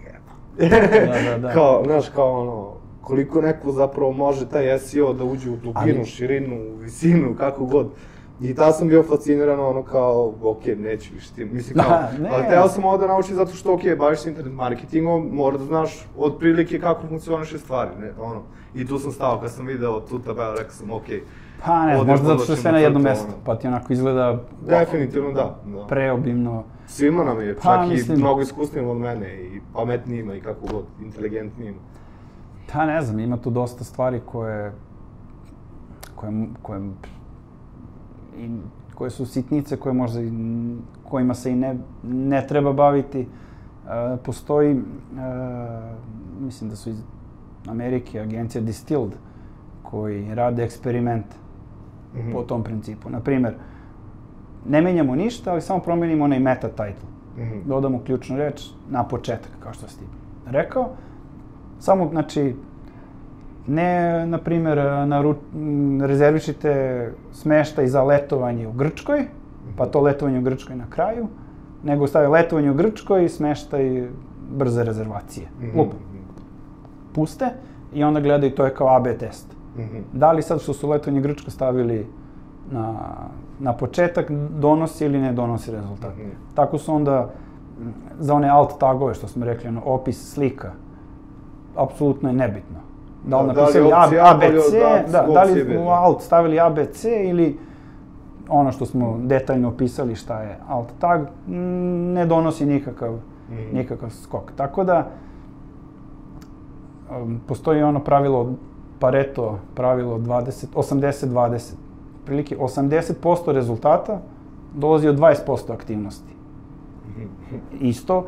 S1: Da, da, da.
S3: kao, znaš, kao ono, koliko neko zapravo može taj SEO da uđe u dubinu,
S1: Ali-
S3: širinu, visinu, kako god. I ta sam bio fasciniran, ono kao, ok, neću više tim, mislim kao,
S1: Da, ne.
S3: ali teo sam ovo da naučim zato što, ok, baviš se internet marketingom, mora da znaš otprilike kako funkcioniše stvari, ne, ono. I tu sam stao, kad sam video tu tabelu, rekao sam, ok,
S1: Pa ne, možda zato što je sve na jednom mestu, pa ti onako izgleda
S3: definitivno da, da.
S1: preobimno.
S3: Svima nam je,
S1: Pa,
S3: čak
S1: mislim-
S3: i mnogo iskusnijim od mene, i pametnijima, i kako god, inteligentnijima.
S1: Pa ne znam, ima tu dosta stvari koje, koje, koje, i, koje su sitnice, koje možda, i kojima se i ne, ne treba baviti. E, postoji, e, mislim da su iz Amerike, agencija Distilled, koji rade eksperimente
S3: Mhm.
S1: po tom principu. Naprimer, ne menjamo ništa, ali samo promenimo onaj meta title.
S3: Mhm.
S1: dodamo ključnu reč na početak, kao što si ti rekao. Samo, znači, ne, na primjer, naru, rezervišite smeštaj za letovanje u Grčkoj, pa to letovanje u Grčkoj na kraju, nego stavi letovanje u Grčkoj i smeštaj brze rezervacije.
S3: Mhm.
S1: Lup, puste i onda gledaju, to je kao AB test.
S3: Mhm.
S1: Da li sad što su letovanje u Grčkoj stavili na, na početak donosi ili ne donosi rezultat.
S3: Mhm.
S1: Tako su onda za one alt tagove što smo rekli, ono, opis slika, apsolutno je nebitno. Da li
S3: Da, da li
S1: napisali A-
S3: opcija A bolje
S1: ABC, da, da li u
S3: da.
S1: alt stavili ABC ili ono što smo detaljno opisali šta je alt tag, ne donosi nikakav,
S3: Mhm.
S1: nikakav skok. Tako da, um, postoji ono pravilo Pareto, pravilo 20, 80-20. Prilike 80% rezultata dolazi od 20% aktivnosti. Isto, uh,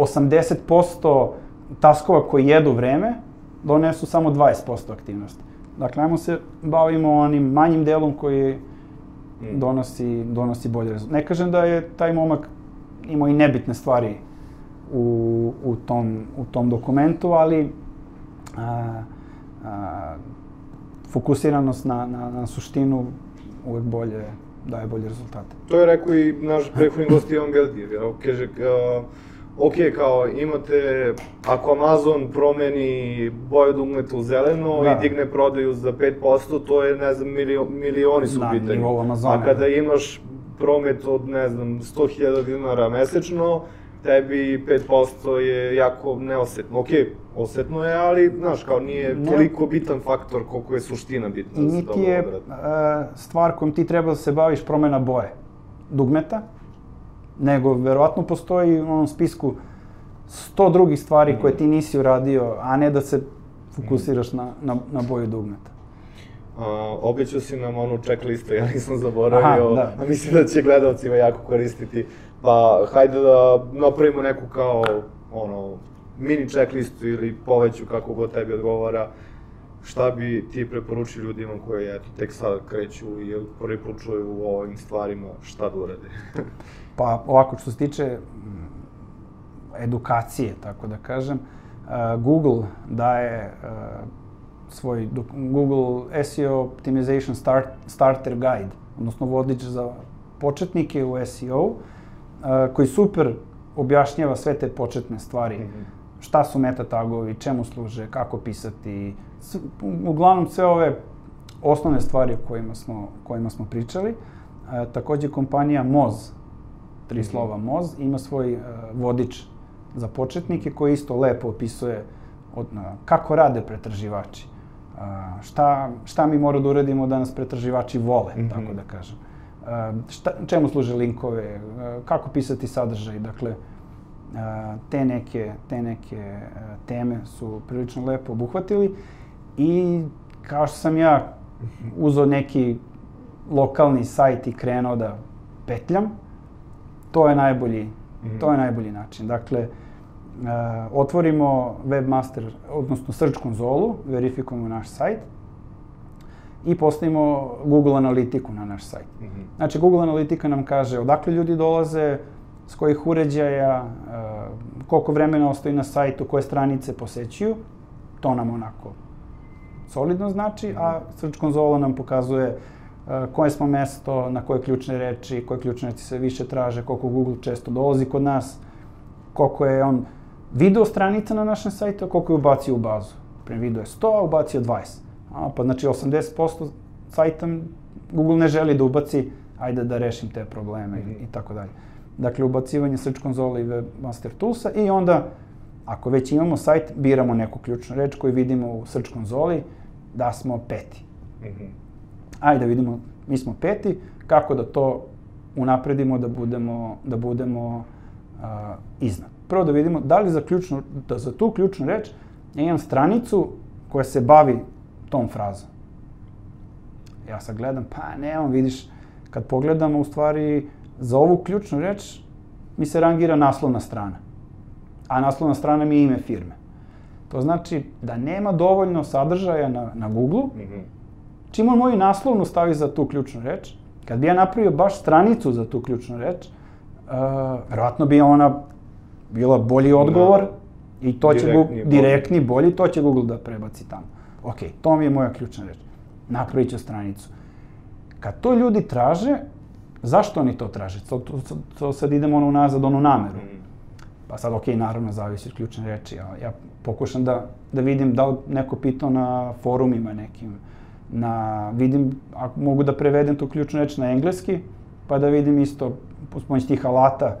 S1: 80% taskova koji jedu vreme donesu samo 20% aktivnosti. Dakle, ajmo se bavimo onim manjim delom koji donosi, donosi bolje rezultate. Ne kažem da je taj momak imao i nebitne stvari u, u, tom, u tom dokumentu, ali a, a, fokusiranost na, na, na suštinu uvek bolje daje bolje rezultate.
S3: To je rekao i naš prethodni gost Ivan Geldir, jel? kaže, uh, ok, kao imate, ako Amazon promeni boju dugmeta u zeleno
S1: Da.
S3: i digne prodaju za 5%, to je, ne znam, milio, milioni su u pitanju.
S1: nivou Amazona,
S3: A kada
S1: da.
S3: imaš promet od, ne znam, 100.000 dinara mesečno, tebi 5% je jako neosetno. Ok, osetno je, ali, znaš, kao nije
S1: Ne.
S3: toliko bitan faktor koliko je suština bitna da se
S1: Niti je e, stvar kojom ti treba da se baviš promena boje dugmeta, nego verovatno postoji u onom spisku sto drugih stvari koje ti nisi uradio, a ne da se fokusiraš na, na, na boju dugmeta.
S3: Uh, obećao si nam onu checklistu, ja nisam zaboravio,
S1: Aha, da.
S3: a mislim da će gledalcima jako koristiti. Pa hajde da napravimo neku kao, ono, mini checklistu ili poveću kako god tebi odgovara. Šta bi ti preporučio ljudima koji eto, tek sad kreću i prvi put čuju o ovim stvarima, šta da urade?
S1: Pa ovako, što se tiče mm, edukacije, tako da kažem, e, Google daje e, svoj Google SEO Optimization Start, Starter Guide, odnosno vodič za početnike u SEO, e, koji super objašnjava sve te početne stvari.
S3: Mhm.
S1: Šta su meta tagovi, čemu služe, kako pisati, uglavnom sve ove osnovne stvari o kojima smo, kojima smo pričali. E, takođe kompanija Moz, tri
S3: Mhm.
S1: slova Moz, ima svoj e, vodič za početnike koji isto lepo opisuje od, na, kako rade pretraživači. A, šta, šta mi mora da uradimo da nas pretraživači vole,
S3: Mhm.
S1: tako da kažem. A, šta, čemu služe linkove, a, kako pisati sadržaj, dakle, te neke, te neke teme su prilično lepo obuhvatili i kao što sam ja uzeo neki lokalni sajt i krenuo da petljam, to je najbolji, to je najbolji način. Dakle, otvorimo webmaster, odnosno search konzolu, verifikujemo naš sajt i postavimo Google analitiku na naš sajt.
S3: Mhm.
S1: Znači, Google analitika nam kaže odakle ljudi dolaze, s kojih uređaja, e, koliko vremena ostaje na sajtu, koje stranice posećuju. To nam onako solidno znači, a Search konzola nam pokazuje e, koje smo mesto, na koje ključne reči, koje ključne reči se više traže, koliko Google često dolazi kod nas, koliko je on video stranica na našem sajtu, a koliko je ubacio u bazu. Prema video je 100, a ubacio 20. A, pa znači 80% sajta Google ne želi da ubaci, ajde da rešim te probleme i, i tako dalje. Dakle, ubacivanje Search konzole i Webmaster Toolsa i onda, ako već imamo sajt, biramo neku ključnu reč koju vidimo u Search konzoli, da smo peti.
S3: Mhm.
S1: Ajde da vidimo, mi smo peti, kako da to unapredimo da budemo, da budemo a, iznad. Prvo da vidimo da li za, ključnu, da za tu ključnu reč ja imam stranicu koja se bavi tom frazom. Ja sad gledam, pa nemam, vidiš, kad pogledamo u stvari za ovu ključnu reč mi se rangira naslovna strana. A naslovna strana mi je ime firme. To znači da nema dovoljno sadržaja na, na Google,
S3: Mhm.
S1: čim on moju naslovnu stavi za tu ključnu reč, kad bi ja napravio baš stranicu za tu ključnu reč, uh, verovatno bi ona bila bolji odgovor i to će
S3: Direktni,
S1: Google,
S3: bolji.
S1: direktni, bolji, to će Google da prebaci tamo. Ok, to mi je moja ključna reč. Napravit ću stranicu. Kad to ljudi traže, zašto oni to traže? To, to, to, sad idemo ono unazad, onu nameru.
S3: Mhm.
S1: Pa sad, ok, naravno, zavisi od ključne reči. Ja, ja pokušam da, da vidim da li neko pitao na forumima nekim, na, vidim, ako mogu da prevedem tu ključnu reč na engleski, pa da vidim isto, pomoć tih alata,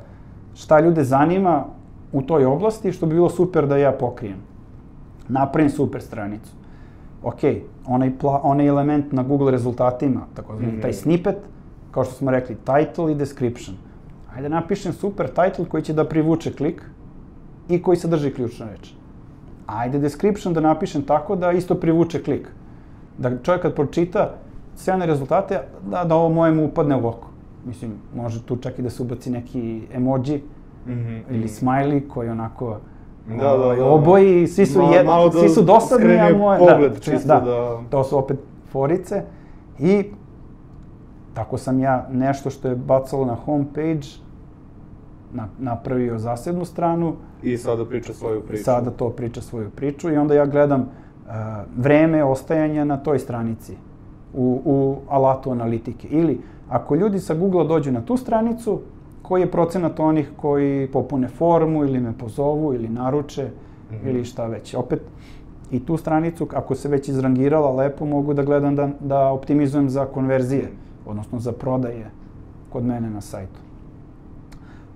S1: šta ljude zanima u toj oblasti, što bi bilo super da ja pokrijem. Napravim super stranicu. Ok, onaj, pla, onaj element na Google rezultatima, tako mm
S3: Mhm.
S1: taj snippet, kao što smo rekli, title i description. Ajde napišem super title koji će da privuče klik i koji sadrži ključnu reč. Ajde description da napišem tako da isto privuče klik. Da čovjek kad pročita sve one rezultate, da, da ovo moje mu upadne u oko. Mislim, može tu čak i da se ubaci neki emoji
S3: Mhm.
S1: ili smiley koji onako
S3: Da, da,
S1: ovaj,
S3: da.
S1: oboji, svi su,
S3: Ma-
S1: jed,
S3: malo da
S1: svi su dosadni, a moje...
S3: pogled,
S1: da,
S3: čisto
S1: da,
S3: da-
S1: to su opet forice. I tako sam ja nešto što je bacalo na homepage na, napravio zasebnu stranu,
S3: I sada priča svoju priču.
S1: sada to priča svoju priču i onda ja gledam uh, vreme ostajanja na toj stranici u, u alatu analitike. Ili ako ljudi sa Google dođu na tu stranicu, koji je procenat onih koji popune formu ili me pozovu ili naruče
S3: Mhm.
S1: ili šta već. Opet, i tu stranicu, ako se već izrangirala lepo, mogu da gledam da, da optimizujem za konverzije, odnosno za prodaje kod mene na sajtu.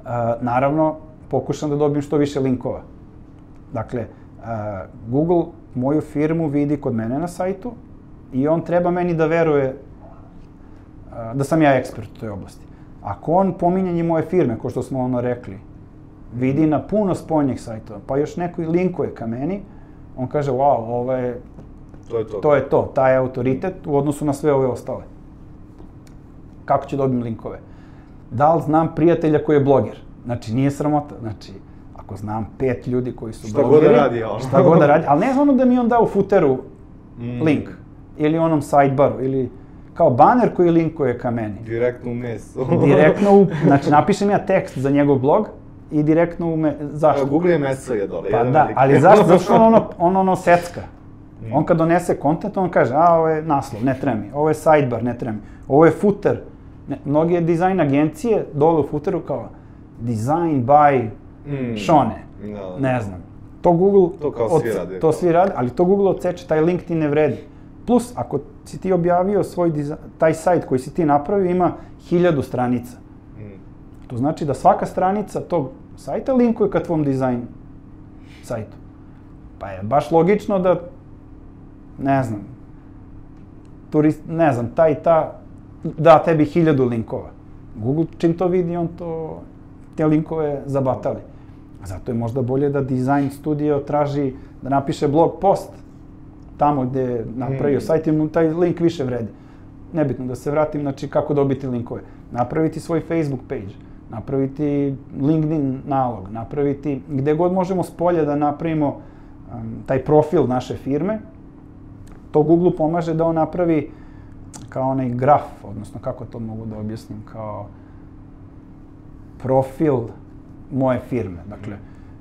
S1: Uh, naravno, pokušam da dobijem što više linkova. Dakle, uh, Google moju firmu vidi kod mene na sajtu i on treba meni da veruje uh, da sam ja ekspert u toj oblasti. Ako on pominjanje moje firme, ko što smo ono rekli, vidi na puno spoljnih sajtova, pa još neko i linkuje ka meni, on kaže, wow, ovo je,
S3: To je to.
S1: to je to, taj autoritet u odnosu na sve ove ostale. Kako ću dobijem linkove? Da li znam prijatelja koji je bloger? Znači, nije sramota. Znači, ako znam pet ljudi koji su
S3: Šta god
S1: blogeri,
S3: da radi, ono.
S1: šta god da radi, ali ne znam ono da mi on da u footeru
S3: Mm.
S1: link, ili onom sidebaru, ili kao baner koji linkuje ka meni.
S3: Direktno u meso.
S1: Direktno u, znači napišem ja tekst za njegov blog i direktno u me, zašto?
S3: Google je meso je dole.
S1: Pa da, ali zašto? Zato što on ono, on ono secka.
S3: Mm.
S1: On kad donese kontent, on kaže, a ovo je naslov, ne treba mi, ovo je sidebar, ne treba mi, ovo je footer. Ne, mnoge dizajn agencije dole u footeru kao design by
S3: Mm.
S1: Šone.
S3: Da.
S1: Ne znam. To Google...
S3: To kao svi rade.
S1: To svi rade, ali to Google odseče, taj link ti ne vredi. Plus, ako si ti objavio svoj dizajn, taj sajt koji si ti napravio ima hiljadu stranica.
S3: Mm.
S1: To znači da svaka stranica tog sajta linkuje ka tvom dizajnu sajtu. Pa je baš logično da, ne znam, turist, ne znam, ta i ta da tebi hiljadu linkova. Google čim to vidi, on to, te linkove zabatali. Zato je možda bolje da design studio traži da napiše blog post tamo gde je napravio mm. sajt i mu taj link više vredi. Nebitno da se vratim, znači kako dobiti linkove. Napraviti svoj Facebook page, napraviti LinkedIn nalog, napraviti gde god možemo s polja da napravimo um, taj profil naše firme. To Google pomaže da on napravi kao onaj graf, odnosno kako to mogu da objasnim, kao profil moje firme. Dakle,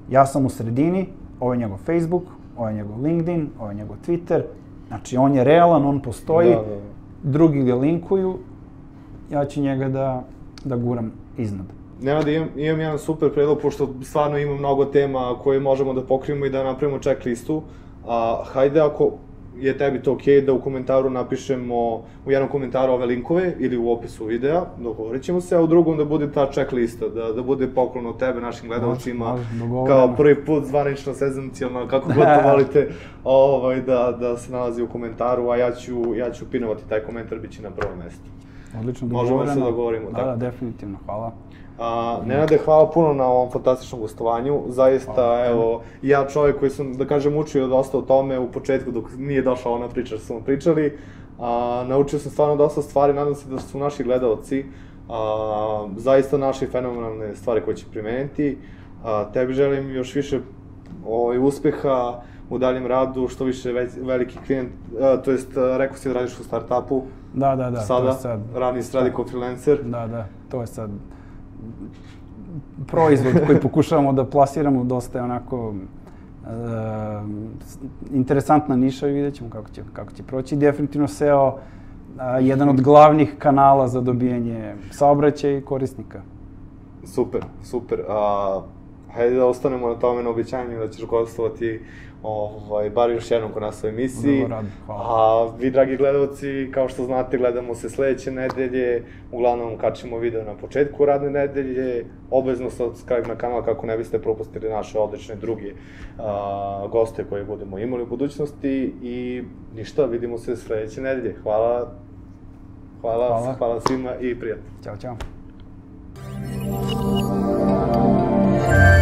S1: ja sam u sredini, ovo je njegov Facebook, ovo je njegov LinkedIn, ovo je njegov Twitter. Znači, on je realan, on postoji, da, da, da. drugi ga linkuju, ja ću njega da, da guram iznad.
S3: Nenad, imam, imam jedan super predlog, pošto stvarno ima mnogo tema koje možemo da pokrijemo i da napravimo checklistu. A, hajde ako je tebi to okej okay da u komentaru napišemo u jednom komentaru ove linkove ili u opisu videa, dogovorit ćemo se, a u drugom da bude ta checklista, da, da bude poklon od tebe našim gledalcima, kao prvi put zvanično sezonicijalno, kako god to volite, ovaj, da, da se nalazi u komentaru, a ja ću, ja ću pinovati taj komentar, bit će na prvom mestu.
S1: Odlično, dogovoreno.
S3: Možemo se dogovorimo.
S1: Da, da, definitivno, hvala.
S3: A, Nenade, hvala puno na ovom fantastičnom gostovanju. Zaista, hvala. evo, ja čovjek koji sam, da kažem, učio dosta o tome u početku dok nije došla ona priča što smo pričali. A, naučio sam stvarno dosta stvari, nadam se da su naši gledalci a, zaista naši fenomenalne stvari koje će primeniti. A, tebi želim još više ovaj, uspeha u daljem radu, što više već, veliki klijent, a, to jest, rekao si da radiš u startupu.
S1: Da, da, da.
S3: Sada, to je sad, radi, radi kao freelancer.
S1: Da, da, to je sad proizvod koji pokušavamo da plasiramo dosta je onako e, interesantna niša i vidjet ćemo kako će, kako će proći. Definitivno SEO a, jedan od glavnih kanala za dobijanje saobraćaja i korisnika.
S3: Super, super. A, hajde da ostanemo na tome na obećanju da ćeš gostovati ovaj, bar još jednom kod nas u emisiji. A vi, dragi gledalci, kao što znate, gledamo se sledeće nedelje, uglavnom kačimo video na početku radne nedelje, obavezno subscribe na kanal kako ne biste propustili naše odlične druge a, goste koje budemo imali u budućnosti i ništa, vidimo se sledeće nedelje. Hvala, hvala, hvala, hvala svima i prijatno.
S1: Ćao, čao. thank you